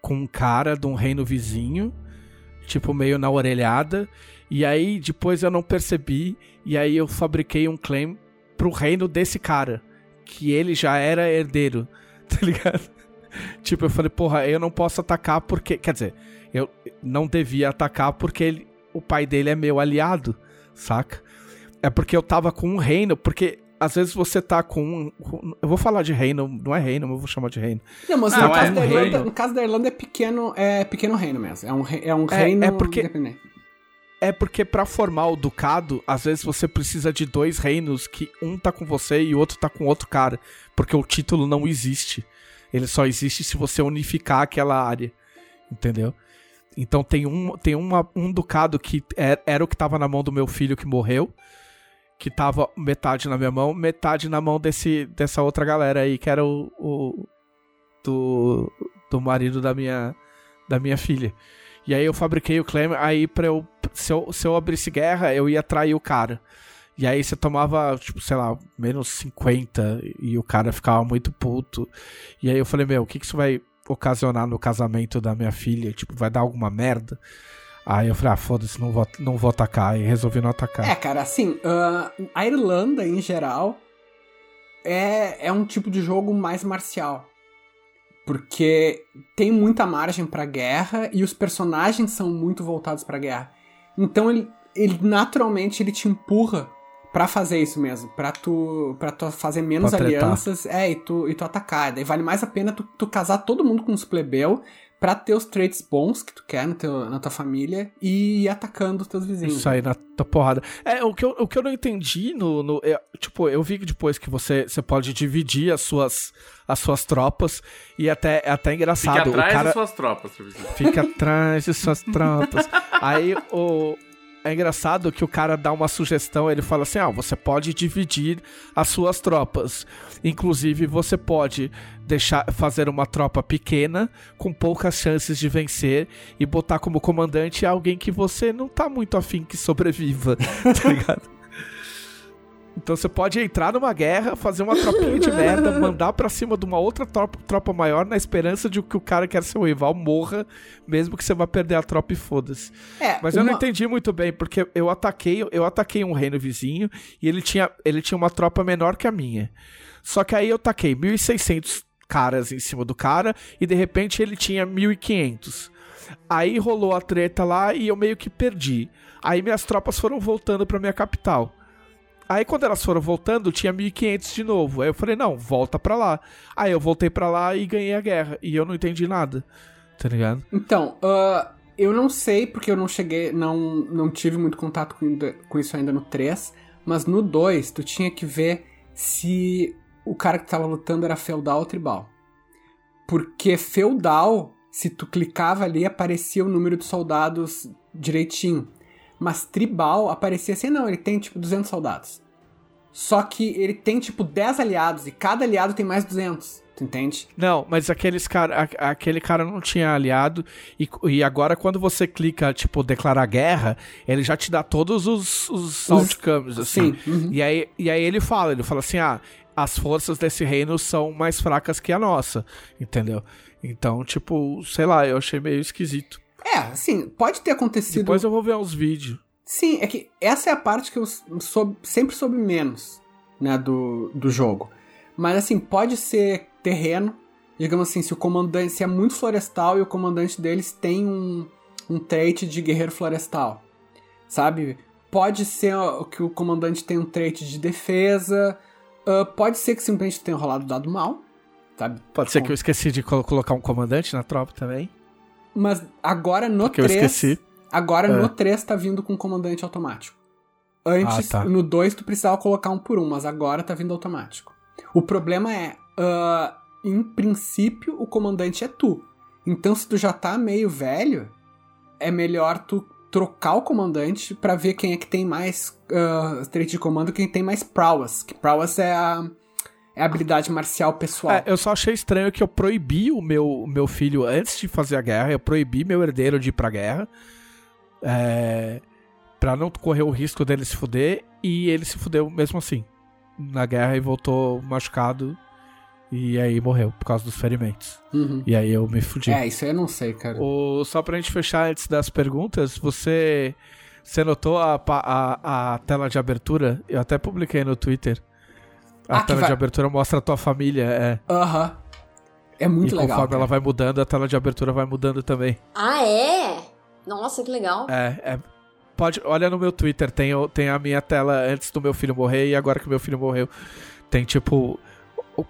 com um cara de um reino vizinho, tipo, meio na orelhada. E aí depois eu não percebi, e aí eu fabriquei um claim pro reino desse cara, que ele já era herdeiro, tá ligado? Tipo, eu falei, porra, eu não posso atacar porque. Quer dizer, eu não devia atacar porque ele, o pai dele é meu aliado, saca? É porque eu tava com um reino, porque às vezes você tá com um. Eu vou falar de reino, não é reino, mas eu vou chamar de reino. Não, mas Ah, no, mas caso é da um Irlanda, reino. no caso da Irlanda é pequeno, é pequeno reino mesmo. É um, é um É- reino é porque- independente. É porque pra formar o ducado, às vezes você precisa de dois reinos que um tá com você e o outro tá com outro cara, porque o título não existe. Ele só existe se você unificar aquela área, entendeu? Então tem um tem uma, um ducado que é- era o que tava na mão do meu filho que morreu, que tava metade na minha mão, metade na mão desse dessa outra galera aí que era o, o do do marido da minha da minha filha. E aí eu fabriquei o claim, aí pra eu se, eu. se eu abrisse guerra, eu ia trair o cara. E aí você tomava, tipo, sei lá, menos 50 e o cara ficava muito puto. E aí eu falei, meu, o que, que isso vai ocasionar no casamento da minha filha? Tipo, vai dar alguma merda? Aí eu falei, ah, foda-se, não vou, não vou atacar. E resolvi não atacar. É, cara, assim, ah, a Irlanda, em geral, é, é um tipo de jogo mais marcial. Porque tem muita margem pra guerra e os personagens são muito voltados pra guerra. Então ele, ele naturalmente ele te empurra pra fazer isso mesmo, pra tu para tu fazer menos Pra tretar. alianças, é, e tu e tu atacar. Daí vale mais a pena tu, tu casar todo mundo com os plebeu pra ter os traits bons que tu quer no teu, na tua família e ir atacando os teus vizinhos. Isso aí na tua porrada. É, o que eu, o que eu não entendi no. no- é, tipo, eu vi que depois que você, você pode dividir as suas, as suas tropas e até, é até Fique engraçado. atrás o cara das suas tropas, fica atrás de suas tropas. Aí o. É engraçado que o cara dá uma sugestão, ele fala assim: ah, você pode dividir as suas tropas. Inclusive, você pode deixar fazer uma tropa pequena, com poucas chances de vencer, e botar como comandante alguém que você não tá muito afim que sobreviva, tá ligado? Então você pode entrar numa guerra, fazer uma tropinha de merda, mandar pra cima de uma outra tropa, tropa maior, na esperança de que o cara que quer seu rival morra, mesmo que você vá perder a tropa e foda-se. É, Mas eu não uma- entendi muito bem, porque eu ataquei, eu ataquei um reino vizinho e ele tinha, ele tinha uma tropa menor que a minha. Só que aí eu taquei 1.600 caras em cima do cara e de repente ele tinha 1.500. Aí rolou a treta lá e eu meio que perdi. Aí minhas tropas foram voltando pra minha capital. Aí quando elas foram voltando, tinha 1500 de novo. Aí eu falei, não, volta pra lá. Aí eu voltei pra lá e ganhei a guerra. E eu não entendi nada. Tá ligado? Então, ah, eu não sei porque eu não cheguei, não, não tive muito contato com, com isso ainda no 3, mas no 2 tu tinha que ver se o cara que tava lutando era feudal ou tribal. Porque feudal, se tu clicava ali, aparecia o número de soldados direitinho. Mas tribal aparecia assim, não, ele tem tipo 200 soldados. Só que ele tem tipo 10 aliados e cada aliado tem mais 200, tu entende? Não, mas aqueles cara, a- aquele cara não tinha aliado. E, e agora, quando você clica, tipo, declarar guerra, ele já te dá todos os, os outcomes, assim. Sim, uhum. E, aí, e aí ele fala, ele fala assim, ah, as forças desse reino são mais fracas que a nossa, entendeu? Então, tipo, sei lá, eu achei meio esquisito. É, assim, pode ter acontecido. Depois eu vou ver uns vídeos. Sim, é que essa é a parte que eu soube- sempre soube menos, né, do, do jogo. Mas assim, pode ser terreno. Digamos assim, se o comandante. Se é muito florestal e o comandante deles tem um, um trait de guerreiro florestal. Sabe? Pode ser que o comandante tem um trait de defesa. ah, pode ser que simplesmente tenha rolado o dado mal. Sabe? Pode ser que eu esqueci de colo- colocar um comandante na tropa também. Mas agora no Porque eu 3. esqueci. Agora É. no 3 tá vindo com comandante automático. Antes, Ah, tá. no 2 tu precisava colocar um por um, mas agora tá vindo automático. O problema é, ah, em princípio, o comandante é tu. Então, se tu já tá meio velho, é melhor tu trocar o comandante pra ver quem é que tem mais uh, trait de comando, quem tem mais prowess. Que prowess é a, é habilidade marcial pessoal. É, eu só achei estranho que eu proibi o meu, meu filho, antes de fazer a guerra, eu proibi meu herdeiro de ir pra guerra. É, pra não correr o risco dele se fuder. E ele se fudeu mesmo assim. Na guerra e voltou machucado. E aí morreu por causa dos ferimentos. Uhum. E aí eu me fudi. É, isso aí eu não sei, cara. O, só pra gente fechar antes das perguntas, você. Você notou a, a, a tela de abertura? Eu até publiquei no Twitter. A Ah, tela vai- de abertura mostra a tua família, é. Aham. É muito e legal. conforme cara. ela vai mudando, a tela de abertura vai mudando também. Ah, é? Nossa, que legal. É, é, pode, olha no meu Twitter, tem, tem a minha tela antes do meu filho morrer e agora que meu filho morreu. Tem tipo.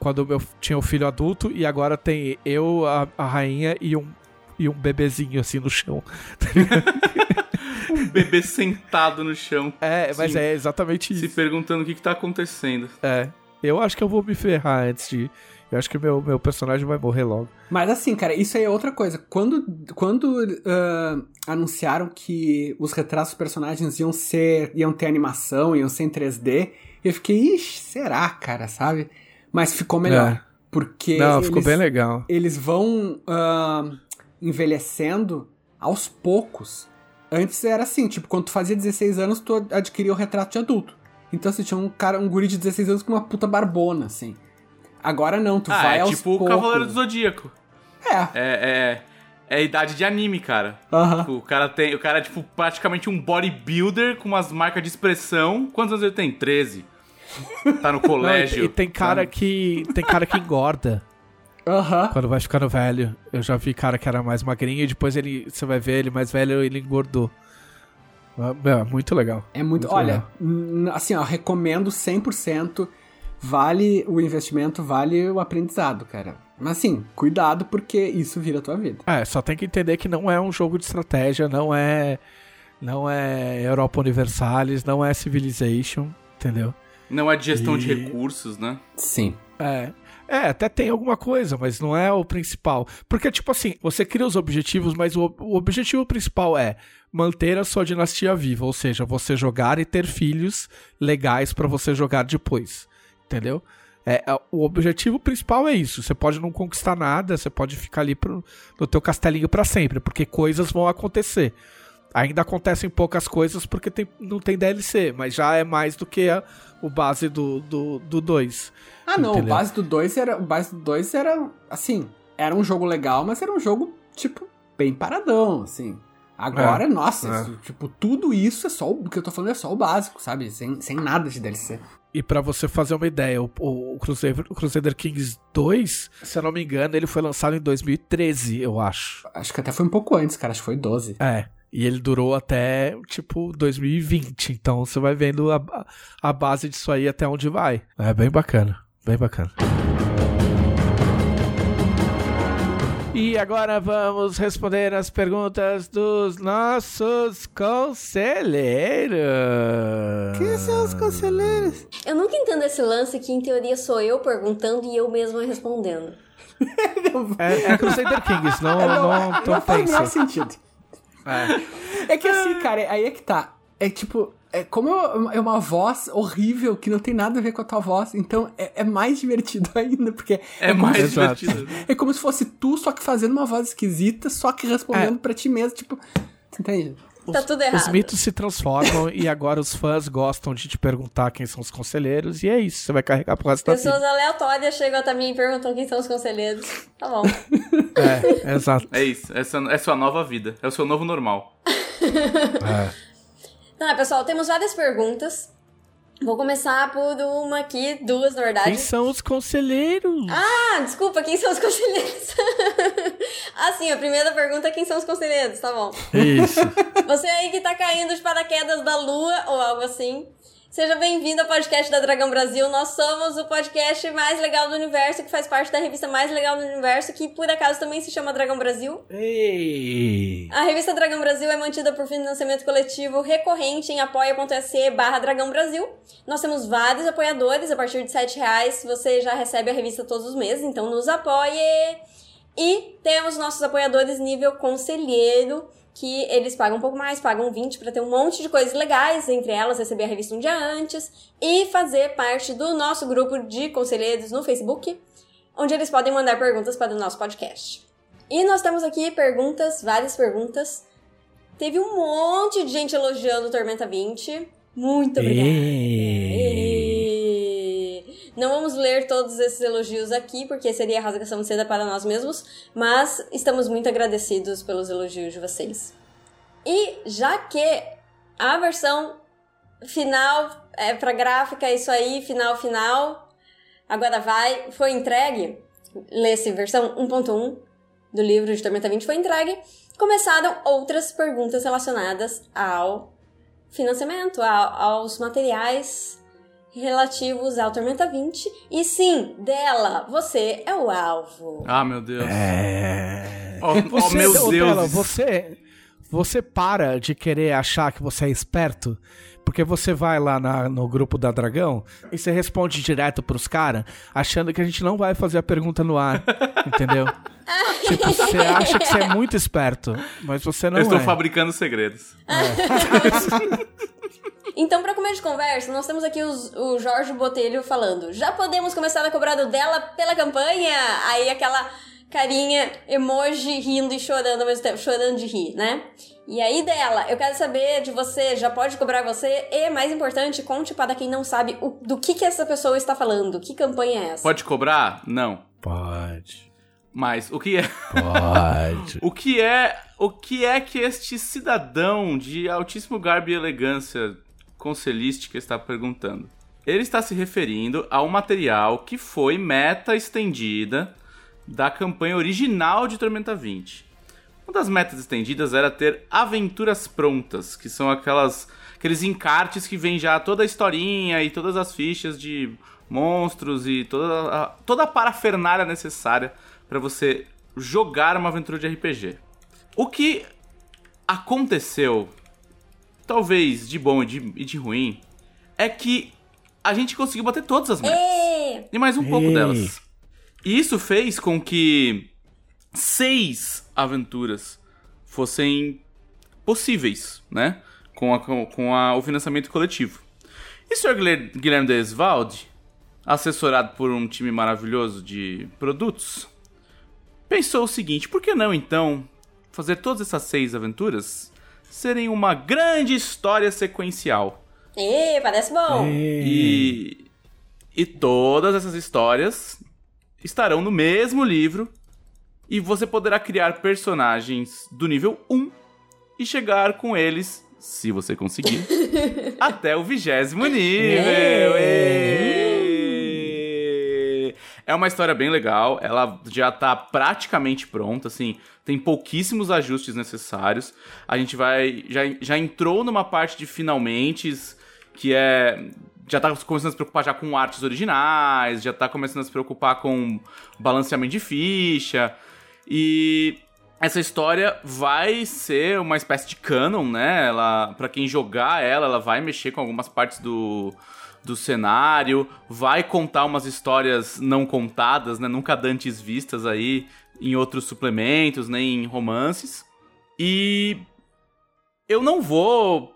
Quando o meu tinha o filho adulto e agora tem eu, a, a rainha e um, e um bebezinho assim no chão. Um bebê sentado no chão, É, mas Sim. é exatamente se isso. perguntando o que, que tá acontecendo. É. Eu acho que eu vou me ferrar antes de. Eu acho que meu, meu personagem vai morrer logo. Mas assim, cara, isso aí é outra coisa. Quando, quando ah, anunciaram que os retratos dos personagens iam ser. iam ter animação, iam ser em 3D, eu fiquei, ixi, será, cara, sabe? Mas ficou melhor. É. Porque Não, ficou eles, bem legal. eles vão ah, envelhecendo aos poucos. Antes era assim, tipo, quando tu fazia 16 anos, tu adquiria o retrato de adulto. Então, você tinha um cara, um guri de 16 anos com uma puta barbona, assim. Agora não, tu ah, vai é aos tipo o poucos. Cavaleiro do Zodíaco. É, É, é, é a idade de anime, cara. aham. Tipo, O cara tem. O cara é, tipo, praticamente um bodybuilder com umas marcas de expressão. Quantos anos ele tem? 13. Tá no Não, e, colégio. e tem cara sabe? que. Tem cara que engorda Aham. quando vai ficando velho. Eu já vi cara que era mais magrinho e depois ele. Você vai ver ele mais velho ele engordou. Meu, É muito legal. É muito. Muito olha, legal. assim, ó, recomendo 100%. Vale o investimento, vale o aprendizado, cara. Mas assim, cuidado porque isso vira a tua vida. É, só tem que entender que não é um jogo de estratégia, não é. Não é Europa Universalis, não é Civilization, entendeu? Não é de gestão de E- recursos, né? Sim. É. É, até tem alguma coisa, mas não é o principal. Porque, tipo assim, você cria os objetivos, mas o, o objetivo principal é manter a sua dinastia viva, ou seja, você jogar e ter filhos legais pra você jogar depois. Entendeu? É, é, o objetivo principal é isso. Você pode não conquistar nada, você pode ficar ali pro, no teu castelinho pra sempre, porque coisas vão acontecer. Ainda acontecem poucas coisas porque tem- não tem DLC, mas já é mais do que a- o base do 2. Do, dois. Ah, não, Entendeu? o base do 2 era. O base do 2 era. Assim, era um jogo legal, mas era um jogo, tipo, bem paradão, assim. Agora, É, nossa, é. tipo, tudo isso é só o que eu tô falando é só o básico, sabe? Sem, sem nada de DLC. E pra você fazer uma ideia, o, o, Crusader, o Crusader Kings 2, se eu não me engano, ele foi lançado em 2013, eu acho. Acho que até foi um pouco antes, cara. Acho que foi 12. É. E ele durou até, tipo, 2020. Então você vai vendo a, a base disso aí até onde vai. É bem bacana. Bem bacana. E agora vamos responder as perguntas dos nossos conselheiros. Quem são os conselheiros? Eu nunca entendo esse lance que, em teoria, sou eu perguntando e eu mesma respondendo. É, é Crusader Kings, não, não, não, não faz o menor pense. sentido. É. É que assim, cara, aí é que tá. É tipo, é como é uma voz horrível que não tem nada a ver com a tua voz. Então é, é mais divertido ainda, porque É, mais Exato. divertido. é como se fosse tu, só que fazendo uma voz esquisita, só que respondendo pra ti mesmo. Tipo, você entende? Tá tudo errado. Os mitos se transformam e agora os fãs gostam de te perguntar quem são os conselheiros e é isso, você vai carregar pro resto da Pessoas aleatórias chegam até mim e perguntam quem são os conselheiros. Tá bom. É, exato. É isso. Essa é a sua nova vida. É o seu novo normal. É. É, pessoal, temos várias perguntas. Vou começar por uma aqui, duas, na verdade. Quem são os conselheiros? Ah, desculpa, quem são os conselheiros? ah, sim, a primeira pergunta é quem são os conselheiros, tá bom. Isso. Você aí que tá caindo de paraquedas da lua ou algo assim. Seja bem-vindo ao podcast da Dragão Brasil. Nós somos o podcast mais legal do universo, que faz parte da revista mais legal do universo, que por acaso também se chama Dragão Brasil. Ei. A revista Dragão Brasil é mantida por financiamento coletivo recorrente em apoia.se barra Dragão Brasil. Nós temos vários apoiadores, a partir de 7 reais você já recebe a revista todos os meses, então nos apoie! E temos nossos apoiadores nível conselheiro, que eles pagam um pouco mais, pagam 20 para ter um monte de coisas legais, entre elas receber a revista um dia antes e fazer parte do nosso grupo de conselheiros no Facebook, onde eles podem mandar perguntas para o nosso podcast. E nós temos aqui perguntas, várias perguntas. Teve um monte de gente elogiando o Tormenta 20. Muito obrigada. Não vamos ler todos esses elogios aqui, porque seria rasgação de seda para nós mesmos, mas estamos muito agradecidos pelos elogios de vocês. E já que a versão final é para gráfica, isso aí, final, final, agora vai, foi entregue, lê-se versão 1.1 do livro de Tormenta 20 foi entregue, começaram outras perguntas relacionadas ao financiamento aos materiais relativos ao Tormenta 20. E sim, dela, você é o alvo. Ah, meu Deus. É. Oh, oh, Você, meu ô, Deus. Bela, você, você para de querer achar que você é esperto, porque você vai lá na- no grupo da Dragão e você responde direto pros caras, achando que a gente não vai fazer a pergunta no ar, entendeu? tipo, você acha que você é muito esperto, mas você não Eu estou é. fabricando segredos. Então, pra comer de conversa, nós temos aqui os- o Jorge Botelho falando: já podemos começar a cobrar do dela pela campanha? Aí aquela carinha emoji rindo e chorando ao mesmo tempo, chorando de rir, né? E aí dela, eu quero saber de você, já pode cobrar você? E, mais importante, conte para quem não sabe o- do que, que essa pessoa está falando, que campanha é essa? Pode cobrar? Não. Pode, Mas o que é? pode. O que é, o que é que este cidadão de altíssimo garbo e elegância conselhística está perguntando? Ele está se referindo ao material que foi meta estendida da campanha original de Tormenta 20. Uma das metas estendidas era ter aventuras prontas, que são aquelas aqueles encartes que vem já toda a historinha e todas as fichas de monstros e toda a, toda a parafernália necessária para você jogar uma aventura de RPG. O que aconteceu, talvez de bom e de, e de ruim, é que a gente conseguiu bater todas as metas. Ê! E mais um pouco Ei. delas. E isso fez com que seis aventuras fossem possíveis, né? Com, a- com, a- o financiamento coletivo. E o Sr. Guilher- Guilherme Desvalde, assessorado por um time maravilhoso de produtos, pensou o seguinte: por que não então fazer todas essas seis aventuras serem uma grande história sequencial? Ê, parece bom. E, e todas essas histórias estarão no mesmo livro. E você poderá criar personagens do nível 1 e chegar com eles, se você conseguir, até o vigésimo nível. Ê! É uma história bem legal, ela já tá praticamente pronta, assim, tem pouquíssimos ajustes necessários. A gente vai. Já, já entrou numa parte de finalmente, que é. Já tá começando a se preocupar já com artes originais, já tá começando a se preocupar com balanceamento de ficha. E essa história vai ser uma espécie de canon, né? Ela, para quem jogar ela, ela vai mexer com algumas partes do, do cenário, vai contar umas histórias não contadas, né? Nunca dantes vistas aí em outros suplementos, nem em romances. E eu não vou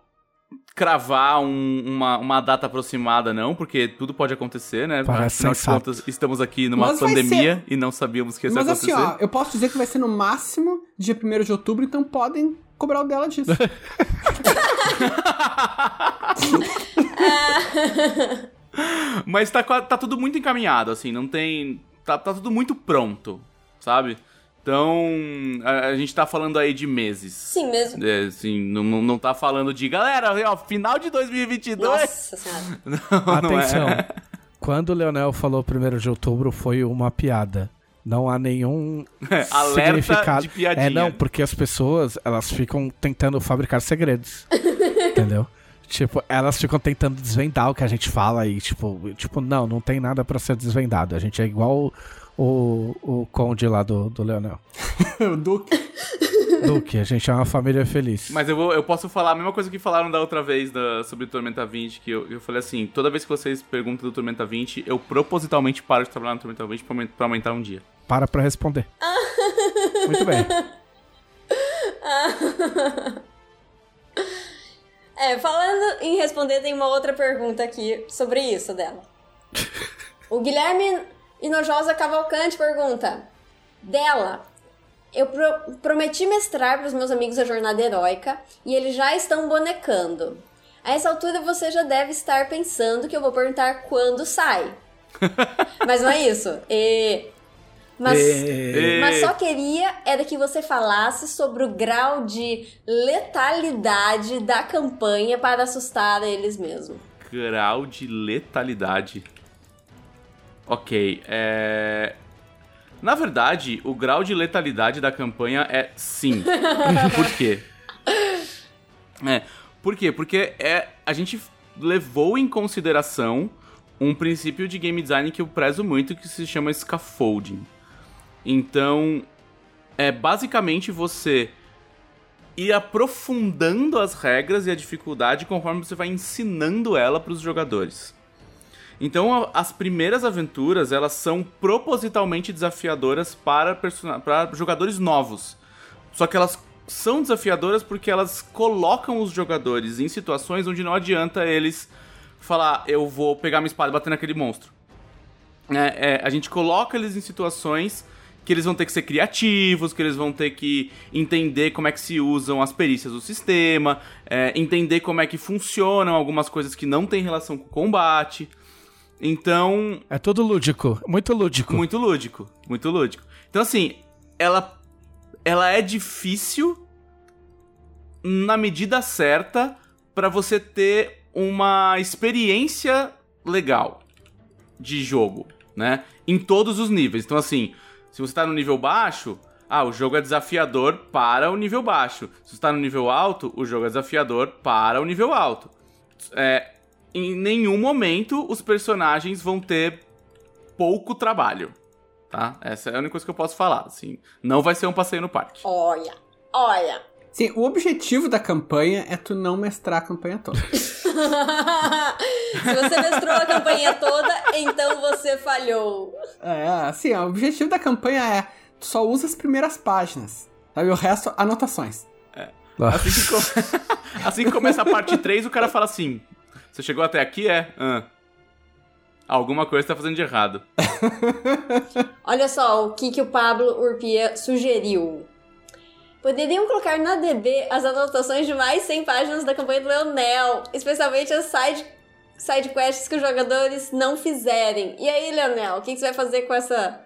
cravar um- uma, uma data aproximada, não, porque tudo pode acontecer, né? Parece Afinal de sensato. contas, estamos aqui numa Mas pandemia e não sabíamos que isso ia Mas assim, acontecer. ó, eu posso dizer que vai ser no máximo dia 1 de outubro, então podem cobrar o dela disso. Mas tá, tá tudo muito encaminhado, assim, não tem. Tá, tá tudo muito pronto, sabe? Então, a, a gente tá falando aí de meses. Sim mesmo. É, assim, não, não tá falando de galera, ó, final de 2022. Nossa senhora. Não, não é. Atenção. Quando o Leonel falou 1 de outubro foi uma piada. Não há nenhum significado. de piadinha. É, não, porque as pessoas, elas ficam tentando fabricar segredos. entendeu? Tipo, elas ficam tentando desvendar o que a gente fala e, tipo, tipo não, não tem nada pra ser desvendado. A gente é igual o, o conde lá do, do Leonel. o Duque. Duque, a gente é uma família feliz. Mas eu, vou, eu posso falar a mesma coisa que falaram da outra vez da, sobre Tormenta 20, que eu, eu falei assim, toda vez que vocês perguntam do Tormenta 20, eu propositalmente paro de trabalhar no Tormenta 20 pra, pra aumentar um dia. Para pra responder. Muito bem. É, falando em responder, tem uma outra pergunta aqui sobre isso dela. O Guilherme Inojosa Cavalcante pergunta: Dela, eu pro- prometi mestrar para os meus amigos a jornada heróica e eles já estão bonecando. A essa altura você já deve estar pensando que eu vou perguntar quando sai. Mas não é isso. E... Mas, E- mas só queria era que você falasse sobre o grau de letalidade da campanha para assustar eles mesmos. Grau de letalidade. Ok, é. Na verdade, o grau de letalidade da campanha é sim. Por quê? É, Por quê? Porque é, a gente levou em consideração um princípio de game design que eu prezo muito, que se chama scaffolding. Então, é basicamente você ir aprofundando as regras e a dificuldade conforme você vai ensinando ela para os jogadores. Então, as primeiras aventuras, elas são propositalmente desafiadoras para, para jogadores novos. Só que elas são desafiadoras porque elas colocam os jogadores em situações onde não adianta eles falar, eu vou pegar minha espada e bater naquele monstro. É, é, a gente coloca eles em situações que eles vão ter que ser criativos, que eles vão ter que entender como é que se usam as perícias do sistema, é, entender como é que funcionam algumas coisas que não têm relação com o combate. Então, É tudo lúdico, muito lúdico. muito lúdico, muito lúdico. Então, assim, ela, ela é difícil na medida certa pra você ter uma experiência legal de jogo, né? Em todos os níveis. Então, assim, se você tá no nível baixo, ah, o jogo é desafiador para o nível baixo. Se você tá no nível alto, o jogo é desafiador para o nível alto. É, em nenhum momento os personagens vão ter pouco trabalho, tá? Essa é a única coisa que eu posso falar, assim. Não vai ser um passeio no parque. Olha, olha. Sim, o objetivo da campanha é tu não mestrar a campanha toda. Se você mestrou a campanha toda, então você falhou. É, assim, o objetivo da campanha é tu só usa as primeiras páginas. Sabe? O resto, anotações. Assim que, co- assim que começa a parte 3, o cara fala assim: Você chegou até aqui? É? Ah. Alguma coisa tá fazendo de errado. Olha só o que, que o Pablo Urpia sugeriu. Poderiam colocar na DB as anotações de mais 100 páginas da campanha do Leonel, especialmente as side, side quests que os jogadores não fizerem. E aí, Leonel, o que, que você vai fazer com essa.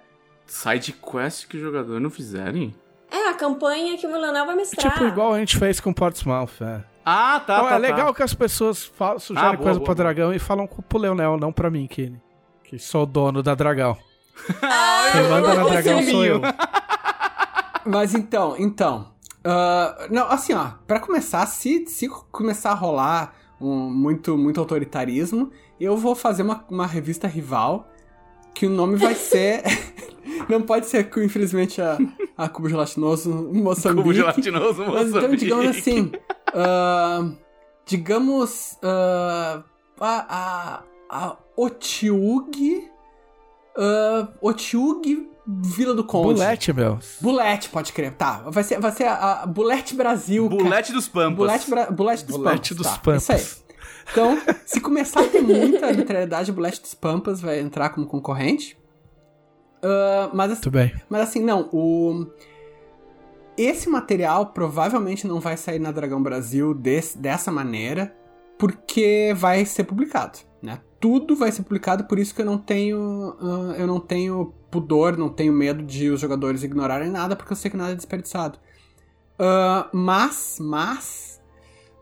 Side quest que o jogador não fizerem? É, a campanha que o Leonel vai mestrar. Tipo, igual a gente fez com Portsmouth, é. Ah, tá. Então, tá, é legal tá. que as pessoas falam, sugerem Ah, boa, coisa boa, pro boa. dragão e falam com- pro Leonel, não pra mim, que, que sou o dono da dragão. Ah, Quem manda na dragão sou eu. Mas então, então. ah, não, assim, ó, pra começar, se, se começar a rolar um, muito, muito autoritarismo, eu vou fazer uma, uma revista rival que o nome vai ser. não pode ser, infelizmente, a, a Cubo Gelatinoso Moçambique. Cubo gelatinoso, Mas então, Moçambique. digamos assim. Ah, digamos. ah, a. A. A Otiug. Uh, Otiug Vila do Conde. Bulete, meu. Bulete, pode crer. Tá, vai ser, vai ser a, a Bulete Brasil. Bulete dos Pampas. Bulete, Bra... Bulete dos Bulete Pampas. dos tá, Pampas. Isso aí. Então, se começar a ter muita literalidade, Bulete dos Pampas vai entrar como concorrente. Ah, mas, assim- Muito bem. mas assim, não, o. Esse material provavelmente não vai sair na Dragão Brasil des- dessa maneira, porque vai ser publicado, né? Tudo vai ser publicado, por isso que eu não tenho. ah, eu não tenho pudor, não tenho medo de os jogadores ignorarem nada, porque eu sei que nada é desperdiçado. Ah, mas, mas.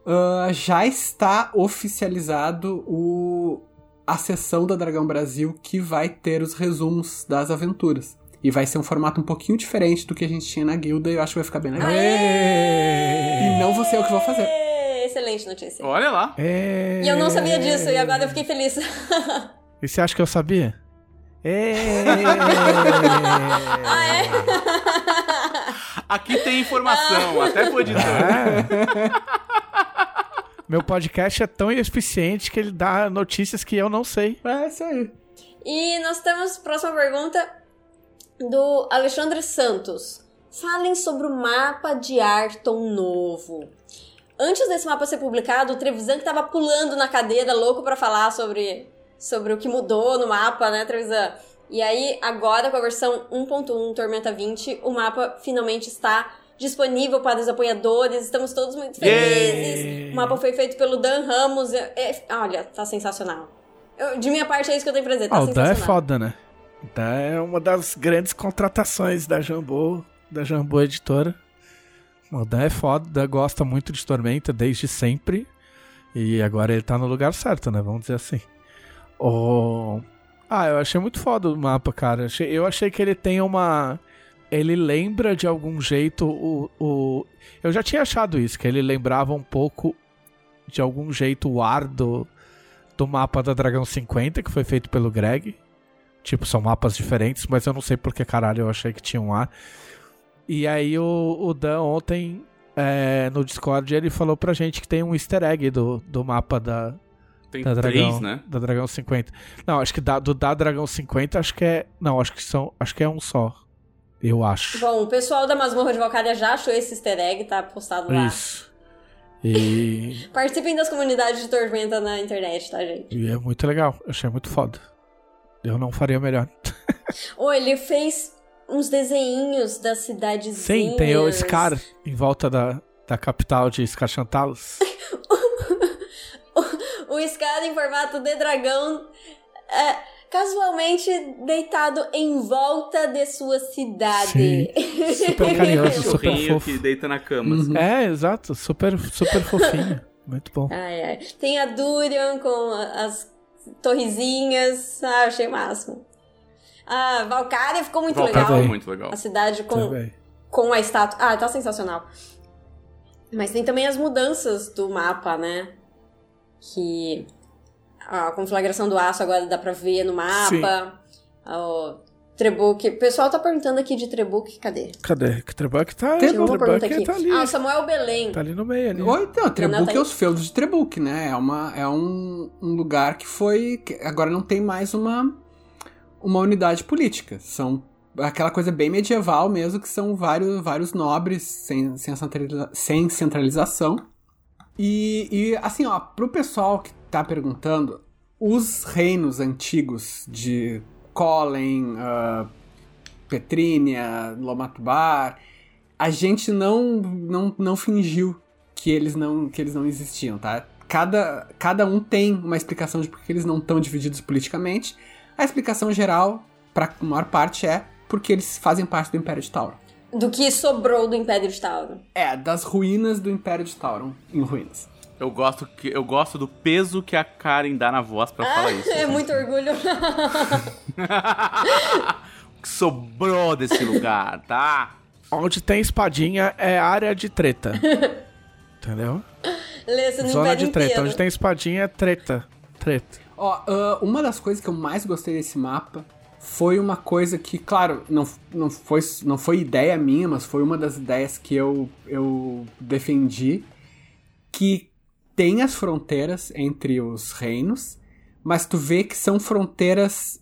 ah, já está oficializado o, a sessão da Dragão Brasil que vai ter os resumos das aventuras. E vai ser um formato um pouquinho diferente do que a gente tinha na guilda e eu acho que vai ficar bem legal. E não vou ser eu que vou fazer. Excelente notícia. Olha lá. É... E eu não sabia disso, e agora eu fiquei feliz. E você acha que eu sabia? É... ah, é? Aqui tem informação, até pro editor. Meu podcast é tão eficiente que ele dá notícias que eu não sei. É isso aí. E nós temos a próxima pergunta do Alexandre Santos. Falem sobre o mapa de Arton novo. Antes desse mapa ser publicado, o Trevisan que tava pulando na cadeira, louco pra falar sobre, sobre o que mudou no mapa, né, Trevisan? E aí, agora com a versão 1.1 Tormenta 20, o mapa finalmente está disponível para os apoiadores. Estamos todos muito felizes. Yay! O mapa foi feito pelo Dan Ramos. É- é- olha, tá sensacional. Eu- de minha parte, é isso que eu tenho pra dizer. Tá Ah, o Dan é foda, né? O Dan é uma das grandes contratações da Jambô, da Jambô Editora. O Dan é foda, Dan gosta muito de Tormenta desde sempre. E agora ele tá no lugar certo, né? Vamos dizer assim. O... Ah, eu achei muito foda o mapa, cara. Eu achei que ele tem uma. Ele lembra de algum jeito o, o. Eu já tinha achado isso, que ele lembrava um pouco de algum jeito o ar do, do mapa da Dragão 50, que foi feito pelo Greg. Tipo, são mapas diferentes, mas eu não sei porque caralho eu achei que tinha um ar. E aí o, o Dan ontem é, no Discord ele falou pra gente que tem um easter egg do, do mapa da, Tem da três, Dragão, né? da Dragão 50. Não, acho que da, do da Dragão 50 acho que é, não, acho que são, acho que é um só. Eu acho. Bom, o pessoal da Masmorra de Valkyria já achou esse easter egg, tá postado lá. Isso. E, Participem das comunidades de Tormenta na internet, tá, gente? e é muito legal. Eu achei muito foda. Eu não faria melhor. Ou ele fez uns desenhinhos das cidadezinhas. Sim, tem o Scar em volta da, da capital de Scarchantalos. O Scar em formato de dragão, é, casualmente deitado em volta de sua cidade. Super carinhoso, super fofo. que deita na cama. Uhum. assim. É, exato. Super, super fofinho. Muito bom. Ai, ai. Tem a Durian com as torrezinhas. Ah, achei o máximo. A Valkyria ficou muito Valkyria legal. Muito legal. A cidade com, Também. com a estátua. Ah, tá sensacional. Mas tem também as mudanças do mapa, né? Que a conflagração do aço agora dá pra ver no mapa. O Trebuque. O pessoal tá perguntando aqui de Trebuque, cadê? Cadê? Que Trebuck tá, Tem uma Trebuck pergunta aqui. tá ali. Ah, o Samuel Belém. Tá ali no meio ali. Ou então, Trebuch Renata, é os feudos de Trebuch, né? É, uma, é um, um lugar que foi. que agora não tem mais uma, uma unidade política. São aquela coisa bem medieval mesmo, que são vários, vários nobres sem, sem, centraliza- sem centralização. E, e, assim, ó, pro pessoal que tá perguntando, os reinos antigos de Colen, ah, Petrínia, Lomatubar, a gente não, não, não fingiu que eles não, que eles não existiam, tá? Cada, cada um tem uma explicação de por que eles não estão divididos politicamente. A explicação geral, pra maior parte, é porque eles fazem parte do Império de Tauron. Do que sobrou do Império de Tauro. É, das ruínas do Império de Tauron, em ruínas. Eu gosto, que, eu gosto do peso que a Karen dá na voz pra falar isso. É muito orgulho. O que sobrou desse lugar, tá? Onde tem espadinha é área de treta. Entendeu? Lê-se no Zona Império de treta. inteiro. Onde tem espadinha é treta. Treta. Ó, ah, uma das coisas que eu mais gostei desse mapa foi uma coisa que, claro, não, não, foi, não foi ideia minha, mas foi uma das ideias que eu, eu defendi, que tem as fronteiras entre os reinos, mas tu vê que são fronteiras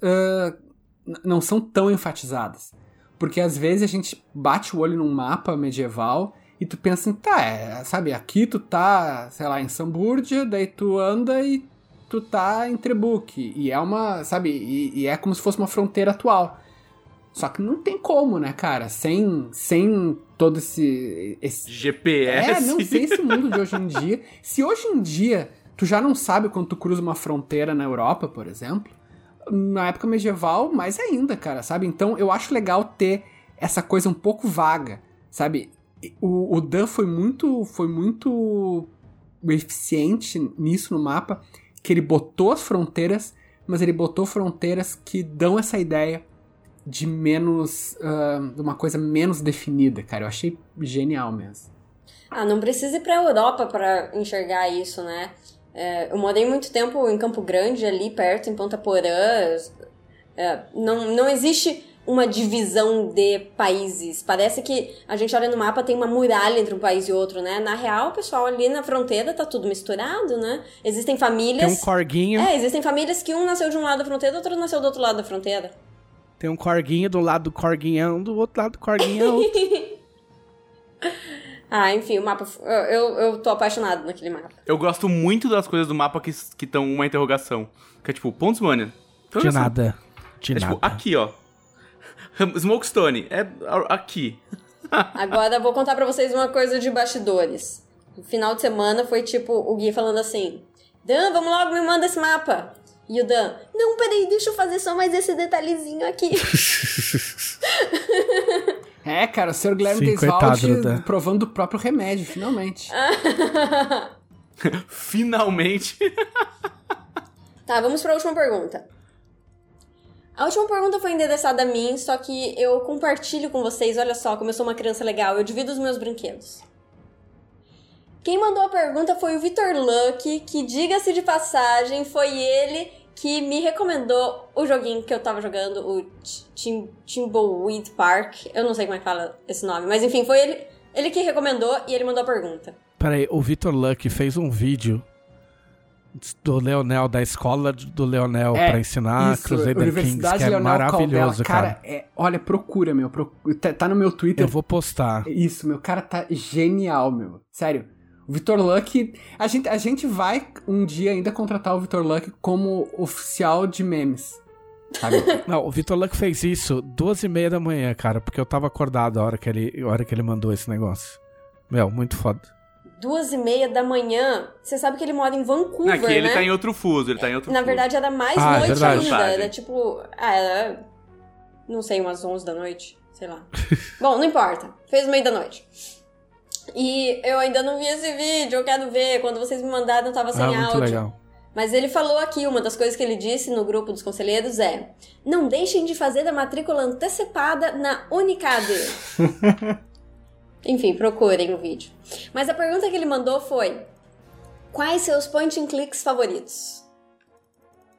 n- não são tão enfatizadas. Porque às vezes a gente bate o olho num mapa medieval e tu pensa assim, tá, é, sabe, aqui tu tá, sei lá, em Samburgia, daí tu anda e tu tá em Trebuque. E é uma, sabe, e, e é como se fosse uma fronteira atual. Só que não tem como, né, cara? Sem, sem todo esse, esse GPS. é, não sei esse mundo de hoje em dia. Se hoje em dia tu já não sabe quando tu cruza uma fronteira na Europa, por exemplo, na época medieval, mais ainda, cara, sabe? Então eu acho legal ter essa coisa um pouco vaga, sabe? O, o Dan foi muito, foi muito eficiente nisso no mapa, que ele botou as fronteiras, mas ele botou fronteiras que dão essa ideia de menos. de uma coisa menos definida, cara. Eu achei genial mesmo. Ah, não precisa ir pra Europa pra enxergar isso, né? É, eu morei muito tempo em Campo Grande, ali perto, em Ponta Porã. É, não, não existe uma divisão de países. Parece que a gente olha no mapa, tem uma muralha entre um país e outro, né? Na real, o pessoal ali na fronteira tá tudo misturado, né? Existem Tem famílias. um corguinho. É, existem famílias que um nasceu de um lado da fronteira, outro nasceu do outro lado da fronteira. Tem um corguinho do lado do corguinhão, do outro lado do corguinhão. Ah, enfim, o mapa. Eu, eu, eu tô apaixonado naquele mapa. Eu gosto muito das coisas do mapa que estão uma interrogação. Que é tipo, pontos mania. De Interrogação. nada. De É tipo, nada. aqui, ó. Smokestone. É aqui. Agora eu vou contar pra vocês uma coisa de bastidores. No final de semana foi tipo o Gui falando assim: Dan, vamos logo, me manda esse mapa. E o Dan, não, peraí, deixa eu fazer só mais esse detalhezinho aqui. É, cara, o Sr. Guilherme Desvalde provando o próprio remédio, finalmente. Finalmente. tá, vamos pra última pergunta. A última pergunta foi endereçada a mim, só que eu compartilho com vocês, olha só como eu sou uma criança legal, eu divido os meus brinquedos. Quem mandou a pergunta foi o Vitor Luck, que, diga-se de passagem, foi ele que me recomendou o joguinho que eu tava jogando, o Tim, Timbleweed Park. Eu não sei como é que fala esse nome, mas enfim, foi ele, ele que recomendou e ele mandou a pergunta. Peraí, o Vitor Luck fez um vídeo do Leonel, da escola do Leonel É, pra ensinar Isso, Crusader Kings, que é Leonel maravilhoso, Caldela. cara. é- olha, procura, meu. procu- tá, tá no meu Twitter. Eu vou postar. Isso, meu cara tá genial, meu. Sério. Vitor Luck. A gente, a gente vai um dia ainda contratar o Vitor Luck como oficial de memes. Sabe? Não, o Vitor Luck fez isso duas e meia da manhã, cara, porque eu tava acordado a hora que ele, a hora que ele mandou esse negócio. Meu, muito foda. Duas e meia da manhã. Você sabe que ele mora em Vancouver, Aqui ele né? tá em outro fuso, ele tá em outro Na fuso. verdade, era mais Ah, é noite verdade. ainda. Era tipo. Ah, era. Não sei, umas 11 da noite. Sei lá. Bom, não importa. Fez meio da noite. E eu ainda não vi esse vídeo, eu quero ver. Quando vocês me mandaram, eu tava sem ah, muito áudio. legal. Mas ele falou aqui, uma das coisas que ele disse no grupo dos conselheiros é: Não deixem de fazer a matrícula antecipada na Unicad. Enfim, procurem o vídeo. Mas a pergunta que ele mandou foi: Quais seus point and clicks favoritos?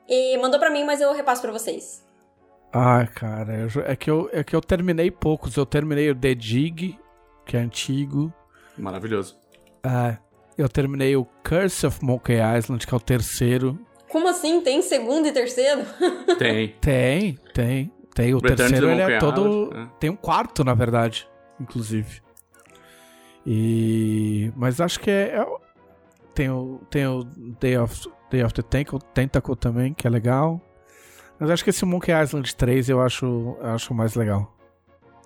E mandou pra mim, mas eu repasso pra vocês. Ah, cara, é que, eu, é que eu terminei poucos. Eu terminei o The Dig, que é antigo. Maravilhoso. Ah, eu terminei o Curse of Monkey Island, que é o terceiro. Como assim? Tem segundo e terceiro? Tem. Tem, tem. Tem o Return terceiro, ele é todo. Island, é. Tem um quarto, na verdade, inclusive. E. Mas acho que é. é tem o, tem o Day of, Day of the Tentacle, Tentacle também, que é legal. Mas acho que esse Monkey Island 3 eu acho, eu acho mais legal.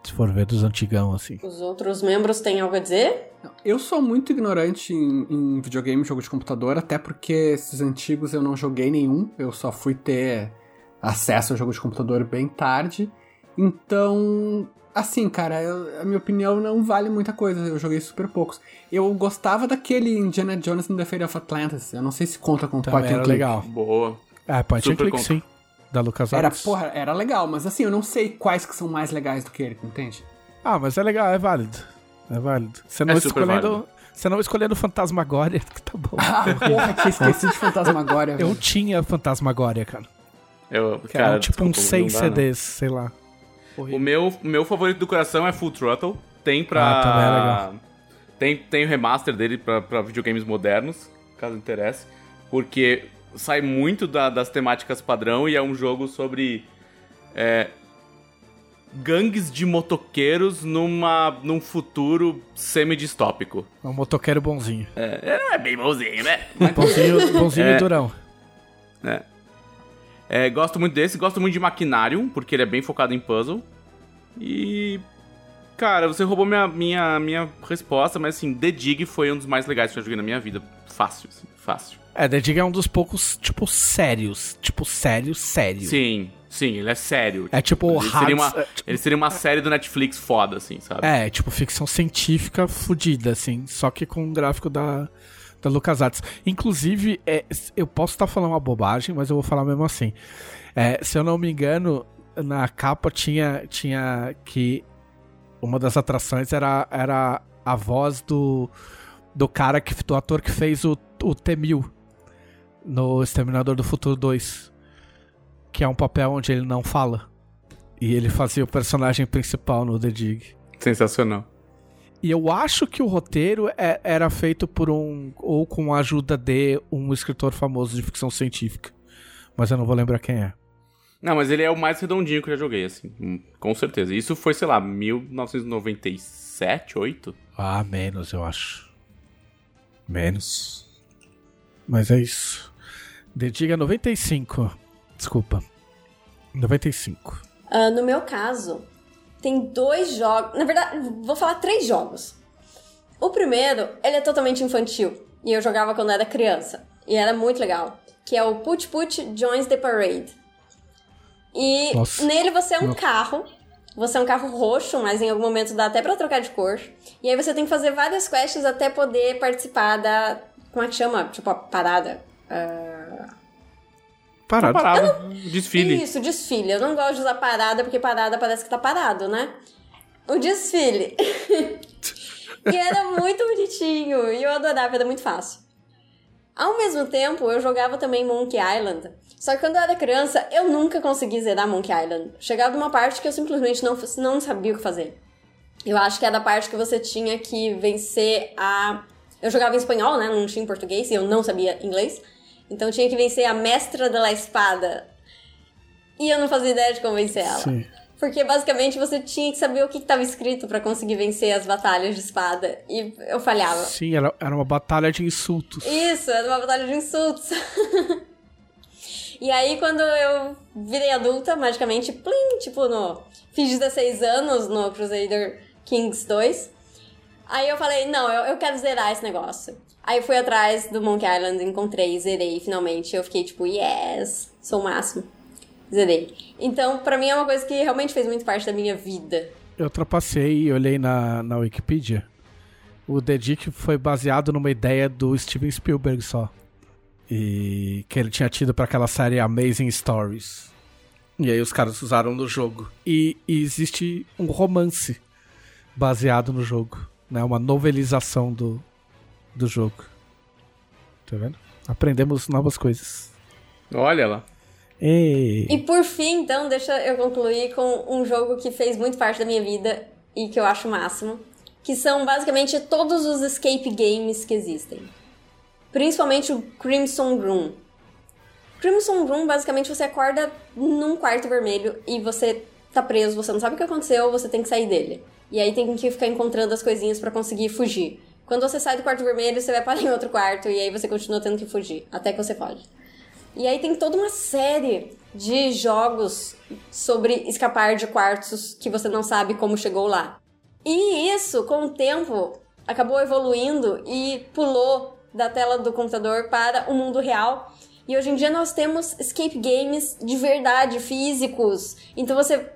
Se for ver dos antigão, assim. Os outros membros têm algo a dizer? Eu sou muito ignorante em, em videogame, jogo de computador, até porque esses antigos eu não joguei nenhum. Eu só fui ter acesso ao jogo de computador bem tarde. Então, assim, cara, eu- a minha opinião não vale muita coisa. Eu joguei super poucos. Eu gostava daquele Indiana Jones and the Fate of Atlantis. Eu não sei se conta com Também point and era click. legal. Boa. Ah, Point and Super Click, conta. sim. Da Lucas Era, porra, era legal, mas assim, eu não sei quais que são mais legais do que ele, entende? Ah, mas é legal, é válido. É válido. Você não É escolhendo. válido. Você não escolhendo Fantasmagória, que tá bom. Ah, porra, tinha esquecido de Fantasmagória. Eu velho. tinha Fantasmagória, cara. Eu, Que cara, eram tipo uns seis não dá, não. CDs, sei lá. O meu, o meu favorito do coração é Full Throttle. Tem pra. Ah, também é legal. Tem, tem o remaster dele pra, pra videogames modernos, caso interesse. Porque sai muito da- das temáticas padrão e é um jogo sobre. é, gangues de motoqueiros numa, num futuro semi-distópico. É um motoqueiro bonzinho. É, não é bem bonzinho, né? Bonzinho, bonzinho É. e durão. É, gosto muito desse, gosto muito de Maquinarium, porque ele é bem focado em puzzle. E. Cara, você roubou minha, minha, minha resposta, mas assim, The Dig foi um dos mais legais que eu joguei na minha vida. Fácil, assim, fácil. É, The Dig é um dos poucos, tipo, sérios. Tipo, sério, sério. Sim, sim, ele é sério. É tipo ele seria, Hades- uma, é, tipo- ele seria uma série do Netflix foda, assim, sabe? É, tipo, ficção científica fodida, assim. Só que com o gráfico da, da LucasArts. Inclusive, é, eu posso estar falando uma bobagem, mas eu vou falar mesmo assim. É, se eu não me engano, na capa tinha, tinha que uma das atrações era, era a voz do, do cara, que, do ator que fez o, o T-1000 no Exterminador do Futuro 2. Que é um papel onde ele não fala. E ele fazia o personagem principal no The Dig. Sensacional. E eu acho que o roteiro é- era feito por um. ou com a ajuda de um escritor famoso de ficção científica. Mas eu não vou lembrar quem é. Não, mas ele é o mais redondinho que eu já joguei, assim, hum, com certeza. Isso foi, sei lá, 1997, 8? Ah, menos, eu acho. Menos. Mas é isso. The Diga 95. Desculpa. 95. Ah, no meu caso, tem dois jogos. Na verdade, vou falar três jogos. O primeiro, ele é totalmente infantil. E eu jogava quando era criança. E era muito legal. Que é o Put Put Joins the Parade. E Nossa. nele você é um Não. carro. Você é um carro roxo, mas em algum momento dá até pra trocar de cor. E aí você tem que fazer várias quests até poder participar da. Como é que chama? Tipo, a parada. Ah, Parado. Parado. Desfile. isso, desfile. Eu não gosto de usar parada porque parada parece que tá parado, né? O desfile. E era muito bonitinho. E eu adorava, era muito fácil. Ao mesmo tempo, eu jogava também Monkey Island. Só que quando eu era criança, eu nunca consegui zerar Monkey Island. Chegava uma parte que eu simplesmente não, não sabia o que fazer. Eu acho que era a parte que você tinha que vencer a. Eu jogava em espanhol, né? Não tinha em português e eu não sabia inglês. Então tinha que vencer a mestra da espada. E eu não fazia ideia de como vencer ela. Sim. Porque basicamente você tinha que saber o que estava escrito para conseguir vencer as batalhas de espada. E eu falhava. Sim, era, era uma batalha de insultos. Isso, era uma batalha de insultos. e aí, quando eu virei adulta, magicamente, plim, tipo, no. Fiz 16 anos no Crusader Kings 2. Aí eu falei, não, eu, eu quero zerar esse negócio. Aí fui atrás do Monkey Island, encontrei, zerei finalmente. Eu fiquei tipo, yes, sou o máximo. Zerei. Então, pra mim é uma coisa que realmente fez muito parte da minha vida. Eu trapacei e olhei na, na Wikipedia. O The Dick foi baseado numa ideia do Steven Spielberg só. E que ele tinha tido para aquela série Amazing Stories. E aí os caras usaram no jogo. E, e existe um romance baseado no jogo. Né? Uma novelização do, do jogo. Tá vendo? Aprendemos novas coisas. Olha lá. Ei. E por fim, então, deixa eu concluir com um jogo que fez muito parte da minha vida e que eu acho o máximo. Que são basicamente todos os escape games que existem. Principalmente o Crimson Room. Crimson Room, basicamente, você acorda num quarto vermelho e você tá preso, você não sabe o que aconteceu, você tem que sair dele. E aí tem que ficar encontrando as coisinhas para conseguir fugir. Quando você sai do quarto vermelho, você vai parar em outro quarto e aí você continua tendo que fugir, até que você foge. E aí tem toda uma série de jogos sobre escapar de quartos que você não sabe como chegou lá. E isso, com o tempo, acabou evoluindo e pulou da tela do computador para o mundo real. E hoje em dia nós temos escape games de verdade, físicos. Então você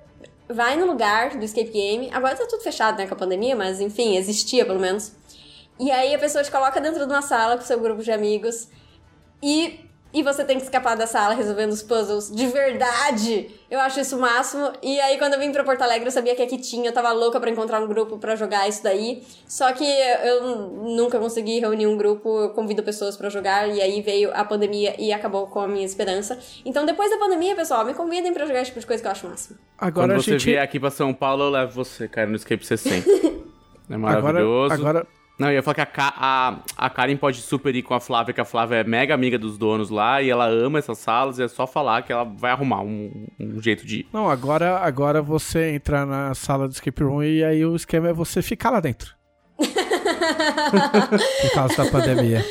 vai no lugar do escape game. Agora tá tudo fechado, né, com a pandemia, mas enfim, existia pelo menos. E aí a pessoa te coloca dentro de uma sala com seu grupo de amigos e e você tem que escapar da sala resolvendo os puzzles de verdade. Eu acho isso o máximo. E aí, quando eu vim pra Porto Alegre, eu sabia que aqui tinha. Eu tava louca pra encontrar um grupo pra jogar isso daí. Só que eu nunca consegui reunir um grupo. Eu convido pessoas pra jogar. E aí veio a pandemia e acabou com a minha esperança. Então, depois da pandemia, pessoal, me convidem pra jogar esse tipo de coisa que eu acho o máximo. Agora Quando a você gente. vier aqui pra São Paulo, eu levo você, cara, no Escape 60. é maravilhoso. Agora, agora, Não, eu ia falar que a, Ka- a, a Karen pode super ir com a Flávia, que a Flávia é mega amiga dos donos lá e ela ama essas salas e é só falar que ela vai arrumar um, um jeito de ir. Não, agora, agora você entra na sala do escape room e aí o esquema é você ficar lá dentro. Por causa da pandemia.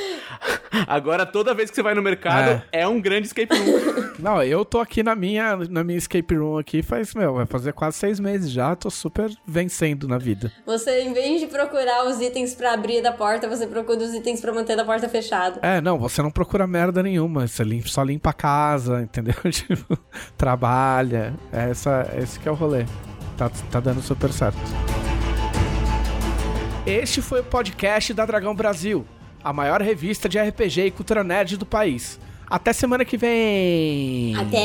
Agora, toda vez que você vai no mercado, é, um grande escape room. Não, eu tô aqui na minha, na minha escape room aqui faz, meu, vai fazer quase seis meses já, tô super vencendo na vida. Você, em vez de procurar os itens pra abrir da porta, você procura os itens pra manter a porta fechada. É, não, você não procura merda nenhuma, você limpa, só limpa a casa, entendeu? Tipo, trabalha, essa, esse que é o rolê. Tá, tá dando super certo. Este foi o podcast da Dragão Brasil, a maior revista de RPG e cultura nerd do país. Até semana que vem! Até!